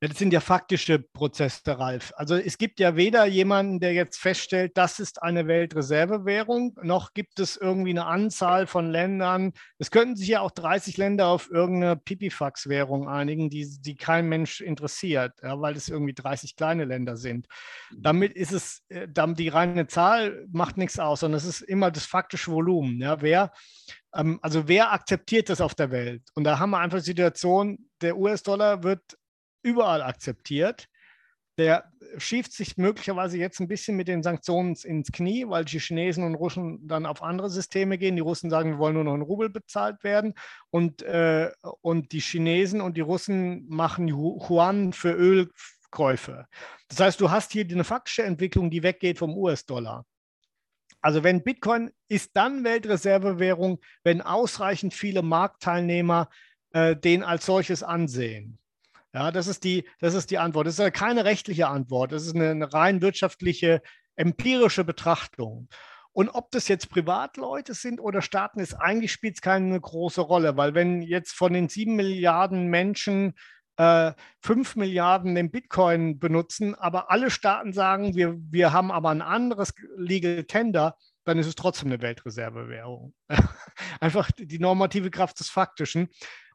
D: Das sind ja faktische Prozesse, Ralf. Also es gibt ja weder jemanden, der jetzt feststellt, das ist eine Weltreservewährung, noch gibt es irgendwie eine Anzahl von Ländern. Es könnten sich ja auch 30 Länder auf irgendeine Pipifax-Währung einigen, die, die kein Mensch interessiert, ja, weil es irgendwie 30 kleine Länder sind. Damit ist es, äh, die reine Zahl macht nichts aus, sondern es ist immer das faktische Volumen. Ja, wer ähm, also wer akzeptiert das auf der Welt? Und da haben wir einfach die Situation, der US-Dollar wird überall akzeptiert. Der schiebt sich möglicherweise jetzt ein bisschen mit den Sanktionen ins Knie, weil die Chinesen und Russen dann auf andere Systeme gehen. Die Russen sagen, wir wollen nur noch in Rubel bezahlt werden. Und, äh, und die Chinesen und die Russen machen Yuan für Ölkäufe. Das heißt, du hast hier eine faktische Entwicklung, die weggeht vom US-Dollar. Also wenn Bitcoin ist dann Weltreservewährung, wenn ausreichend viele Marktteilnehmer äh, den als solches ansehen. Ja, das ist die, das ist die Antwort. Das ist keine rechtliche Antwort. Das ist eine, rein wirtschaftliche, empirische Betrachtung. Und ob das jetzt Privatleute sind oder Staaten, ist eigentlich spielt es keine große Rolle, weil wenn jetzt von den sieben Milliarden Menschen äh, fünf Milliarden den Bitcoin benutzen, aber alle Staaten sagen, wir, wir haben aber ein anderes Legal Tender, dann ist es trotzdem eine Weltreservewährung. (laughs) Einfach die normative Kraft des Faktischen.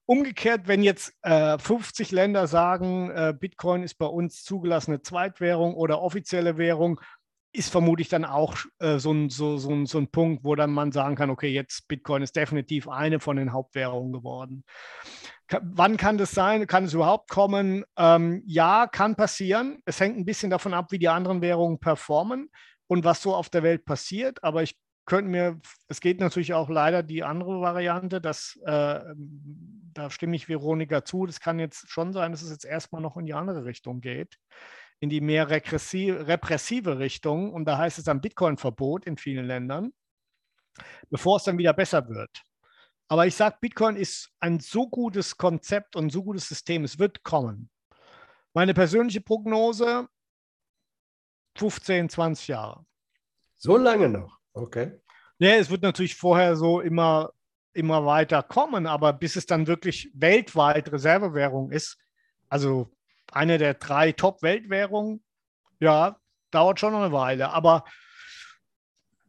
D: Umgekehrt, wenn jetzt äh, 50 Länder sagen, äh, Bitcoin ist bei uns zugelassene Zweitwährung oder offizielle Währung, ist vermutlich dann auch äh, so, ein, so, so, so ein Punkt, wo dann man sagen kann, okay, jetzt Bitcoin ist definitiv eine von den Hauptwährungen geworden. Ka wann kann das sein? Kann es überhaupt kommen? Ähm, ja, kann passieren. Es hängt ein bisschen davon ab, wie die anderen Währungen performen und was so auf der Welt passiert. Aber ich könnte mir, es geht natürlich auch leider die andere Variante, dass äh, da stimme ich Veronika zu. Das kann jetzt schon sein, dass es jetzt erstmal noch in die andere Richtung geht, in die mehr repressive Richtung. Und da heißt es dann Bitcoin-Verbot in vielen Ländern, bevor es dann wieder besser wird. Aber ich sage, Bitcoin ist ein so gutes Konzept und so gutes System. Es wird kommen. Meine persönliche Prognose, 15, 20 Jahre.
C: So lange noch. Okay.
D: Ja, es wird natürlich vorher so immer immer weiter kommen, aber bis es dann wirklich weltweit Reservewährung ist, also eine der drei Top-Weltwährungen, ja, dauert schon noch eine Weile. Aber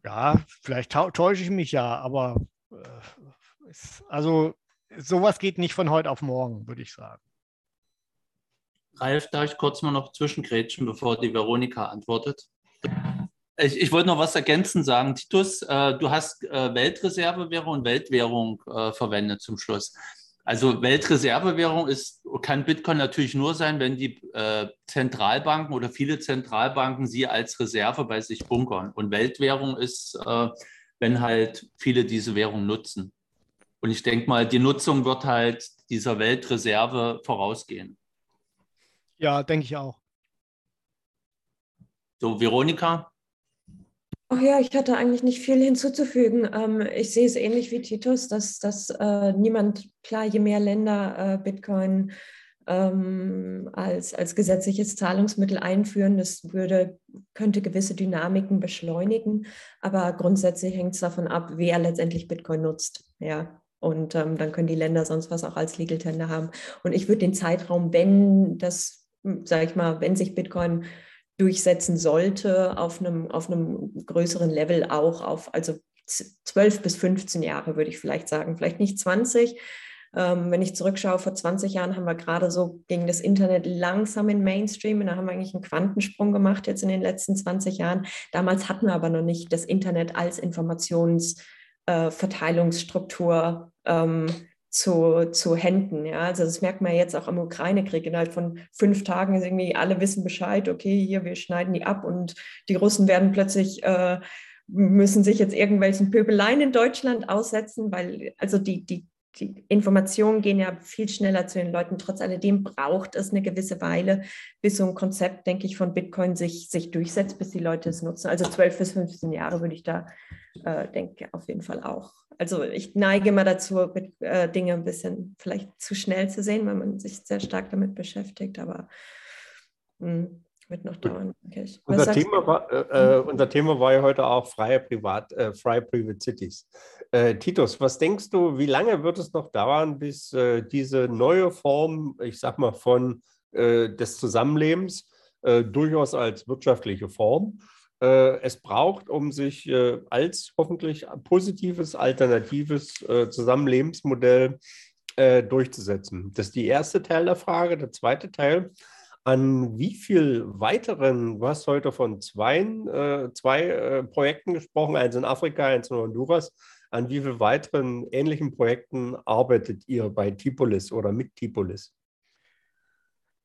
D: ja, vielleicht täusche ich mich ja, aber äh, also sowas geht nicht von heute auf morgen, würde ich sagen.
A: Ralf, darf ich kurz mal noch zwischengrätschen, bevor die Veronika antwortet? Ich, ich wollte noch was ergänzend sagen. Titus, äh, du hast äh, Weltreservewährung und Weltwährung äh, verwendet zum Schluss. Also Weltreservewährung ist, kann Bitcoin natürlich nur sein, wenn die äh, Zentralbanken oder viele Zentralbanken sie als Reserve bei sich bunkern. Und Weltwährung ist, äh, wenn halt viele diese Währung nutzen. Und ich denke mal, die Nutzung wird halt dieser Weltreserve vorausgehen.
D: Ja, denke ich auch.
A: So, Veronika?
E: Ach ja, ich hatte eigentlich nicht viel hinzuzufügen. Ähm, ich sehe es ähnlich wie Titus, dass, dass äh, niemand, klar, je mehr Länder äh, Bitcoin ähm, als, als gesetzliches Zahlungsmittel einführen, das würde, könnte gewisse Dynamiken beschleunigen. Aber grundsätzlich hängt es davon ab, wer letztendlich Bitcoin nutzt. Ja. Und ähm, dann können die Länder sonst was auch als Legal Tender haben. Und ich würde den Zeitraum, wenn das sage ich mal, wenn sich Bitcoin durchsetzen sollte, auf einem, auf einem größeren Level auch auf, also 12 bis 15 Jahre würde ich vielleicht sagen, vielleicht nicht 20. Ähm, wenn ich zurückschaue, vor 20 Jahren haben wir gerade so, ging das Internet langsam in Mainstream und da haben wir eigentlich einen Quantensprung gemacht jetzt in den letzten 20 Jahren. Damals hatten wir aber noch nicht das Internet als Informationsverteilungsstruktur äh, ähm, zu, zu Händen. Ja? Also das merkt man jetzt auch im Ukraine-Krieg. Innerhalb von fünf Tagen ist irgendwie alle wissen Bescheid, okay, hier, wir schneiden die ab und die Russen werden plötzlich, äh, müssen sich jetzt irgendwelchen Pöbeleien in Deutschland aussetzen, weil also die, die die Informationen gehen ja viel schneller zu den Leuten. Trotz alledem braucht es eine gewisse Weile, bis so ein Konzept, denke ich, von Bitcoin sich, sich durchsetzt, bis die Leute es nutzen. Also 12 bis 15 Jahre würde ich da, äh, denke auf jeden Fall auch. Also ich neige immer dazu, mit, äh, Dinge ein bisschen vielleicht zu schnell zu sehen, weil man sich sehr stark damit beschäftigt. Aber mh, hm, wird noch dauern,
C: denke ich. Unser Thema, war, äh, äh, unser Thema war ja heute auch freie Privat, äh, freie Private Cities. Äh, Titus, was denkst du, wie lange wird es noch dauern, bis diese neue Form, ich sag mal, von des Zusammenlebens durchaus als wirtschaftliche Form es braucht, um sich als hoffentlich positives, alternatives Zusammenlebensmodell durchzusetzen? Das ist die erste Teil der Frage. Der zweite Teil, an wie viel weiteren, du hast heute von zwei, äh, zwei äh, Projekten gesprochen, eins in Afrika, eins in Honduras, an wie viel weiteren ähnlichen Projekten arbeitet ihr bei Tipolis oder mit Tipolis?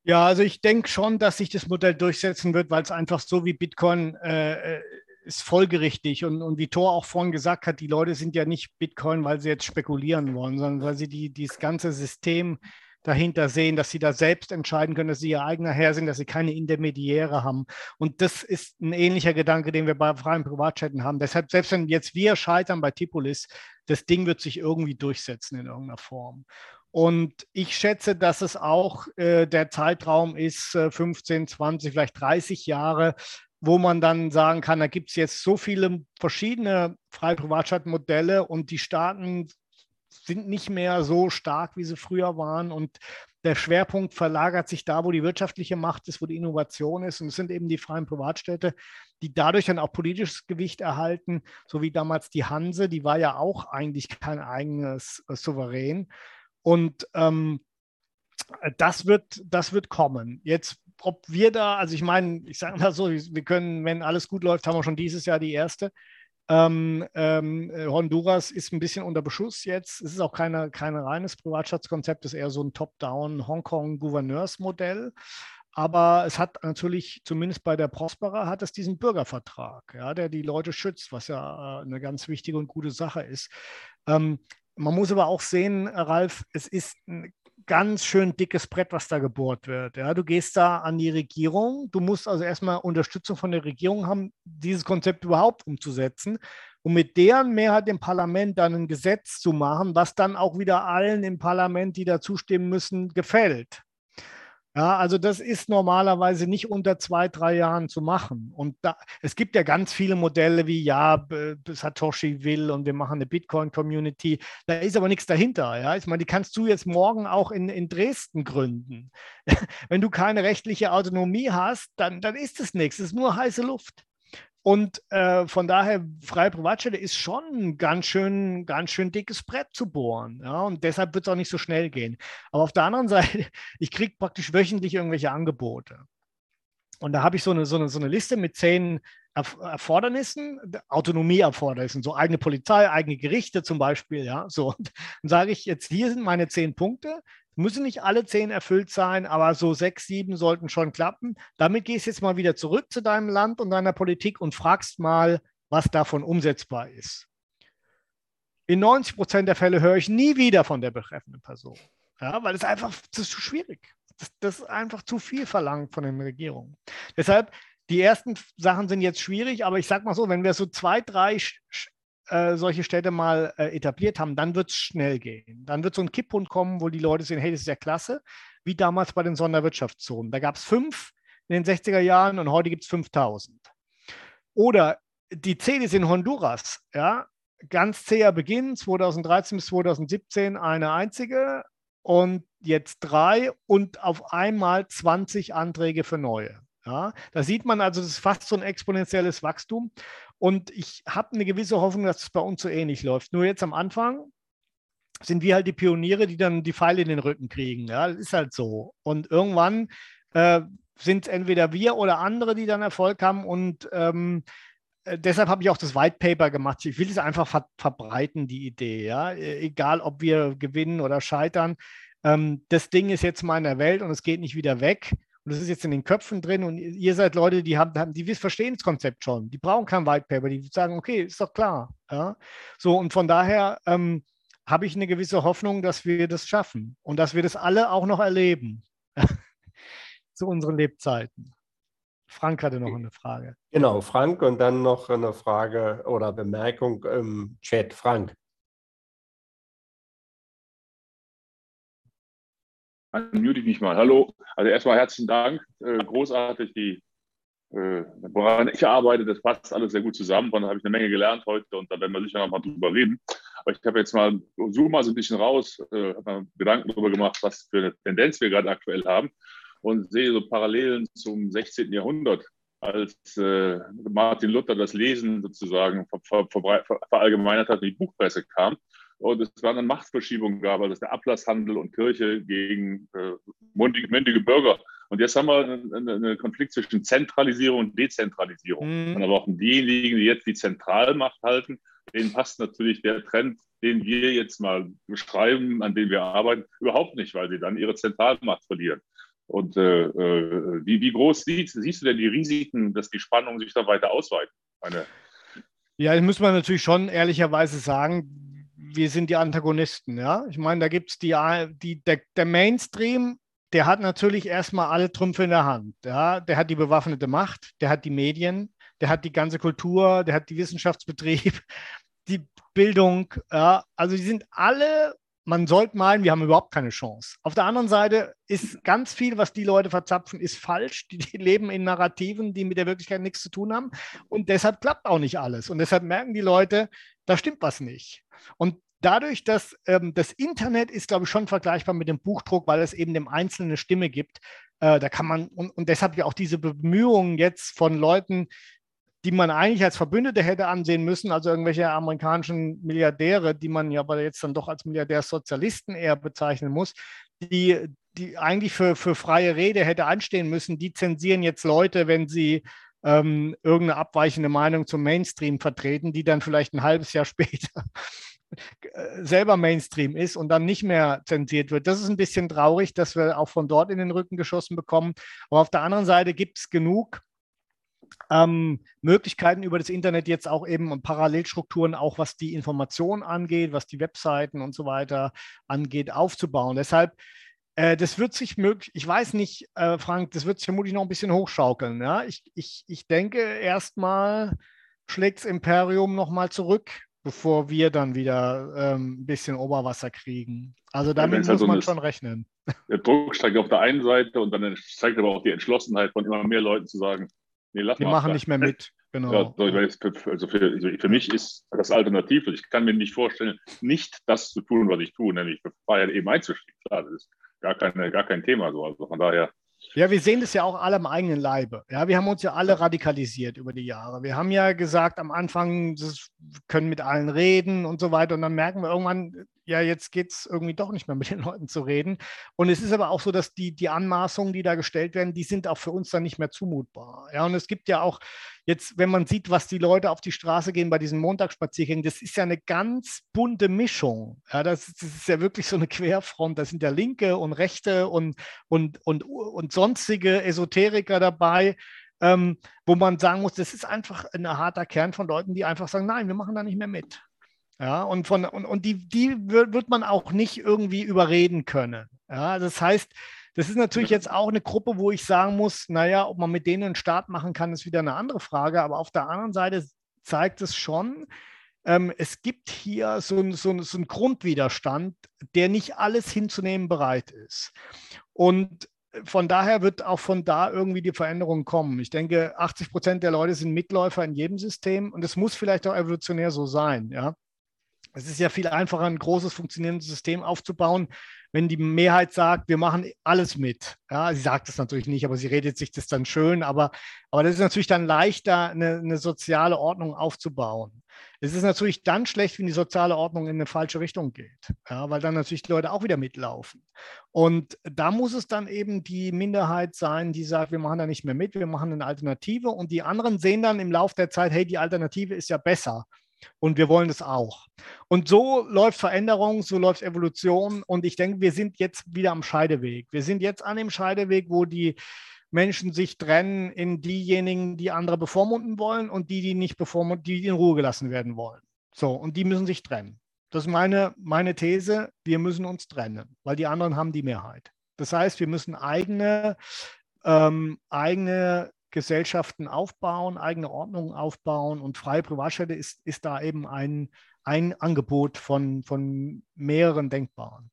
D: Ja, also ich denke schon, dass sich das Modell durchsetzen wird, weil es einfach so wie Bitcoin äh, äh, ist folgerichtig und, und wie Thor auch vorhin gesagt hat, die Leute sind ja nicht Bitcoin, weil sie jetzt spekulieren wollen, sondern weil sie die, dieses ganze System dahinter sehen, dass sie da selbst entscheiden können, dass sie ihr eigener Herr sind, dass sie keine Intermediäre haben. Und das ist ein ähnlicher Gedanke, den wir bei freien Privatchatten haben. Deshalb, selbst wenn jetzt wir scheitern bei Tipolis, das Ding wird sich irgendwie durchsetzen in irgendeiner Form. Und ich schätze, dass es auch äh, der Zeitraum ist, äh, 15, 20, vielleicht 30 Jahre, wo man dann sagen kann, da gibt es jetzt so viele verschiedene freie Privatschaltmodelle und die Staaten sind nicht mehr so stark, wie sie früher waren. Und der Schwerpunkt verlagert sich da, wo die wirtschaftliche Macht ist, wo die Innovation ist. Und es sind eben die freien Privatstädte, die dadurch dann auch politisches Gewicht erhalten, so wie damals die Hanse, die war ja auch eigentlich kein eigenes äh, Souverän. Und ähm, das, wird, das wird kommen. Jetzt, ob wir da, also ich meine, ich sage mal so, wir können, wenn alles gut läuft, haben wir schon dieses Jahr die erste. Ähm, ähm, äh, Honduras ist ein bisschen unter Beschuss jetzt. Es ist auch keine, kein reines Privatstaatskonzept, es ist eher so ein Top-Down Hongkong-Gouverneursmodell. Aber es hat natürlich, zumindest bei der Prospera, hat es diesen Bürgervertrag, ja, der die Leute schützt, was ja äh, eine ganz wichtige und gute Sache ist. Ähm, man muss aber auch sehen, Ralf, es ist ein ganz schön dickes Brett, was da gebohrt wird. Ja, du gehst da an die Regierung. Du musst also erstmal Unterstützung von der Regierung haben, dieses Konzept überhaupt umzusetzen. Und mit deren Mehrheit im Parlament dann ein Gesetz zu machen, was dann auch wieder allen im Parlament, die da zustimmen müssen, gefällt. Ja, also das ist normalerweise nicht unter zwei, drei Jahren zu machen. Und da, es gibt ja ganz viele Modelle wie, ja, Satoshi will und wir machen eine Bitcoin-Community. Da ist aber nichts dahinter. Ja? Ich meine, die kannst du jetzt morgen auch in, in Dresden gründen. (laughs) Wenn du keine rechtliche Autonomie hast, dann, dann ist es nichts. Es ist nur heiße Luft. Und äh, von daher, freie Privatstelle ist schon ein ganz schön, ganz schön dickes Brett zu bohren. Ja? Und deshalb wird es auch nicht so schnell gehen. Aber auf der anderen (laughs) Seite, ich kriege praktisch wöchentlich irgendwelche Angebote. Und da habe ich so eine, so, eine, so eine Liste mit zehn Erfordernissen, Autonomieerfordernissen, so eigene Polizei, eigene Gerichte zum Beispiel, ja, so. (laughs) Dann sage ich jetzt, hier sind meine zehn Punkte, Müssen nicht alle zehn erfüllt sein, aber so sechs, sieben sollten schon klappen. Damit gehst du jetzt mal wieder zurück zu deinem Land und deiner Politik und fragst mal, was davon umsetzbar ist. In 90 Prozent der Fälle höre ich nie wieder von der betreffenden Person. Ja, weil es einfach das ist zu schwierig. Das, das ist einfach zu viel verlangt von den Regierungen. Deshalb, die ersten Sachen sind jetzt schwierig, aber ich sage mal so, wenn wir so zwei, drei äh, solche Städte mal äh, etabliert haben, dann wird es schnell gehen. Dann wird so ein Kipppunkt kommen, wo die Leute sehen, hey, das ist ja klasse, wie damals bei den Sonderwirtschaftszonen. Da gab es fünf in den 60er Jahren und heute gibt es 5000. Oder die CDs in Honduras, ja, ganz zäher Beginn, 2013 bis 2017 eine einzige und jetzt drei und auf einmal 20 Anträge für neue. Ja, da sieht man also, das ist fast so ein exponentielles Wachstum. Und ich habe eine gewisse Hoffnung, dass es bei uns so ähnlich läuft. Nur jetzt am Anfang sind wir halt die Pioniere, die dann die Pfeile in den Rücken kriegen. Ja, das ist halt so. Und irgendwann äh, sind es entweder wir oder andere, die dann Erfolg haben. Und ähm, äh, deshalb habe ich auch das White Paper gemacht. Ich will es einfach ver verbreiten, die Idee. Ja? E-, egal, ob wir gewinnen oder scheitern. Ähm, das Ding ist jetzt mal in der Welt und es geht nicht wieder weg. Und das ist jetzt in den Köpfen drin und ihr seid Leute, die haben, die verstehen das Konzept schon. Die brauchen kein White Paper, die sagen, okay, ist doch klar. Ja? So, und von daher ähm, habe ich eine gewisse Hoffnung, dass wir das schaffen und dass wir das alle auch noch erleben (laughs) zu unseren Lebzeiten. Frank hatte noch eine Frage.
C: Genau, Frank und dann noch eine Frage oder Bemerkung im Chat. Frank.
F: Unmute ich mich mal. Hallo. Also erstmal herzlichen Dank. Äh, großartig, die, äh, woran ich arbeite, das passt alles sehr gut zusammen. Davon habe ich eine Menge gelernt heute und da werden wir sicher noch mal drüber reden. Aber ich habe jetzt mal, zoom mal so ein bisschen raus, äh, habe mir Gedanken darüber gemacht, was für eine Tendenz wir gerade aktuell haben und sehe so Parallelen zum 16. Jahrhundert als Martin Luther das Lesen sozusagen ver ver ver verallgemeinert hat und die Buchpresse kam und es dann eine Machtverschiebung gab, also der Ablasshandel und Kirche gegen äh, mündige, mündige, Bürger. Und jetzt haben wir einen, einen Konflikt zwischen Zentralisierung und Dezentralisierung. Mhm. Und aber auch diejenigen, die jetzt die Zentralmacht halten, denen passt natürlich der Trend, den wir jetzt mal beschreiben, an dem wir arbeiten, überhaupt nicht, weil sie dann ihre Zentralmacht verlieren. Und äh, äh wie, wie, groß siehst, siehst, du denn die Risiken, dass die Spannungen sich da weiter ausweiten? Meine
D: ja, das muss man natürlich schon ehrlicherweise sagen, wir sind die Antagonisten. Ja? Ich meine, da gibt es die, die, der, der, Mainstream, der hat natürlich erstmal alle Trümpfe in der Hand. Ja? Der hat die bewaffnete Macht, der hat die Medien, der hat die ganze Kultur, der hat die Wissenschaftsbetrieb, (laughs) die Bildung. Ja? Also die sind alle man sollte meinen, wir haben überhaupt keine Chance. Auf der anderen Seite ist ganz viel, was die Leute verzapfen, ist falsch. Die, die, leben in Narrativen, die mit der Wirklichkeit nichts zu tun haben. Und deshalb klappt auch nicht alles. Und deshalb merken die Leute, da stimmt was nicht. Und dadurch, dass ähm, das Internet ist, glaube ich, schon vergleichbar mit dem Buchdruck, weil es eben dem Einzelnen eine Stimme gibt. Äh, da kann man, und, und deshalb ja auch diese Bemühungen jetzt von Leuten, die man eigentlich als Verbündete hätte ansehen müssen, also irgendwelche amerikanischen Milliardäre, die man ja aber jetzt dann doch als Milliardärsozialisten eher bezeichnen muss, die, die eigentlich für, für freie Rede hätte anstehen müssen, die zensieren jetzt Leute, wenn sie ähm, irgendeine abweichende Meinung zum Mainstream vertreten, die dann vielleicht ein halbes Jahr (laughs) später selber Mainstream ist und dann nicht mehr zensiert wird. Das ist ein bisschen traurig, dass wir auch von dort in den Rücken geschossen bekommen. Aber auf der anderen Seite gibt es genug ähm, Möglichkeiten über das Internet jetzt auch eben und Parallelstrukturen, auch was die Information angeht, was die Webseiten und so weiter angeht, aufzubauen. Deshalb, äh, das wird sich möglich, ich weiß nicht, äh, Frank, das wird sich vermutlich noch ein bisschen hochschaukeln. Ja? Ich, ich, ich denke, erstmal schlägt das Imperium nochmal zurück, bevor wir dann wieder ähm, ein bisschen Oberwasser kriegen. Also damit ja, muss halt so man schon rechnen.
F: der Druck steigt auf der einen Seite und dann zeigt aber auch die Entschlossenheit von immer mehr Leuten zu sagen,
D: nee, lass Wir machen nicht mehr mit.
F: Genau. Ja, also für, also für, mich ist das alternativ. Ich kann mir nicht vorstellen, nicht das zu tun, was ich tue, nämlich für Freiheit eben einzustehen. Klar, das ist gar, keine, gar kein Thema. So. Also von daher
D: ja, wir sehen das ja auch alle am eigenen Leibe. Ja, wir haben uns ja alle radikalisiert über die Jahre. Wir haben ja gesagt am Anfang, wir können mit allen reden und so weiter. Und dann merken wir irgendwann, ja, jetzt geht es irgendwie doch nicht mehr mit den Leuten zu reden. Und es ist aber auch so, dass die, die Anmaßungen, die da gestellt werden, die sind auch für uns dann nicht mehr zumutbar. Ja, und es gibt ja auch jetzt, wenn man sieht, was die Leute auf die Straße gehen bei diesen Montagsspaziergängen, das ist ja eine ganz bunte Mischung. Ja, das, das ist ja wirklich so eine Querfront. Da sind ja Linke und Rechte und, und, und, und sonstige Esoteriker dabei. Ähm, wo man sagen muss, das ist einfach ein harter Kern von Leuten, die einfach sagen, nein, wir machen da nicht mehr mit. Ja, und, von, und, und die, die wird man auch nicht irgendwie überreden können. Ja, das heißt, das ist natürlich jetzt auch eine Gruppe, wo ich sagen muss, naja, ob man mit denen einen Start machen kann, ist wieder eine andere Frage. Aber auf der anderen Seite zeigt es schon, ähm, es gibt hier so, so, so einen Grundwiderstand, der nicht alles hinzunehmen bereit ist. Und von daher wird auch von da irgendwie die Veränderung kommen. Ich denke, 80 Prozent der Leute sind Mitläufer in jedem System und es muss vielleicht auch evolutionär so sein. Ja? Es ist ja viel einfacher, ein großes funktionierendes System aufzubauen, wenn die Mehrheit sagt, wir machen alles mit. Ja, sie sagt das natürlich nicht, aber sie redet sich das dann schön. Aber, aber das ist natürlich dann leichter, eine, eine soziale Ordnung aufzubauen. Es ist natürlich dann schlecht, wenn die soziale Ordnung in eine falsche Richtung geht, ja, weil dann natürlich die Leute auch wieder mitlaufen. Und da muss es dann eben die Minderheit sein, die sagt, wir machen da nicht mehr mit, wir machen eine Alternative. Und die anderen sehen dann im Laufe der Zeit, hey, die Alternative ist ja besser. Und wir wollen es auch. Und so läuft Veränderung, so läuft Evolution. Und ich denke, wir sind jetzt wieder am Scheideweg. Wir sind jetzt an dem Scheideweg, wo die Menschen sich trennen in diejenigen, die andere bevormunden wollen und die, die nicht bevormunden, die in Ruhe gelassen werden wollen. So, und die müssen sich trennen. Das ist meine, meine These. Wir müssen uns trennen, weil die anderen haben die Mehrheit. Das heißt, wir müssen eigene, ähm, eigene Gesellschaften aufbauen, eigene Ordnungen aufbauen und freie Privatstädte ist, ist da eben ein, ein Angebot von, von mehreren denkbaren.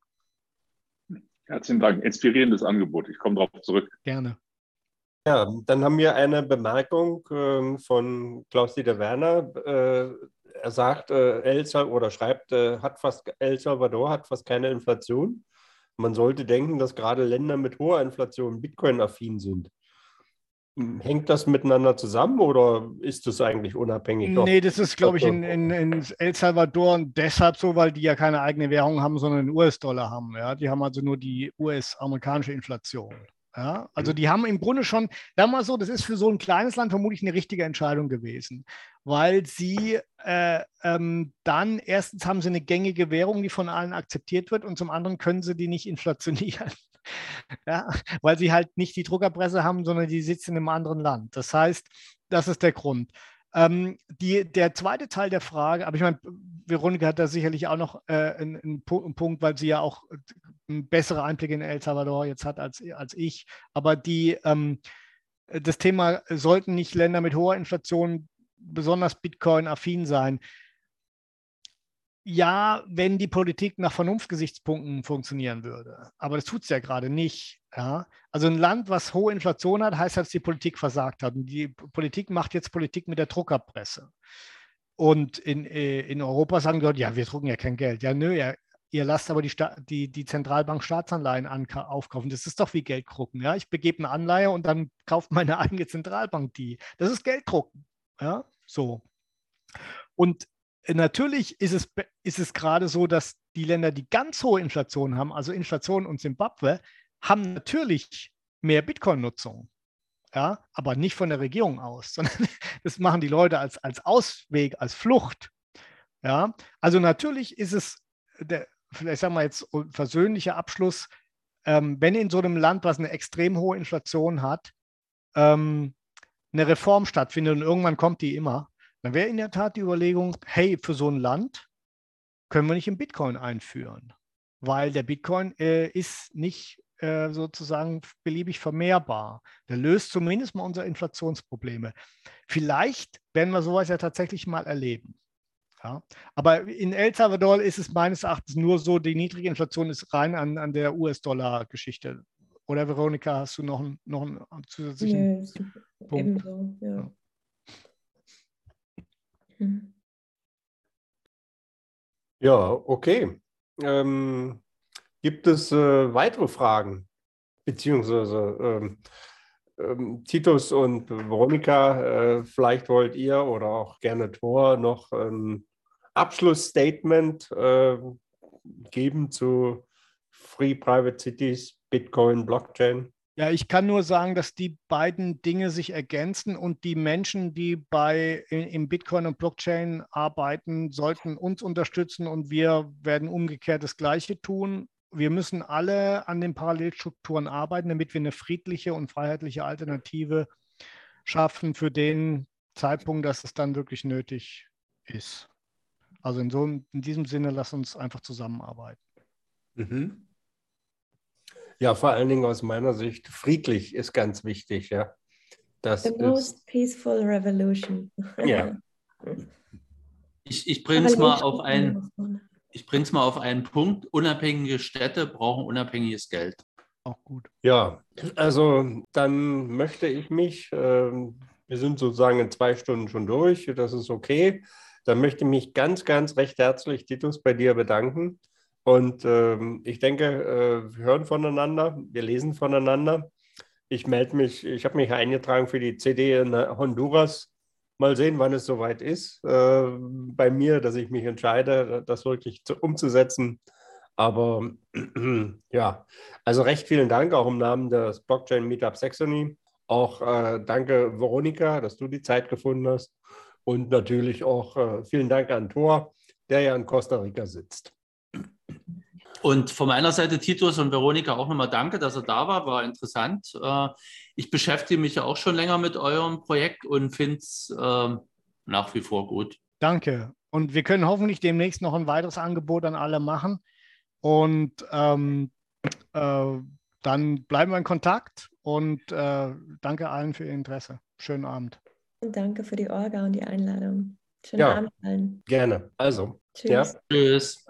F: Herzlichen Dank. Inspirierendes Angebot. Ich komme darauf zurück.
D: Gerne.
C: Ja, dann haben wir eine Bemerkung äh, von Klaus-Dieter Werner. Äh, er sagt, äh, El Salvador oder schreibt, äh, hat fast, El Salvador hat fast keine Inflation. Man sollte denken, dass gerade Länder mit hoher Inflation Bitcoin-affin sind. Hängt das miteinander zusammen oder ist das eigentlich unabhängig?
D: Nee, das ist, glaube ich, in, in, in, El Salvador deshalb so, weil die ja keine eigene Währung haben, sondern den US-Dollar haben. Ja? Die haben also nur die US-amerikanische Inflation. Ja? Also mhm. die haben im Grunde schon, damals so, das ist für so ein kleines Land vermutlich eine richtige Entscheidung gewesen, weil sie äh, ähm, dann, erstens haben sie eine gängige Währung, die von allen akzeptiert wird und zum anderen können sie die nicht inflationieren ja, weil sie halt nicht die Druckerpresse haben, sondern die sitzen in einem anderen Land. Das heißt, das ist der Grund. Ähm, die, der zweite Teil der Frage, aber ich meine, Veronika hat da sicherlich auch noch äh, einen, einen, Punkt, weil sie ja auch einen besseren Einblick in El Salvador jetzt hat als, als ich. Aber die, ähm, das Thema, sollten nicht Länder mit hoher Inflation besonders Bitcoin-affin sein? Ja, wenn die Politik nach Vernunftgesichtspunkten funktionieren würde. Aber das tut es ja gerade nicht. Ja? Also ein Land, was hohe Inflation hat, heißt, dass die Politik versagt hat. Und die Politik macht jetzt Politik mit der Druckerpresse. Und in, äh, in Europa sagen die Leute, ja, wir drucken ja kein Geld. Ja, nö, ja, ihr lasst aber die, die, die Zentralbank Staatsanleihen aufkaufen. Das ist doch wie Gelddrucken. Ja? Ich begebe eine Anleihe und dann kauft meine (laughs) eigene Zentralbank die. Das ist Gelddrucken. Ja, so. Und natürlich ist es, ist es gerade so, dass die Länder, die ganz hohe Inflation haben, also Inflation und Simbabwe, haben natürlich mehr Bitcoin-Nutzung. Ja, aber nicht von der Regierung aus, (laughs) sondern das machen die Leute als, als Ausweg, als Flucht. Ja, also natürlich ist es, der, vielleicht sagen wir jetzt versöhnlicher Abschluss, ähm, wenn in so einem Land, was eine extrem hohe Inflation hat, ähm, eine Reform stattfindet und irgendwann kommt die immer, dann wäre in der Tat die Überlegung, hey, für so ein Land können wir nicht im Bitcoin einführen, weil der Bitcoin äh, ist nicht äh, sozusagen beliebig vermehrbar. Der löst zumindest mal unsere Inflationsprobleme. Vielleicht werden wir sowas ja tatsächlich mal erleben. Ja. Aber in El Salvador ist es meines Erachtens nur so, die niedrige Inflation ist rein an, an der US-Dollar-Geschichte. Oder Veronika, hast du noch, einen, noch einen zusätzlichen
E: Nö, Punkt? Ebenso, ja.
C: Hm. Ja, okay. Ähm, gibt es äh, weitere Fragen? Beziehungsweise ähm, ähm, Titus und Veronika, äh, vielleicht wollt ihr oder auch gerne Thor noch ein Abschlussstatement äh, geben zu Free Private Cities, Bitcoin, Blockchain.
D: Ja, ich kann nur sagen, dass die beiden Dinge sich ergänzen und die Menschen, die bei im Bitcoin und Blockchain arbeiten, sollten uns unterstützen und wir werden umgekehrt das Gleiche tun. Wir müssen alle an den Parallelstrukturen arbeiten, damit wir eine friedliche und freiheitliche Alternative schaffen für den Zeitpunkt, dass es dann wirklich nötig ist. Also in, so, in diesem Sinne, lass uns einfach zusammenarbeiten.
C: Mhm. Ja, vor allen Dingen aus meiner Sicht, friedlich ist ganz wichtig, ja.
E: Das The most peaceful revolution.
C: Ja. (laughs)
A: ich ich bringe es mal auf einen, ich bring's mal auf einen Punkt. Unabhängige Städte brauchen unabhängiges Geld.
D: Auch gut.
C: Ja, also dann möchte ich mich, äh, wir sind sozusagen in zwei Stunden schon durch, das ist okay. Dann möchte ich mich ganz, ganz recht herzlich, Titus, bei dir bedanken und ähm, ich denke, äh, wir hören voneinander, wir lesen voneinander. Ich melde mich, ich habe mich eingetragen für die CD in Honduras. Mal sehen, wann es soweit ist äh, bei mir, dass ich mich entscheide, das wirklich zu, umzusetzen. Aber (clears throat) ja, also recht vielen Dank auch im Namen des Blockchain Meetup Saxony. Auch äh, danke, Veronika, dass du die Zeit gefunden hast. Und natürlich auch äh, vielen Dank an Thor, der ja in Costa Rica sitzt.
A: Und von meiner Seite, Titus und Veronika, auch nochmal danke, dass er da war, war interessant. Äh, ich beschäftige mich ja auch schon länger mit eurem Projekt und finde es äh, nach wie vor gut.
D: Danke. Und wir können hoffentlich demnächst noch ein weiteres Angebot an alle machen. Und ähm, äh, dann bleiben wir in Kontakt und äh, danke allen für Ihr Interesse. Schönen Abend.
E: Und danke für die Orga und die Einladung. Schönen ja, Abend allen.
C: Gerne. Also,
A: Tschüss. Ja. Tschüss.